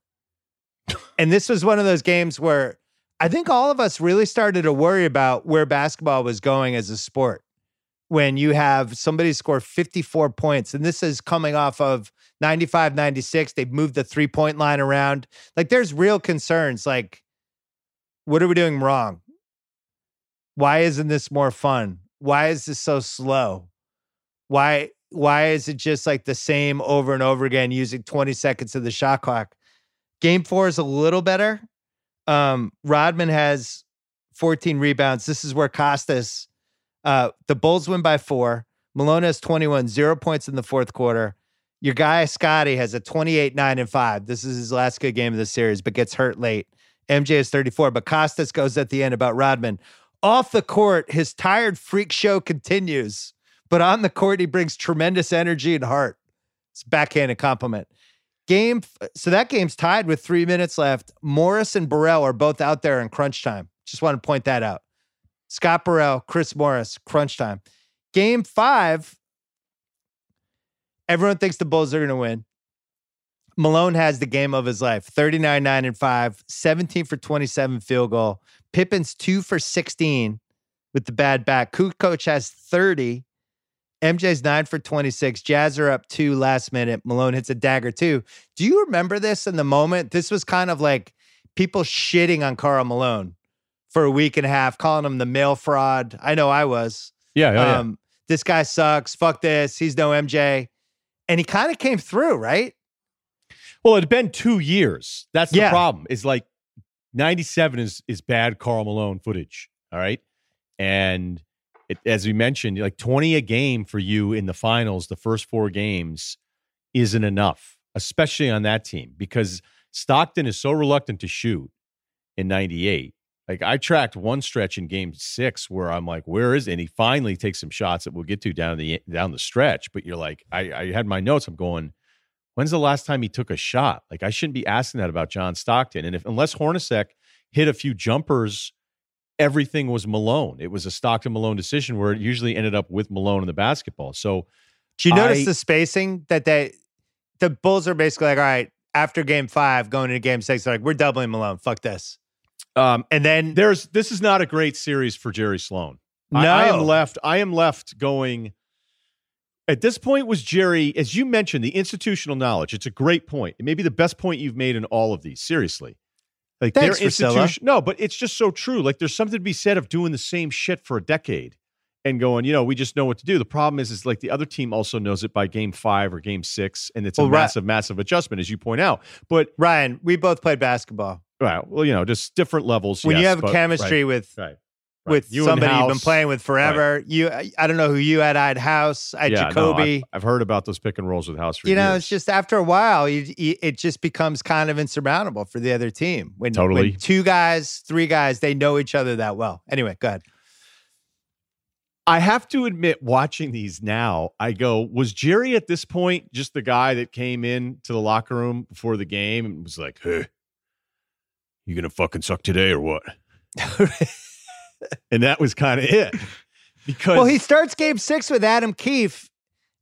and this was one of those games where I think all of us really started to worry about where basketball was going as a sport. When you have somebody score 54 points, and this is coming off of 95, 96, they've moved the three point line around. Like there's real concerns. Like, what are we doing wrong? Why isn't this more fun? Why is this so slow? Why why is it just like the same over and over again using 20 seconds of the shot clock? Game four is a little better. Um, Rodman has 14 rebounds. This is where Costas, uh, the Bulls win by four. Malone has 21, zero points in the fourth quarter. Your guy Scotty has a 28, 9, and 5. This is his last good game of the series, but gets hurt late. MJ is 34, but Costas goes at the end about Rodman. Off the court, his tired freak show continues, but on the court, he brings tremendous energy and heart. It's backhanded compliment. Game, so that game's tied with three minutes left. Morris and Burrell are both out there in crunch time. Just want to point that out. Scott Burrell, Chris Morris, crunch time. Game five, everyone thinks the Bulls are going to win. Malone has the game of his life 39, 9, and 5, 17 for 27 field goal. Pippen's 2 for 16 with the bad back. Kukoc has 30. MJ's 9 for 26. Jazz are up 2 last minute. Malone hits a dagger too. Do you remember this in the moment? This was kind of like people shitting on Karl Malone for a week and a half, calling him the mail fraud. I know I was. Yeah, yeah, yeah. Um, this guy sucks. Fuck this. He's no MJ. And he kind of came through, right? Well, it had been two years. That's the Yeah. problem. Is like ninety seven is is bad Karl Malone footage. All right, and it, as we mentioned, like twenty a game for you in the finals, the first four games isn't enough, especially on that team because Stockton is so reluctant to shoot in ninety eight. Like I tracked one stretch in game six where I'm like, where is it? And he finally takes some shots that we'll get to down the down the stretch. But you're like, I, I had my notes. I'm going, when's the last time he took a shot? Like I shouldn't be asking that about John Stockton. And if unless Hornacek hit a few jumpers, everything was Malone. It was a Stockton Malone decision where it usually ended up with Malone in the basketball. So Do you notice I- the spacing that they the Bulls are basically like, all right, after game five, going into game six, they're like, we're doubling Malone. Fuck this. Um, And then there's this is not a great series for Jerry Sloan. no, I, I am left. I am left going. At this point, was Jerry, as you mentioned, the institutional knowledge. It's a great point. It may be the best point you've made in all of these. Seriously, like Thanks, their institution. No, but it's just so true. Like there's something to be said of doing the same shit for a decade and going. You know, we just know what to do. The problem is, is like the other team also knows it by game five or game six, and it's a Well, right. massive, massive adjustment, as you point out. But Ryen, we both played basketball. Right, well, you know, just different levels. When you have but- chemistry with right, right, right. with You somebody you've been playing with forever, you I I don't know who you had. I had House, I had yeah, no, Jacoby. I've, I've heard about those pick and rolls with House for you know, it's just after a while, you, you, it just becomes kind of insurmountable for the other team. When, Totally. when two guys, three guys, they know each other that well. Anyway, go ahead. I have to admit, watching these now, I go, was Jerry at this point just the guy that came in to the locker room before the game and was like, hey, you gonna fucking suck today or what? And that was kind of it. Because well, he starts game six with Adam Keefe,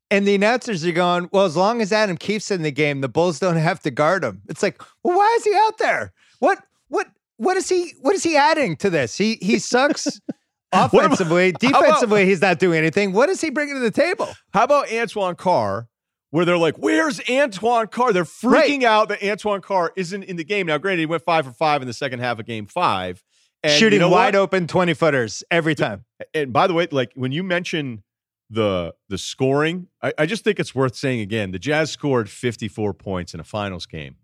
and the announcers are going, Well, as long as Adam Keefe's in the game, the Bulls don't have to guard him. It's like, well, why is he out there? What what what is he what is he adding to this? He he sucks offensively. about- Defensively, he's not doing anything. What is he bringing to the table? how about Antoine Carr? Where they're like, "Where's Antoine Carr?" They're freaking out that Antoine Carr isn't in the game now. Granted, he went five for five in the second half of Game Five, and you Shooting know what? wide open 20 footers every time. and by the way, like when you mention the the scoring, I, I just think it's worth saying again. The Jazz scored 54 points in a finals game.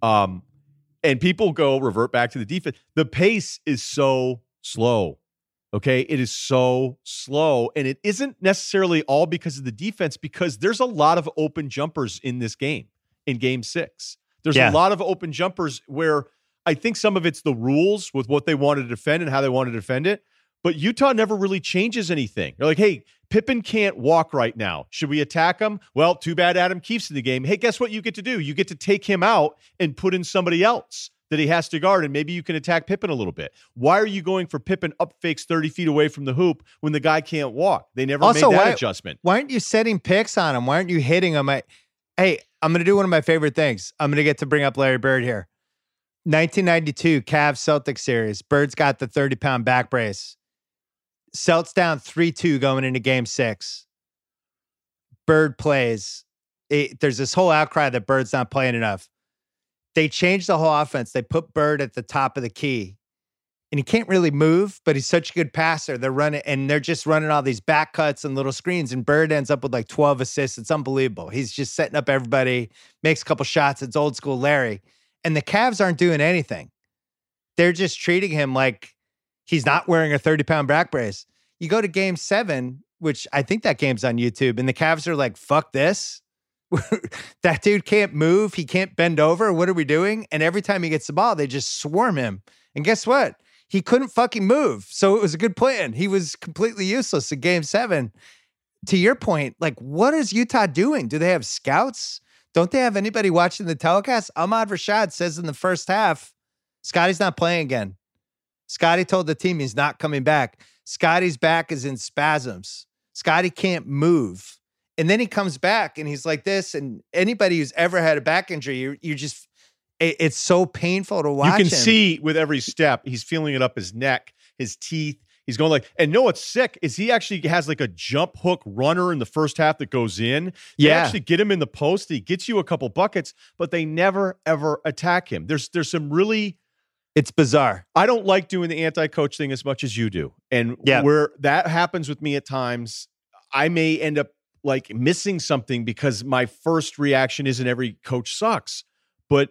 Um, and people go revert back to the defense. The pace is so slow. Okay. It is so slow. And it isn't necessarily all because of the defense, because there's a lot of open jumpers in this game, in game six. There's Yeah. a lot of open jumpers where I think some of it's the rules with what they want to defend and how they want to defend it. But Utah never really changes anything. They're like, hey, Pippen can't walk right now. Should we attack him? Well, too bad Adam Keefe's in the game. Hey, guess what you get to do? You get to take him out and put in somebody else that he has to guard, and maybe you can attack Pippen a little bit. Why are you going for Pippen up fakes 30 feet away from the hoop when the guy can't walk? They never Also, made that why- adjustment. Why aren't you setting picks on him? Why aren't you hitting him? I, hey, I'm going to do one of my favorite things. I'm going to get to bring up Larry Bird here. 1992 Cavs Celtics series. Bird's got the 30 pound back brace. Celts down 3 2 going into game six. Bird plays. It- there's this whole outcry that Bird's not playing enough. They changed the whole offense. They put Bird at the top of the key and he can't really move, but he's such a good passer. They're running and they're just running all these back cuts and little screens. And Bird ends up with like 12 assists. It's unbelievable. He's just setting up everybody, makes a couple shots. It's old school Larry. And the Cavs aren't doing anything. They're just treating him like he's not wearing a 30 pound back brace. You go to game seven, which I think that game's on YouTube, and the Cavs are like, fuck this. that dude can't move. He can't bend over. What are we doing? And every time he gets the ball, they just swarm him. And guess what? He couldn't fucking move. So it was a good plan. He was completely useless in game seven. To your point, like, what is Utah doing? Do they have scouts? Don't they have anybody watching the telecast? Ahmad Rashad says in the first half, Scotty's not playing again. Scotty told the team he's not coming back. Scotty's back is in spasms. Scotty can't move. And then he comes back and he's like this. And anybody who's ever had a back injury, you you just it- it's so painful to watch. You can him. see with every step, he's feeling it up his neck, his teeth. He's going like, and no, what's sick is he actually has like a jump hook runner in the first half that goes in. They Yeah. actually get him in the post. He gets you a couple buckets, but they never ever attack him. There's there's some really It's bizarre. I don't like doing the anti-coach thing as much as you do. And Yeah. where that happens with me at times, I may end up like missing something because my first reaction isn't every coach sucks. But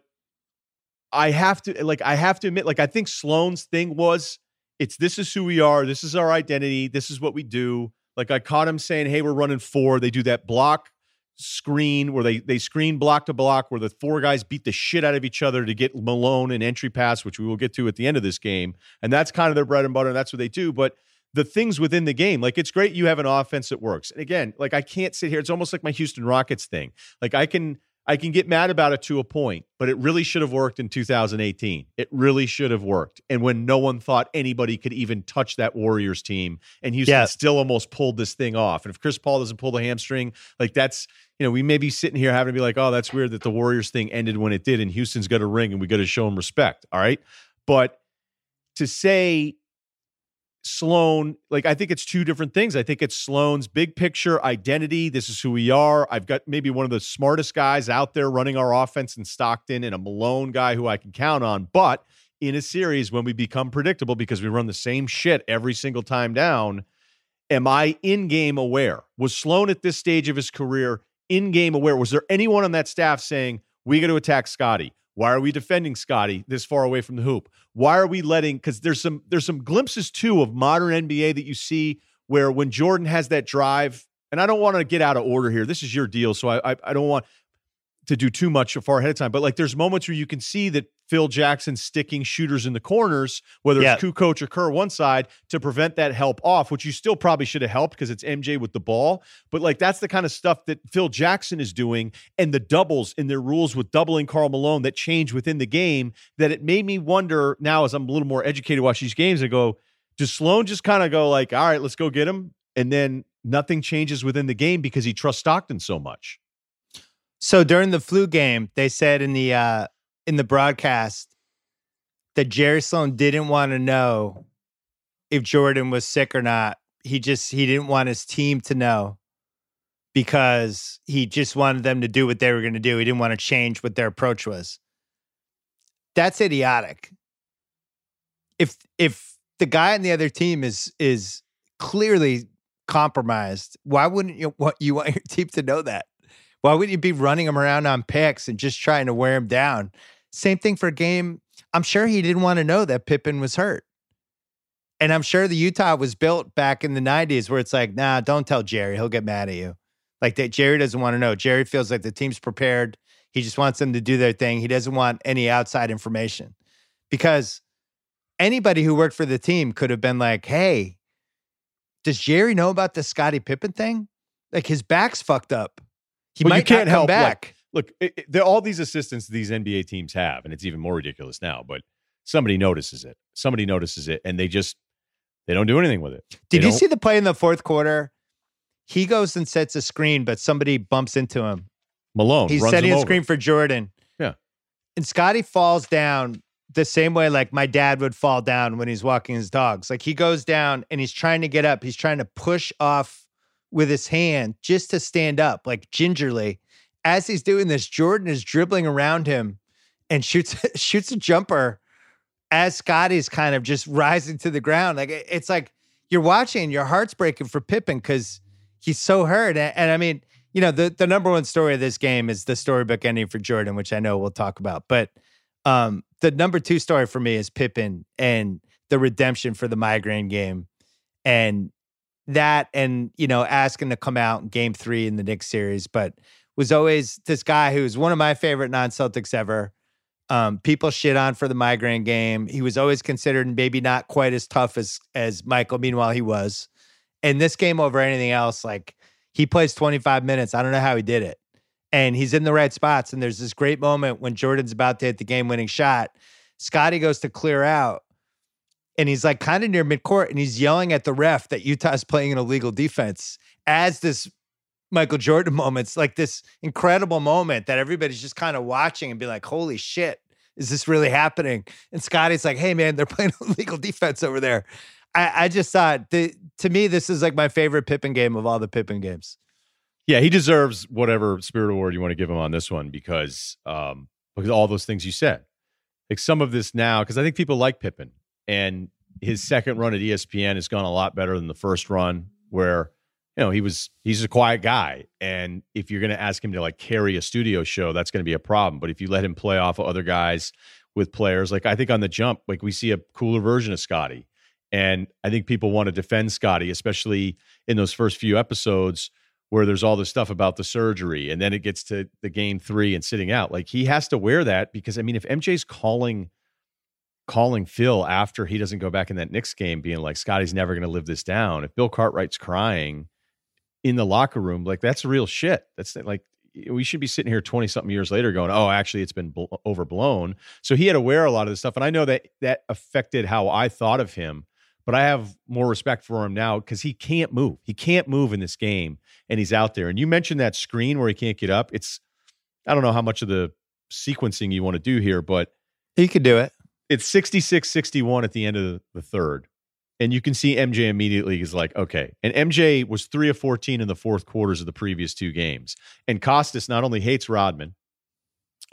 I have to like I have to admit, like I think Sloan's thing was it's this is who we are, this is our identity, this is what we do. Like I caught him saying, Hey, we're running four. They do that block screen where they they screen block to block where the four guys beat the shit out of each other to get Malone an entry pass, which we will get to at the end of this game. And that's kind of their bread and butter. And that's what they do. But the things within the game, like it's great you have an offense that works. And again, like I can't sit here. It's almost like my Houston Rockets thing. Like I can I can get mad about it to a point, but it really should have worked in 2018. It really should have worked. And when no one thought anybody could even touch that Warriors team, and Houston yeah. still almost pulled this thing off. And if Chris Paul doesn't pull the hamstring, like that's, you know, we may be sitting here having to be like, oh, that's weird that the Warriors thing ended when it did, and Houston's got a ring and we got to show them respect. All right. But to say Sloan, like I think it's two different things. I think it's Sloan's big picture identity. This is who we are. I've got maybe one of the smartest guys out there running our offense in Stockton and a Malone guy who I can count on. But in a series when we become predictable because we run the same shit every single time down, am I in game aware? Was Sloan at this stage of his career in game aware? Was there anyone on that staff saying, we got to attack Scottie? Why are we defending Scotty this far away from the hoop? Why are we letting because there's some there's some glimpses too of modern NBA that you see where when Jordan has that drive, and I don't want to get out of order here. This is your deal, so I I, I don't want to do too much far ahead of time. But like there's moments where you can see that Phil Jackson sticking shooters in the corners, whether yeah. it's Kukoc or Kerr one side, to prevent that help off, which you still probably should have helped because it's MJ with the ball. But like that's the kind of stuff that Phil Jackson is doing, and the doubles in their rules with doubling Karl Malone that change within the game. That it made me wonder now as I'm a little more educated watch these games and go, does Sloan just kind of go like, all right, let's go get him, and then nothing changes within the game because he trusts Stockton so much. So during the flu game, they said in the uh, in the broadcast that Jerry Sloan didn't want to know if Jordan was sick or not. He just he didn't want his team to know because he just wanted them to do what they were going to do. He didn't want to change what their approach was. That's idiotic. If if the guy on the other team is is clearly compromised, why wouldn't you want you want your team to know that? Why would you be running him around on picks and just trying to wear him down? Same thing for game. I'm sure he didn't want to know that Pippen was hurt. And I'm sure the Utah was built back in the 90s where it's like, nah, don't tell Jerry. He'll get mad at you. Like that, Jerry doesn't want to know. Jerry feels like the team's prepared. He just wants them to do their thing. He doesn't want any outside information because anybody who worked for the team could have been like, hey, does Jerry know about the Scottie Pippen thing? Like his back's fucked up. He well, might can't help back. Like, look, it, it, all these assistants these NBA teams have, and it's even more ridiculous now. But somebody notices it. Somebody notices it, and they just they don't do anything with it. Did you see the play in the fourth quarter? He goes and sets a screen, but somebody bumps into him. Malone. He's setting a screen for Jordan. Yeah. And Scotty falls down the same way like my dad would fall down when he's walking his dogs. Like he goes down and he's trying to get up. He's trying to push off with his hand just to stand up, like gingerly. As he's doing this, Jordan is dribbling around him and shoots shoots a jumper as Scottie's kind of just rising to the ground. Like it's like you're watching, your heart's breaking for Pippen because he's so hurt. And, and, I mean, you know, the the number one story of this game is the storybook ending for Jordan, which I know we'll talk about. But um, the number two story for me is Pippen and the redemption for the migraine game. And that and you know asking to come out in game three in the Knicks series, but was always this guy who was one of my favorite non-Celtics ever. Um, people shit on for the migraine game. He was always considered maybe not quite as tough as as Michael. Meanwhile, he was. And this game over anything else, like he plays 25 minutes. I don't know how he did it. And he's in the right spots. And there's this great moment when Jordan's about to hit the game winning shot. Scotty goes to clear out and he's like kind of near midcourt and he's yelling at the ref that Utah's playing an illegal defense as this Michael Jordan moments, like this incredible moment that everybody's just kind of watching and be like, holy shit, is this really happening? And Scotty's like, hey man, they're playing illegal defense over there. I, I just thought the, to me, this is like my favorite Pippen game of all the Pippen games. Yeah, he deserves whatever spirit award you want to give him on this one because um because all those things you said. Like some of this now, because I think people like Pippen and his second run at ESPN has gone a lot better than the first run, where you know he was he's a quiet guy, and if you're going to ask him to like carry a studio show, that's going to be a problem. But if you let him play off of other guys with players, like I think on the jump, like we see a cooler version of Scotty, and I think people want to defend Scotty, especially in those first few episodes where there's all this stuff about the surgery and then it gets to the game three and sitting out. Like he has to wear that because I mean, if MJ's calling calling Phil after he doesn't go back in that Knicks game, being like, Scotty's never going to live this down. If Bill Cartwright's crying in the locker room, like that's real shit. That's like we should be sitting here 20 something years later going, oh, actually, it's been bl- overblown. So he had to wear a lot of this stuff. And I know that that affected how I thought of him, but I have more respect for him now because he can't move. He can't move in this game and he's out there. And you mentioned that screen where he can't get up. It's, I don't know how much of the sequencing you want to do here, but he could do it. It's 66 61 at the end of the third. And you can see MJ immediately is like, okay. And MJ was three of 14 in the fourth quarters of the previous two games. And Costas not only hates Rodman,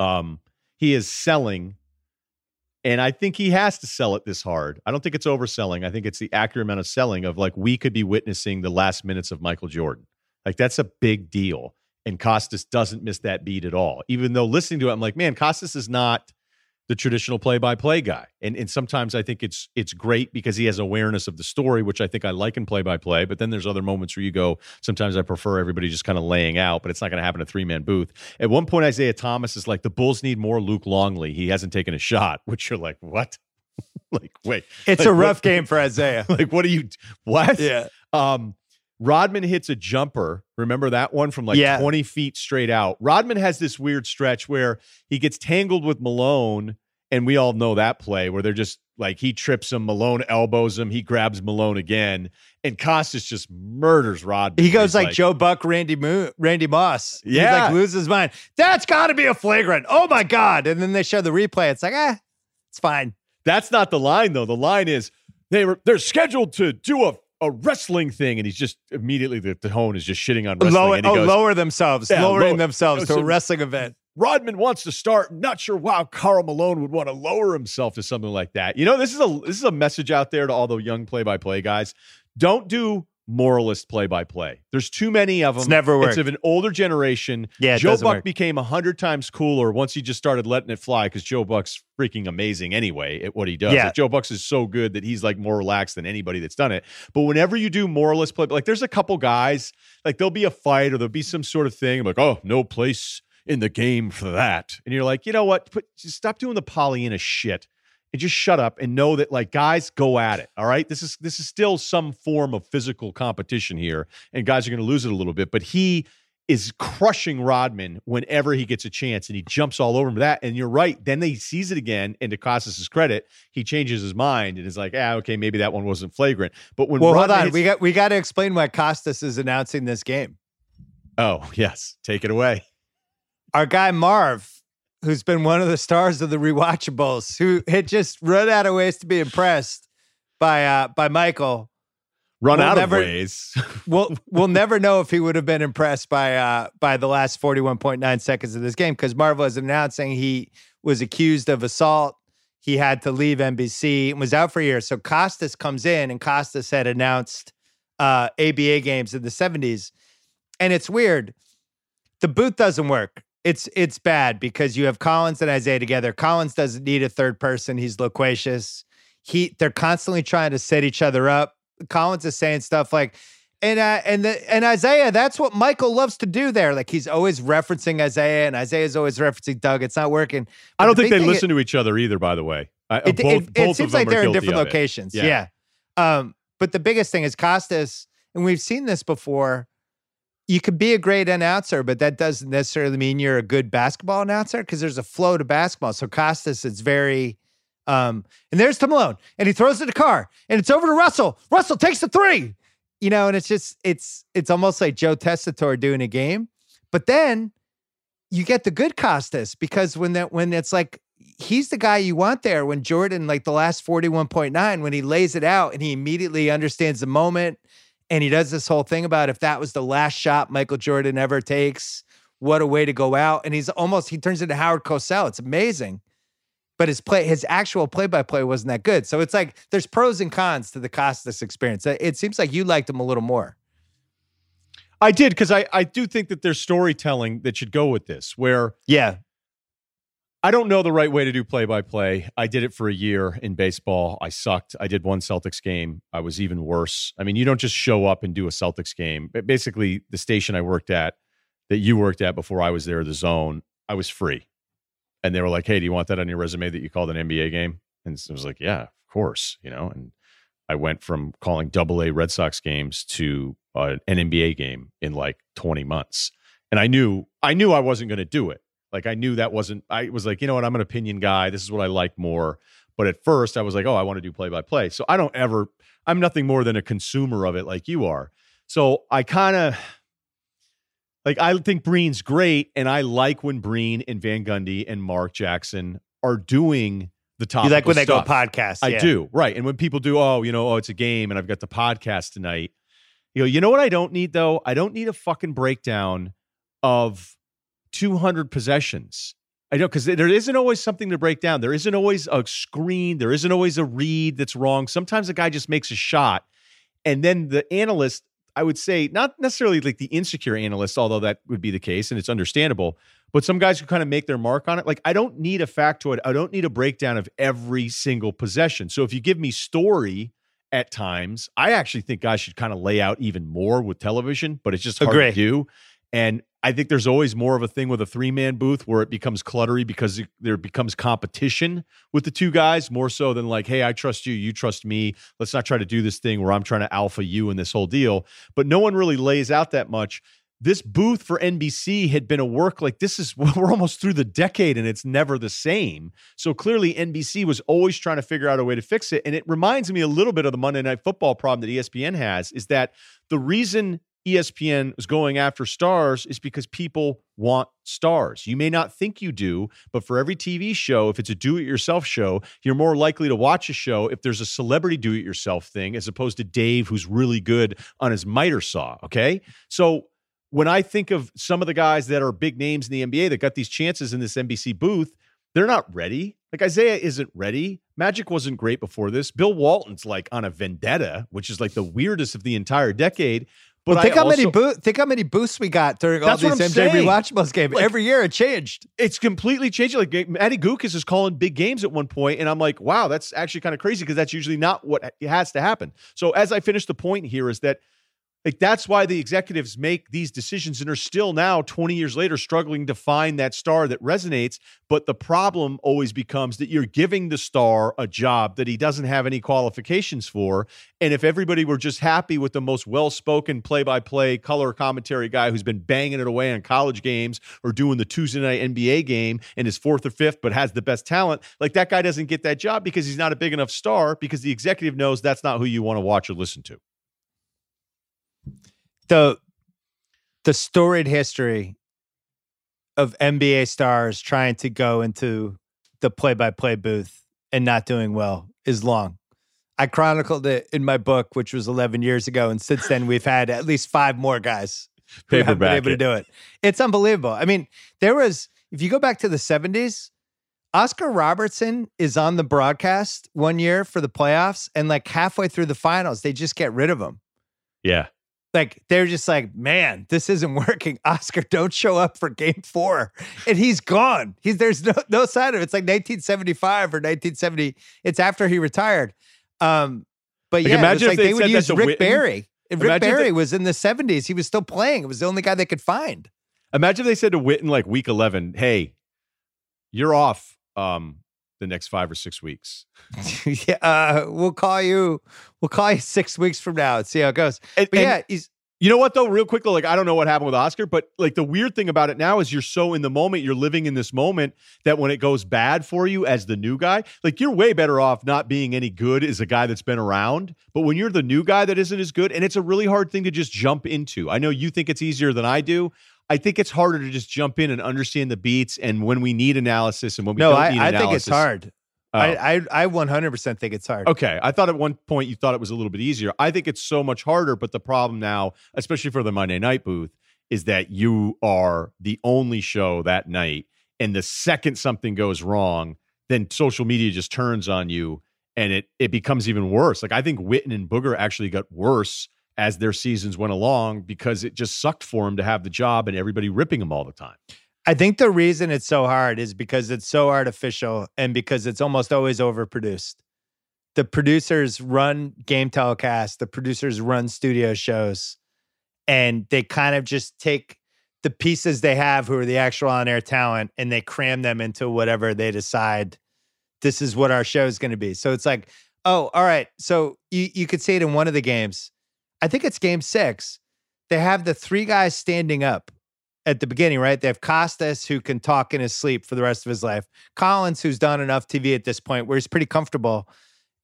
um, he is selling. And I think he has to sell it this hard. I don't think it's overselling. I think it's the accurate amount of selling of like we could be witnessing the last minutes of Michael Jordan. Like that's a big deal. And Costas doesn't miss that beat at all. Even though listening to it, I'm like, man, Costas is not the traditional play-by-play guy. And and sometimes I think it's it's great because he has awareness of the story, which I think I like in play-by-play. But then there's other moments where you go, sometimes I prefer everybody just kind of laying out, but it's not going to happen in a three-man booth. At one point, Isiah Thomas is like, the Bulls need more Luke Longley. He hasn't taken a shot, which you're like, what? like, wait. It's like, a rough what? game for Isiah. like, what are you what? Yeah. Um Rodman hits a jumper. Remember that one from like Yeah. 20 feet straight out. Rodman has this weird stretch where he gets tangled with Malone, and we all know that play where they're just like he trips him, Malone elbows him, he grabs Malone again, and Costas just murders Rodman. He goes He's like, Joe Buck, Randy Mo- Randy Moss. He Yeah. like loses his mind. That's got to be a flagrant. Oh my god! And then they show the replay. It's like, ah, it's fine. That's not the line though. The line is they were they're scheduled to do a a wrestling thing, and he's just immediately the tone is just shitting on wrestling. Lower, and he oh, goes, lower themselves, Yeah, lowering lower- themselves to so- a wrestling event. Rodman wants to start. Not sure why Karl Malone would want to lower himself to something like that. You know, this is a this is a message out there to all the young play by play guys. Don't do moralist play by play. There's too many of them. It's never worked. It's of an older generation. Yeah, Joe Buck work. became a hundred times cooler once he just started letting it fly because Joe Buck's freaking amazing anyway at what he does. Yeah. Like, Joe Bucks is so good that he's like more relaxed than anybody that's done it. But whenever you do moralist play, like there's a couple guys, like there'll be a fight or there'll be some sort of thing like, oh, no place in the game for that. And you're like, you know what? Put, just stop doing the Pollyanna shit and just shut up and know that like guys go at it. All right. This is this is still some form of physical competition here. And guys are gonna lose it a little bit. But he is crushing Rodman whenever he gets a chance and he jumps all over him that. And you're right. Then they sees it again. And to Costas' credit, he changes his mind and is like, ah, okay, maybe that one wasn't flagrant. But when Well, hold Rodman on. hits- We got we got to explain why Costas is announcing this game. Oh, yes. Take it away. Our guy Marv, who's been one of the stars of the rewatchables, who had just run out of ways to be impressed by uh by Michael. Run We'll out never- of ways. We'll we'll never know if he would have been impressed by uh by the last 41.9 seconds of this game because Marv is announcing he was accused of assault. He had to leave NBC and was out for a year. So Costas comes in and Costas had announced uh ABA games in the 70s. And it's weird. The booth doesn't work. It's it's bad because you have Collins and Isiah together. Collins doesn't need a third person. He's loquacious. He they're constantly trying to set each other up. Collins is saying stuff like, and uh, and the and Isiah, that's what Michael loves to do there. Like he's always referencing Isiah, and Isiah's always referencing Doug. It's not working. I don't the think they listen to each other either, by the way. I, It, both, it, both it seems like they're in different locations. Yeah. Yeah. Um, but the biggest thing is Costas, and we've seen this before. You could be a great announcer, but that doesn't necessarily mean you're a good basketball announcer because there's a flow to basketball. So Costas, it's very, um, and there's Tim Malone, and he throws it to Carr, and it's over to Russell. Russell takes the three, you know, and it's just it's it's almost like Joe Tessitore doing a game. But then you get the good Costas because when that when it's like he's the guy you want there when Jordan like the last 41.9 when he lays it out and he immediately understands the moment and he does this whole thing about if that was the last shot Michael Jordan ever takes what a way to go out. And he's almost he turns into Howard Cosell. It's amazing. But his play his actual play by play wasn't that good. So it's like there's pros and cons to the Costas experience. It it seems like you liked him a little more. I did because I, I do think that there's storytelling that should go with this, where yeah I don't know the right way to do play by play. I did it for a year in baseball. I sucked. I did one Celtics game. I was even worse. I mean, you don't just show up and do a Celtics game. But basically, the station I worked at, that you worked at before I was there, the zone, I was free. And they were like, hey, do you want that on your resume that you called an NBA game? And I was like, yeah, of course, you know. And I went from calling double A Red Sox games to uh, an NBA game in like 20 months. And I knew I knew I wasn't going to do it. Like I knew that wasn't I was like, you know what, I'm an opinion guy. This is what I like more. But at first I was like, oh, I want to do play by play. So I don't ever I'm nothing more than a consumer of it like you are. So I kind of like I think Breen's great, and I like when Breen and Van Gundy and Mark Jackson are doing the top. You like when they stuff. go podcast? I yeah. do, right. And when people do, oh, you know, oh, it's a game, and I've got the podcast tonight. You know, you know what I don't need though? I don't need a fucking breakdown of 200 possessions. I know because there isn't always something to break down. There isn't always a screen. There isn't always a read that's wrong. Sometimes a guy just makes a shot, and then the analyst I would say not necessarily like the insecure analyst, although that would be the case and it's understandable, but some guys who kind of make their mark on it. Like I don't need a factoid. I don't need a breakdown of every single possession. So if you give me story at times, I actually think guys should kind of lay out even more with television, but it's just hard Agree. to do. And I think there's always more of a thing with a three man booth where it becomes cluttery because it- there becomes competition with the two guys more so than like, hey, I trust you, you trust me. Let's not try to do this thing where I'm trying to alpha you in this whole deal. But no one really lays out that much. This booth for NBC had been a work like this is we're almost through the decade and it's never the same. So clearly NBC was always trying to figure out a way to fix it. And it reminds me a little bit of the Monday Night Football problem that ESPN has is that the reason ESPN is going after stars is because people want stars. You may not think you do, but for every TV show, if it's a do it yourself show, you're more likely to watch a show if there's a celebrity do it yourself thing as opposed to Dave, who's really good on his miter saw. Okay. So when I think of some of the guys that are big names in the NBA that got these chances in this NBC booth, they're not ready. Like Isiah isn't ready. Magic wasn't great before this. Bill Walton's like on a vendetta, which is like the weirdest of the entire decade. But Well, think I how many also- boo- think how many boosts we got during all these MJ saying. rewatchables games. Like- Every year it changed. it's completely changed. Like Matty Guokas is calling big games at one point, and I'm like, wow, that's actually kind of crazy because that's usually not what has to happen. So as I finish the point here is that like that's why the executives make these decisions and are still now 20 years later struggling to find that star that resonates. But the problem always becomes that you're giving the star a job that he doesn't have any qualifications for. And if everybody were just happy with the most well-spoken play-by-play color commentary guy who's been banging it away on college games or doing the Tuesday night NBA game and is fourth or fifth but has the best talent, like that guy doesn't get that job because he's not a big enough star because the executive knows that's not who you want to watch or listen to. The the storied history of NBA stars trying to go into the play-by-play booth and not doing well is long. I chronicled it in my book, which was 11 years ago, and since then we've had at least five more guys who have been able to do it. It's unbelievable. I mean, there was if you go back to the 70s, Oscar Robertson is on the broadcast one year for the playoffs, and like halfway through the finals, they just get rid of him Yeah. Like they're just like, man, this isn't working. Oscar, don't show up for game four. And he's gone. He's there's no no sign of it. It's like 1975 or 1970. It's after he retired. Um, but Like, yeah, imagine if like they they would use Rick Witten. Barry. And Rick Barry they- was in the 70s. He was still playing. It was the only guy they could find. Imagine if they said to Witten like week 11, hey, you're off um, the next five or six weeks. yeah, uh, we'll call you. We'll call you six weeks from now and see how it goes. And, But yeah, he's you know what though, real quickly, like I don't know what happened with Oscar, but like the weird thing about it now is you're so in the moment, you're living in this moment that when it goes bad for you as the new guy, like you're way better off not being any good as a guy that's been around. But when you're the new guy that isn't as good, and it's a really hard thing to just jump into. I know you think it's easier than I do. I think it's harder to just jump in and understand the beats and when we need analysis and when we no, don't need I, I think it's hard. Oh. I, I I 100% think it's hard. Okay. I thought at one point you thought it was a little bit easier. I think it's so much harder, but the problem now, especially for the Monday night booth, is that you are the only show that night. And the second something goes wrong, then social media just turns on you and it it becomes even worse. Like I think Witten and Booger actually got worse as their seasons went along because it just sucked for him to have the job and everybody ripping him all the time. I think the reason it's so hard is because it's so artificial and because it's almost always overproduced. The producers run game telecast, the producers run studio shows, and they kind of just take the pieces they have, who are the actual on air talent, and they cram them into whatever they decide this is what our show is going to be. So it's like, oh, all right. So you, you could see it in one of the games. I think it's game six. They have the three guys standing up at the beginning, right? They have Costas, who can talk in his sleep for the rest of his life. Collins, who's done enough TV at this point where he's pretty comfortable.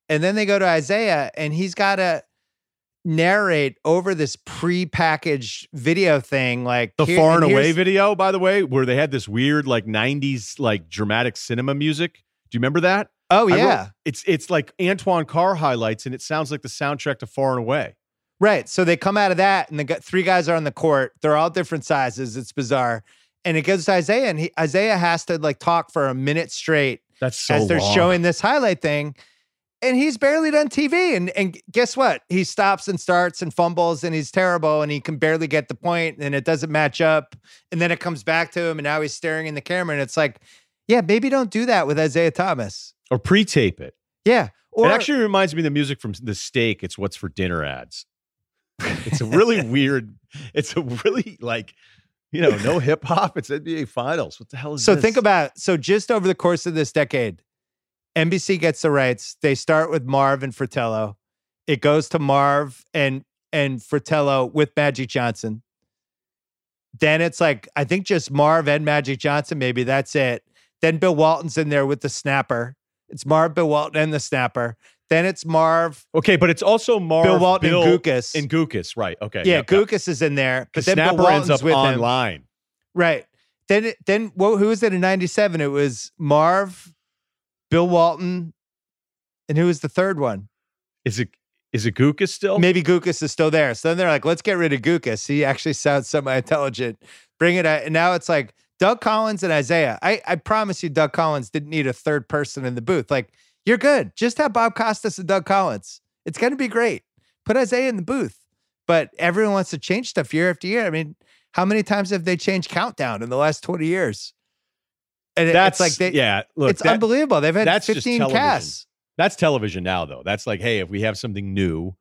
And then they go to Isiah, and he's got to narrate over this pre-packaged video thing, like The here- far and away video, by the way, where they had this weird like '90s like dramatic cinema music. Do you remember that? Oh I wrote- yeah, it's it's like Antoine Carr highlights, and it sounds like the soundtrack to Far and Away. Right. So they come out of that, and the three guys are on the court. They're all different sizes. It's bizarre. And it goes to Isiah, and he, Isiah has to like talk for a minute straight That's so as they're long. showing this highlight thing. And he's barely done TV. And and guess what? He stops and starts and fumbles and he's terrible and he can barely get the point and it doesn't match up. And then it comes back to him and now he's staring in the camera. And it's like, yeah, maybe don't do that with Isiah Thomas. or pre-tape it. Yeah. Or it actually reminds me of the music from the steak. It's what's for dinner ads. It's a really weird. It's a really like, you know, no hip hop. It's NBA Finals. What the hell is so this? think about so just over the course of this decade, NBC gets the rights. They start with Marv and Fratello. It goes to Marv and and Fratello with Magic Johnson. Then it's like I think just Marv and Magic Johnson. Maybe that's it. Then Bill Walton's in there with the snapper. It's Marv, Bill Walton, and the snapper. Then it's Marv, Okay, but it's also Marv, Bill Walton, Bill, and Guokas. and Guokas, right? Okay, yeah, yep. Guokas is in there, but then Bill Snapper Walton's ends up with him. online. Right. Then it- then what who was it in 97? It was Marv, Bill Walton, and who was the third one? Is it is it Guokas still? Maybe Guokas is still there. So then they're like, let's get rid of Guokas. He actually sounds semi-intelligent. Bring it out. And now it's like Doug Collins and Isiah. I, I promise you, Doug Collins didn't need a third person in the booth. Like, you're good. Just have Bob Costas and Doug Collins. It's gonna be great. Put Isiah in the booth. But everyone wants to change stuff year after year. I mean, how many times have they changed countdown in the last 20 years? And That's it's like they yeah. Look, it's that- unbelievable. They've had that's 15 casts. That's television now, though. That's like, hey, if we have something new,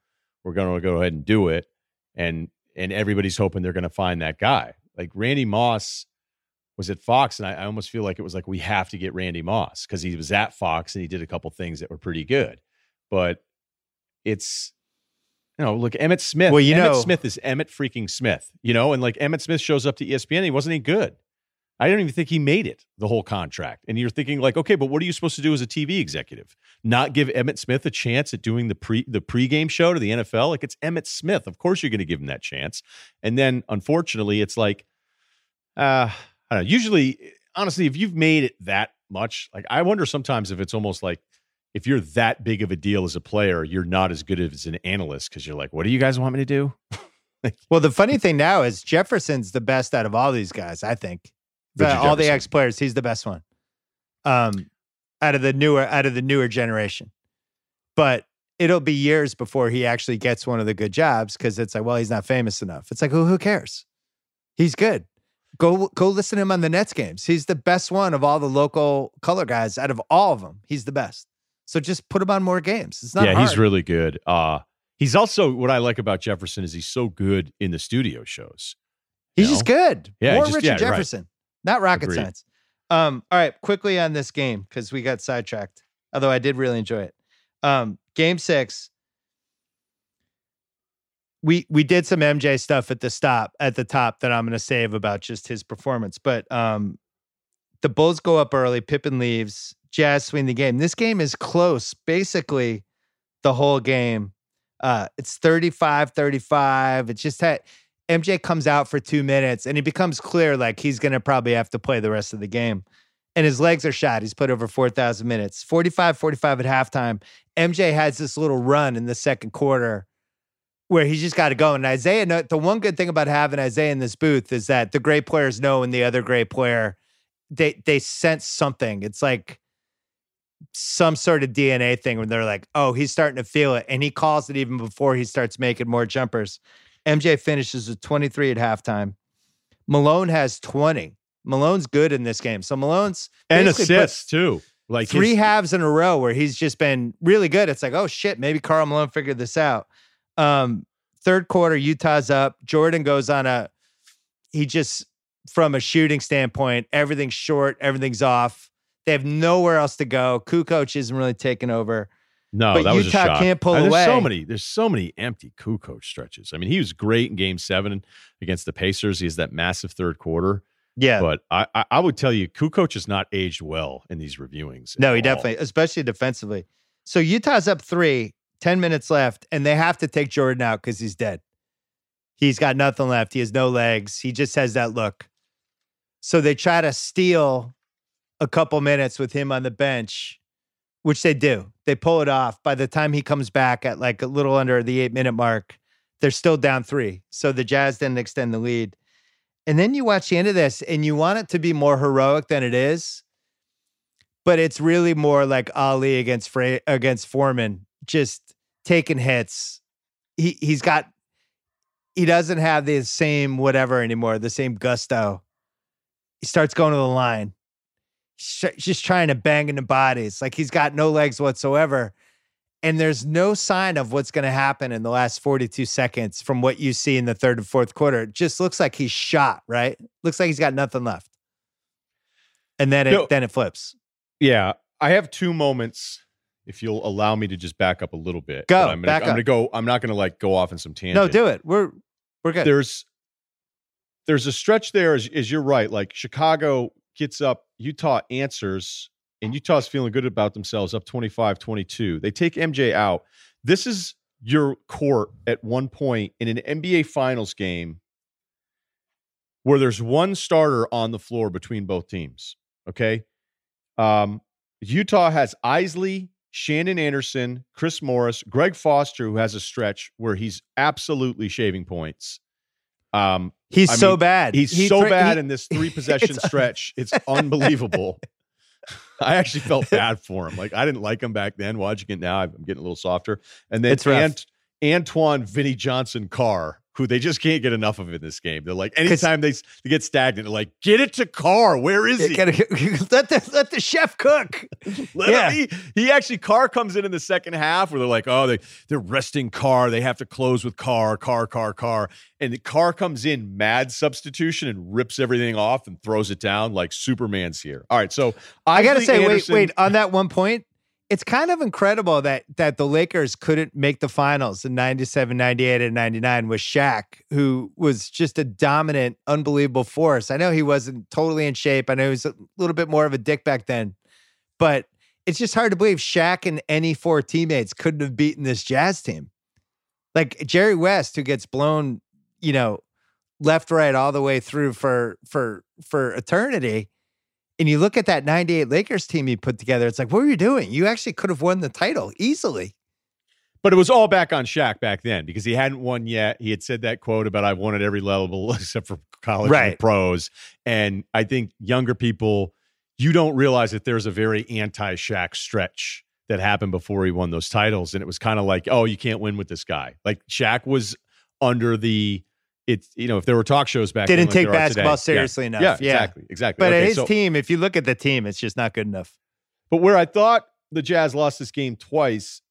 we're going to go ahead and do it, and and everybody's hoping they're going to find that guy. Like Randy Moss was at Fox, and I, I almost feel like it was like we have to get Randy Moss because he was at Fox and he did a couple things that were pretty good. But it's you know, look, Emmitt Smith. Well, you Emmitt know- Smith is Emmitt freaking Smith. You know, and like Emmitt Smith shows up to ESPN, and he wasn't any good. I don't even think he made it the whole contract. And you're thinking like, okay, but what are you supposed to do as a TV executive? Not give Emmitt Smith a chance at doing the pre the pregame show to the NFL? Like it's Emmitt Smith. Of course you're going to give him that chance. And then unfortunately, it's like, uh, I don't know. Usually, honestly, if you've made it that much, like I wonder sometimes if it's almost like if you're that big of a deal as a player, you're not as good as an analyst because you're like, what do you guys want me to do? Well, the funny thing now is Jefferson's the best out of all these guys, I think. The- all the ex players, he's the best one. Um, out of the newer out of the newer generation. But it'll be years before he actually gets one of the good jobs because it's like, well, he's not famous enough. It's like, who who cares? He's good. Go go listen to him on the Nets games. He's the best one of all the local color guys out of all of them. He's the best. So just put him on more games. It's not yeah, he's really good. Uh he's also what I like about Jefferson is he's so good in the studio shows. He's you just good. Yeah, More just- Richard yeah, right. Jefferson, not rocket Agreed. science. Um, all right, quickly on this game because we got sidetracked. Although I did really enjoy it. Um, game six. We we did some MJ stuff at the stop at the top that I'm going to save about just his performance, but um, the Bulls go up early. Pippen leaves. Jazz swing the game. This game is close, basically the whole game. Uh, it's 35 35. It just had MJ comes out for two minutes and it becomes clear like he's going to probably have to play the rest of the game. And his legs are shot. He's put over 4,000 minutes, 45 45 at halftime. MJ has this little run in the second quarter where he's just got to go. And Isiah, the one good thing about having Isiah in this booth is that the great players know when the other great player, they, they sense something. It's like, some sort of DNA thing when they're like, oh, he's starting to feel it. And he calls it even before he starts making more jumpers. MJ finishes with 23 at halftime. Malone has 20. Malone's good in this game. So Malone's And assists too. Like three his- halves in a row where he's just been really good. It's like, oh shit, maybe Karl Malone figured this out. Um, third quarter, Utah's up. Jordan goes on a he just from a shooting standpoint, everything's short, everything's off. They have nowhere else to go. Kukoc isn't really taking over. No, but that was a Utah shock. can't pull there's away. so many. There's so many empty Kukoc stretches. I mean, he was great in Game Seven against the Pacers. He has that massive third quarter. yeah. But I, I, I would tell you, Kukoc has not aged well in these reviewings. No, he all. definitely, especially defensively. So Utah's up three, 10 minutes left, and they have to take Jordan out because he's dead. He's got nothing left. He has no legs. He just has that look. So they try to steal a couple minutes with him on the bench, which they do. They pull it off. By the time he comes back at like a little under the eight minute mark, they're still down three. So the Jazz didn't extend the lead. And then you watch the end of this and you want it to be more heroic than it is but it's really more like Ali against Fra- against Foreman, just taking hits. He he's got he doesn't have the same whatever anymore, the same gusto. He starts going to the line, just trying to bang into bodies. Like he's got no legs whatsoever. And there's no sign of what's going to happen in the last 42 seconds from what you see in the third and fourth quarter. It just looks like he's shot, right? Looks like he's got nothing left. And then it No. then it flips. Yeah, I have two moments. If you'll allow me to just back up a little bit, Go, I'm gonna, back I'm up. gonna go. I'm not gonna like go off in some tangent. No, do it. We're we're good. there's there's a stretch there as, as you're right like chicago gets up utah answers and utah's feeling good about themselves up 25-22 they take mj out this is your court at one point in an nba finals game where there's one starter on the floor between both teams okay um utah has eisley shannon anderson chris morris greg foster who has a stretch where he's absolutely shaving points um, He's I so mean, bad. he's He so bad he- in this three possession It's- stretch. It's unbelievable. I actually felt bad for him. Like I didn't like him back then. Watching it now, I'm getting a little softer. And then It's. Ant- Antoine Vinnie Johnson Carr, who they just can't get enough of in this game. They're like anytime they, they get stagnant, they're like, get it to Carr. Where is he? Let the let the chef cook. Let Yeah. him- he, he actually Carr comes in in the second half where they're like, oh, they they're resting Carr. They have to close with Carr, Carr, Carr, Carr, and the Carr comes in mad substitution and rips everything off and throws it down like Superman's here. All right, so I gotta say, Anderson- wait, wait. On that one point, it's kind of incredible that that the Lakers couldn't make the finals in 97, 98, and 99 with Shaq, who was just a dominant, unbelievable force. I know he wasn't totally in shape. I know he was a little bit more of a dick back then, but it's just hard to believe Shaq and any four teammates couldn't have beaten this Jazz team. Like Jerry West, who gets blown, you know, left, right, all the way through for for for eternity. And you look at that 98 Lakers team he put together, it's like, what were you doing? You actually could have won the title easily. But it was all back on Shaq back then because he hadn't won yet. He had said that quote about I've won at every level except for college and Right. the pros. And I think younger people, you don't realize that there's a very anti-Shaq stretch that happened before he won those titles. And it was kind of like, oh, you can't win with this guy. Like Shaq was under the it's you know, if there were talk shows back Didn't like take are today- basketball yeah. seriously enough. Yeah, Yeah. exactly. Exactly. But Okay, his so- team, if you look at the team, it's just not good enough. but where I thought the Jazz lost this game twice,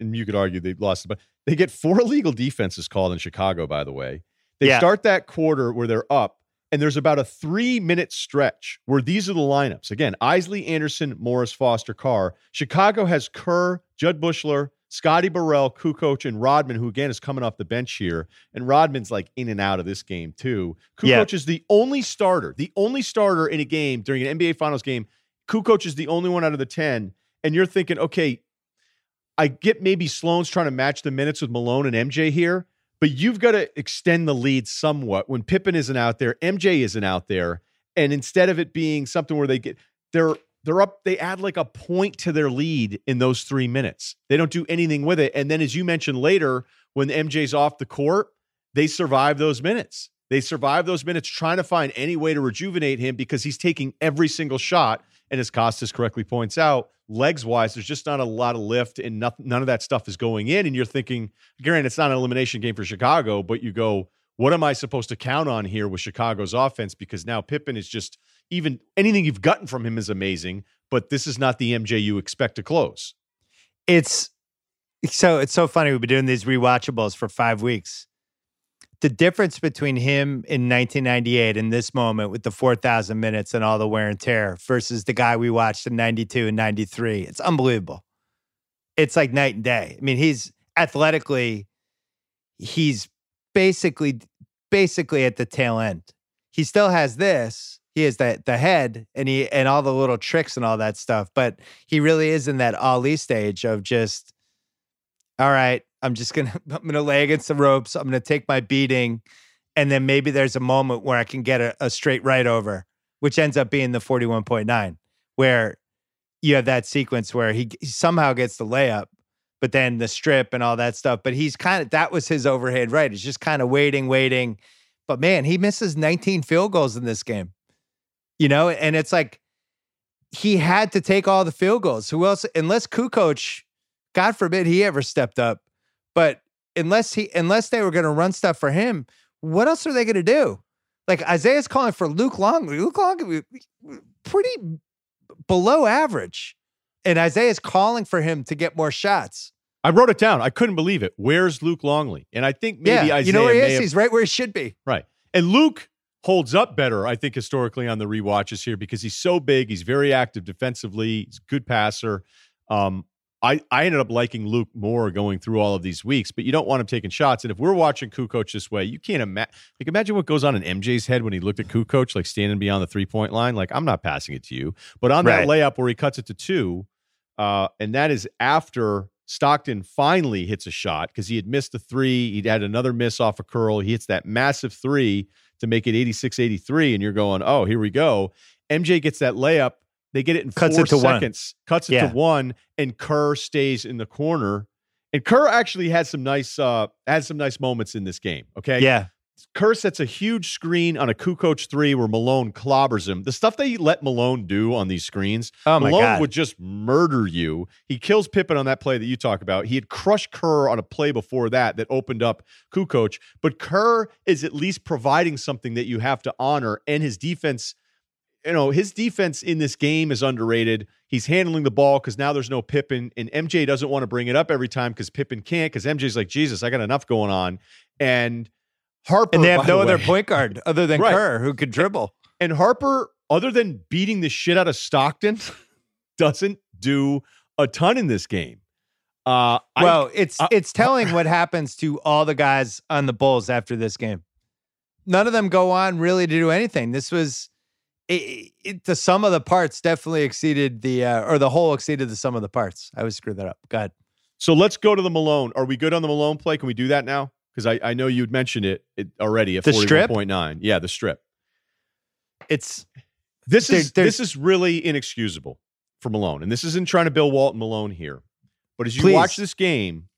and you could argue they lost it, but they get four illegal defenses called in Chicago, by the way. They Yeah. start that quarter where they're up, and there's about a three minute stretch where these are the lineups. Again, Eisley, Anderson, Morris, Foster, Carr. Chicago has Kerr, Jud Buechler, Scotty Burrell, Kukoc, and Rodman, who again is coming off the bench here. And Rodman's like in and out of this game too. Kukoc Yeah. is the only starter, the only starter in a game during an NBA Finals game. Kukoc is the only one out of the 10. And you're thinking, okay, I get maybe Sloan's trying to match the minutes with Malone and MJ here, but you've got to extend the lead somewhat. When Pippen isn't out there, MJ isn't out there. And instead of it being something where they get they're they're up, they add like a point to their lead in those three minutes. They don't do anything with it. And then as you mentioned later, when MJ's off the court, they survive those minutes. They survive those minutes trying to find any way to rejuvenate him because he's taking every single shot. And as Costas correctly points out, legs wise, there's just not a lot of lift and none of that stuff is going in. And you're thinking, granted, it's not an elimination game for Chicago, but you go, what am I supposed to count on here with Chicago's offense? Because now Pippen is just even anything you've gotten from him is amazing, but this is not the MJ you expect to close. It's so it's so funny. We've been doing these rewatchables for five weeks. The difference between him in 1998 and this moment with the 4,000 minutes and all the wear and tear versus the guy we watched in 92 and 93, it's unbelievable. it's like night and day. I mean, he's athletically, he's basically basically at the tail end. He still has this. He has the the head and he and all the little tricks and all that stuff, but he really is in that Ali stage of just all right, I'm just gonna I'm gonna lay against the ropes. I'm gonna take my beating, and then maybe there's a moment where I can get a, a straight right over, which ends up being the 41.9, where you have that sequence where he, he somehow gets the layup, but then the strip and all that stuff. But he's kind of that was his overhead right. He's just kind of waiting, waiting. But man, he misses 19 field goals in this game. You know, and it's like he had to take all the field goals. Who else? Unless Kukoc, God forbid he ever stepped up. But unless he unless they were going to run stuff for him, what else are they going to do? Like Isiah's calling for Luke Longley. Luke Longley, pretty below average. And Isiah's calling for him to get more shots. I wrote it down. I couldn't believe it. Where's Luke Longley? And I think maybe yeah, Isiah. You know where he is? Have, He's right where he should be. Right. And Luke holds up better, I think, historically on the re-watches here because he's so big. He's very active defensively. He's a good passer. Um, I, I ended up liking Luke more going through all of these weeks, but you don't want him taking shots. And if we're watching Kukoc this way, you can't imagine. Like, imagine what goes on in MJ's head when he looked at Kukoc, like standing beyond the three point line. Like, I'm not passing it to you. But on that layup where he cuts it to two, uh, and that is after Stockton finally hits a shot because he had missed a three. He'd had another miss off a curl. He hits that massive three to make it 86 83. And you're going, oh, here we go. MJ gets that layup. They get it in Cuts four it to one. seconds, cuts it Yeah. to one, and Kerr stays in the corner. And Kerr actually had some nice uh had some nice moments in this game. Okay. Yeah. Kerr sets a huge screen on a Kukoc three where Malone clobbers him. The stuff they let Malone do on these screens, Oh Malone God. would just murder you. He kills Pippen on that play that you talk about. He had crushed Kerr on a play before that that opened up Kukoc. But Kerr is at least providing something that you have to honor, and his defense. You know, his defense in this game is underrated. He's handling the ball because now there's no Pippen, and MJ doesn't want to bring it up every time because Pippen can't. Because MJ's like, Jesus, I got enough going on, and Harper And they have no the other point guard other than Right. Kerr who could dribble. and Harper, other than beating the shit out of Stockton, doesn't do a ton in this game. Uh, I- Well, it's I- it's telling what happens to all the guys on the Bulls after this game. None of them go on really to do anything. This was it, it, the sum of the parts definitely exceeded the uh, or the whole exceeded the sum of the parts. I would screw that up. Go ahead. so let's go to the Malone. Are we good on the Malone play? Can we do that now? Because I, I know you'd mentioned it, it already at The strip? 41.9. Yeah, the strip. It's This is this is really inexcusable for Malone. And this isn't trying to Bill Walton Malone here. But as you Please. watch this game,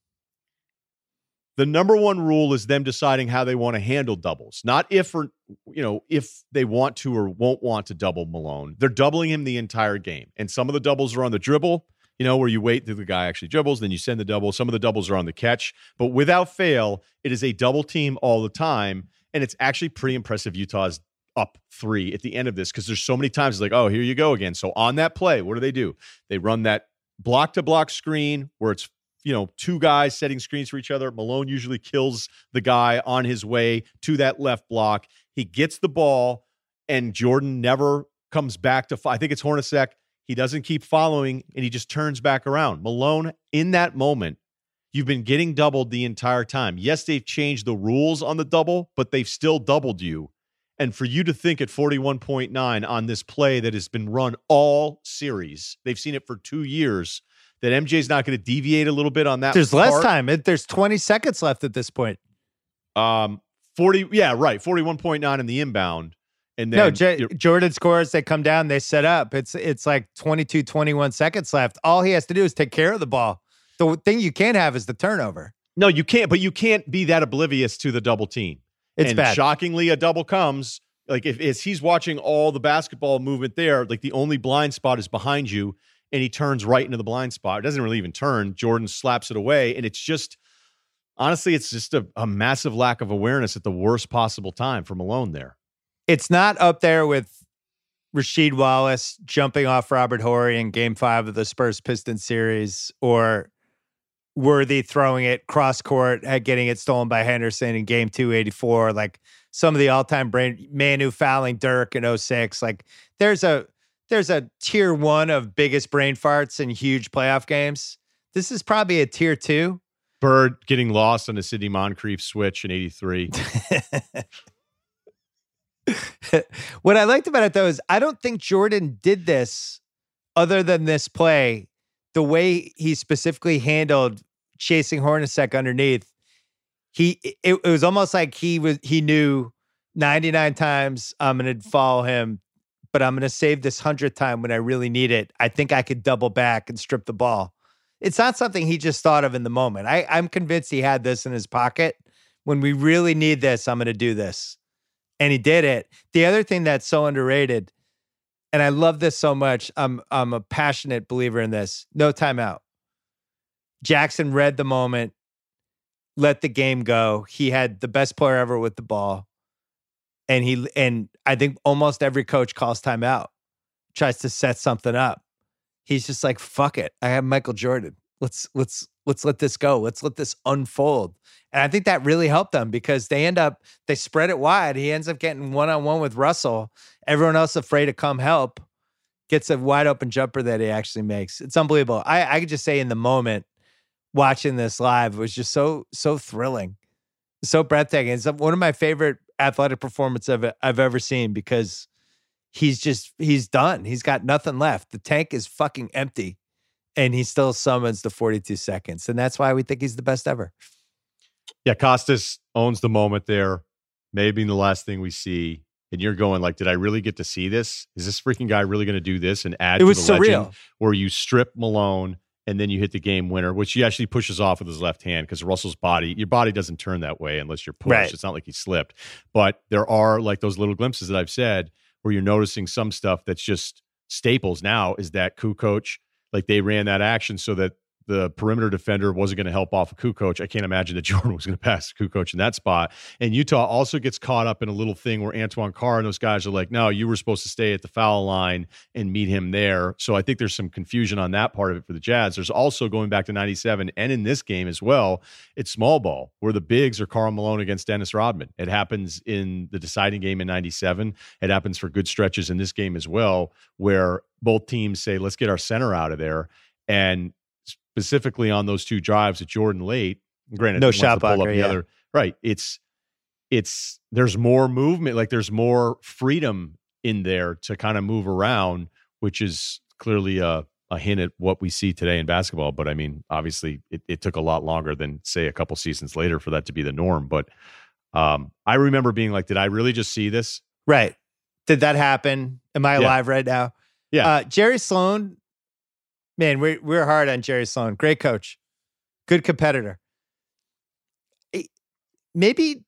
the number one rule is them deciding how they want to handle doubles. Not if or you know, if they want to or won't want to double Malone. They're doubling him the entire game. And some of the doubles are on the dribble, you know, where you wait till the guy actually dribbles, then you send the double. Some of the doubles are on the catch. But without fail, it is a double team all the time. And it's actually pretty impressive Utah's up three at the end of this because there's so many times like, oh, here you go again. So on that play, what do they do? They run that block to block screen where it's you know two guys setting screens for each other. Malone usually kills the guy on his way to that left block. He gets the ball, and Jordan never comes back to. I think it's Hornacek. He doesn't keep following, and he just turns back around. Malone in that moment. You've been getting doubled the entire time. Yes, they've changed the rules on the double, but they've still doubled you. And for you to think at 41.9 on this play that has been run all series, they've seen it for two years, that MJ's not going to deviate a little bit on that. there's less time. It, there's 20 seconds left at this point. Um, 40, yeah, right. 41.9 in the inbound. And then no, J- Jordan scores. They come down. They set up. It's it's like 22, 21 seconds left. All he has to do is take care of the ball. The thing you can't have is the turnover. no, you can't, but you can't be that oblivious to the double team. It's and bad. shockingly, a double comes. Like if as he's watching all the basketball movement there, like the only blind spot is behind you, and he turns right into the blind spot. It doesn't really even turn. Jordan slaps it away, and it's just honestly, it's just a, a massive lack of awareness at the worst possible time for Malone there. It's not up there with Rasheed Wallace jumping off Robert Horry in game five of the Spurs Pistons series or Worthy throwing it cross court, uh, getting it stolen by Henderson in game 284. Like some of the all time brain, Manu fouling Dirk in 06. Like there's a, there's a tier one of biggest brain farts in huge playoff games This is probably a tier two. Bird getting lost on the Sidney Moncrief switch in '83. what I liked about it though is I don't think Jordan did this other than this play, the way he specifically handled chasing Hornacek underneath. He it, it was almost like he was he knew 99 times I'm gonna follow him, but I'm gonna save this hundredth time when I really need it. I think I could double back and strip the ball. It's not something he just thought of in the moment. I, I'm convinced he had this in his pocket. When we really need this, I'm gonna do this and he did it. The other thing that's so underrated, and I love this so much, I'm I'm a passionate believer in this. No timeout. Jackson read the moment, let the game go. He had the best player ever with the ball. And he and I think almost every coach calls timeout, tries to set something up. He's just like, fuck it. I have Michael Jordan. Let's let's let's let this go. Let's let this unfold. And I think that really helped them because they end up, they spread it wide. He ends up getting one on one with Russell. Everyone else afraid to come help gets a wide open jumper that he actually makes. It's unbelievable. I, I could just say in the moment, watching this live, was just so, so thrilling, so breathtaking. It's one of my favorite athletic performances I've, I've ever seen because he's just, he's done. He's got nothing left. The tank is fucking empty and he still summons the 42 seconds. And that's why we think he's the best ever. Yeah, Costas owns the moment there. Maybe the last thing we see, and you're going like, did I really get to see this? Is this freaking guy really going to do this and add? It was to the surreal. Where you strip Malone and then you hit the game winner, which he actually pushes off with his left hand because Russell's body, your body doesn't turn that way unless you're pushed. Right. It's not like he slipped, but there are like those little glimpses that I've said where you're noticing some stuff that's just staples now. Is that Kukoc? Like they ran that action so that the perimeter defender wasn't going to help off a Kukoc. I can't imagine that Jordan was going to pass Kukoc in that spot. And Utah also gets caught up in a little thing where Antoine Carr and those guys are like, no, you were supposed to stay at the foul line and meet him there. So I think there's some confusion on that part of it for the Jazz. There's also going back to 97 and in this game as well, it's small ball where the bigs are Karl Malone against Dennis Rodman. It happens in the deciding game in 97. It happens for good stretches in this game as well, where both teams say, let's get our center out of there. And specifically on those two drives at Jordan late. Granted, no shot pull blocker, up the yeah. other right. It's it's there's more movement, like there's more freedom in there to kind of move around, which is clearly a a hint at what we see today in basketball. But I mean, obviously, it, it took a lot longer than say a couple seasons later for that to be the norm. But um, I remember being like, did I really just see this? Right. Did that happen? Am I Yeah. alive right now? Yeah. Uh, Jerry Sloan, man, we're we're hard on Jerry Sloan. Great coach, good competitor. Maybe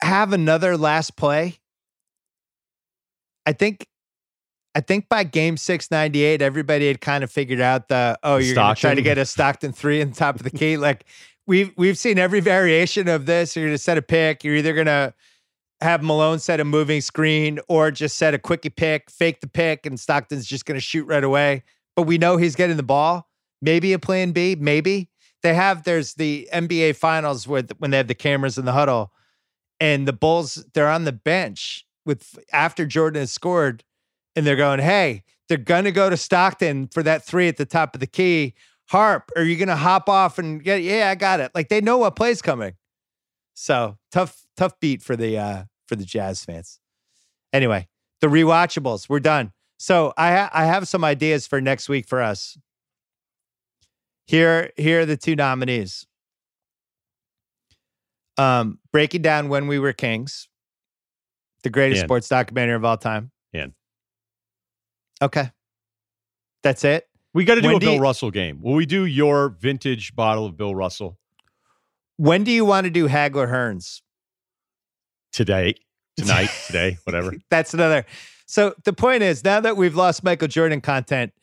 have another last play. I think, I think by Game Six ninety eight, everybody had kind of figured out the oh, you're going to try to get a Stockton three in the top of the key. like we've we've seen every variation of this. You're going to set a pick. You're either going to have Malone set a moving screen or just set a quickie pick, fake the pick, and Stockton's just going to shoot right away. But we know he's getting the ball. Maybe a plan B. Maybe they have. There's the NBA Finals with when they have the cameras in the huddle, and the Bulls they're on the bench with after Jordan has scored, and they're going, "Hey, they're gonna go to Stockton for that three at the top of the key." Harp, are you gonna hop off and get? Yeah, I got it. Like they know what play's coming. So tough, tough beat for the uh for the Jazz fans. Anyway, the rewatchables, we're done. So I ha- I have some ideas for next week for us. Here, here are the two nominees. Um, breaking down when we were kings, the greatest sports documentary of all time. In. Okay, that's it. We got to do When a do Bill you- Russell game. Will we do your vintage bottle of Bill Russell When do you want to do Hagler Hearns? today, tonight, today, whatever? That's another. So the point is, now that we've lost Michael Jordan content,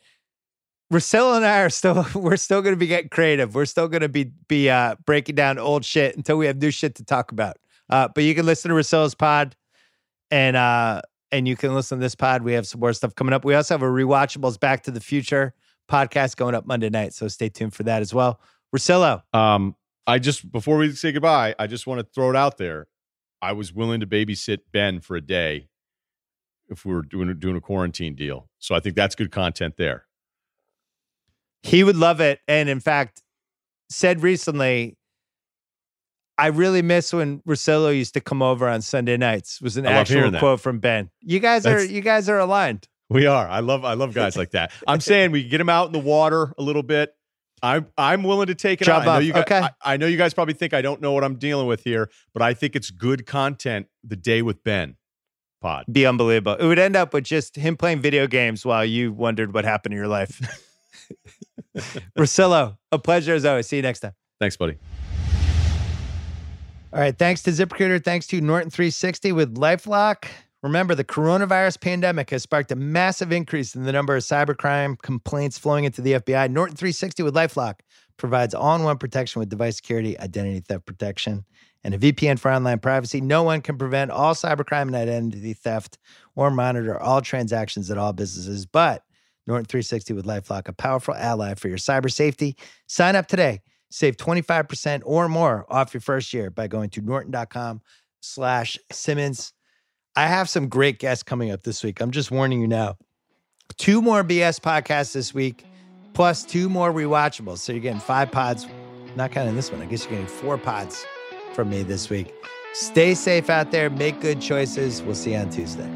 Russillo and I are still we're still going to be getting creative. We're still going to be be uh, breaking down old shit until we have new shit to talk about. Uh, but you can listen to Russillo's pod, and uh, and you can listen to this pod. We have some more stuff coming up. We also have a rewatchables Back to the Future podcast going up Monday night, so stay tuned for that as well. Russillo, Um, I just before we say goodbye, I just want to throw it out there. I was willing to babysit Ben for a day if we were doing doing a quarantine deal. So I think that's good content there. he would love it, and in fact, said recently, I really miss when Russillo used to come over on Sunday nights. Was an I actual quote from Ben. You guys are you guys are aligned. We are. I love I love guys like that. I'm saying we can get him out in the water a little bit. I'm I'm willing to take it Jump on. I know you guys, Okay. I, I know you guys probably think I don't know what I'm dealing with here, but I think it's good content. The day with Ben pod. Be unbelievable. It would end up with just him playing video games while you wondered what happened in your life. Russillo, a pleasure as always. See you next time. Thanks, buddy. All right. Thanks to ZipRecruiter. Thanks to Norton 360 with Lifelock. Remember, the coronavirus pandemic has sparked a massive increase in the number of cybercrime complaints flowing into the FBI. Norton 360 with Lifelock provides all in one protection with device security, identity theft protection, and a VPN for online privacy. No one can prevent all cybercrime and identity theft or monitor all transactions at all businesses. But Norton 360 with Lifelock, a powerful ally for your cyber safety. Sign up today. Save 25% or more off your first year by going to norton.com slash Simmons. I have some great guests coming up this week. I'm just warning you now. Two more BS podcasts this week, plus two more rewatchables. So you're getting five pods, not counting this one. I guess you're getting four pods from me this week. Stay safe out there, make good choices. We'll see you on Tuesday.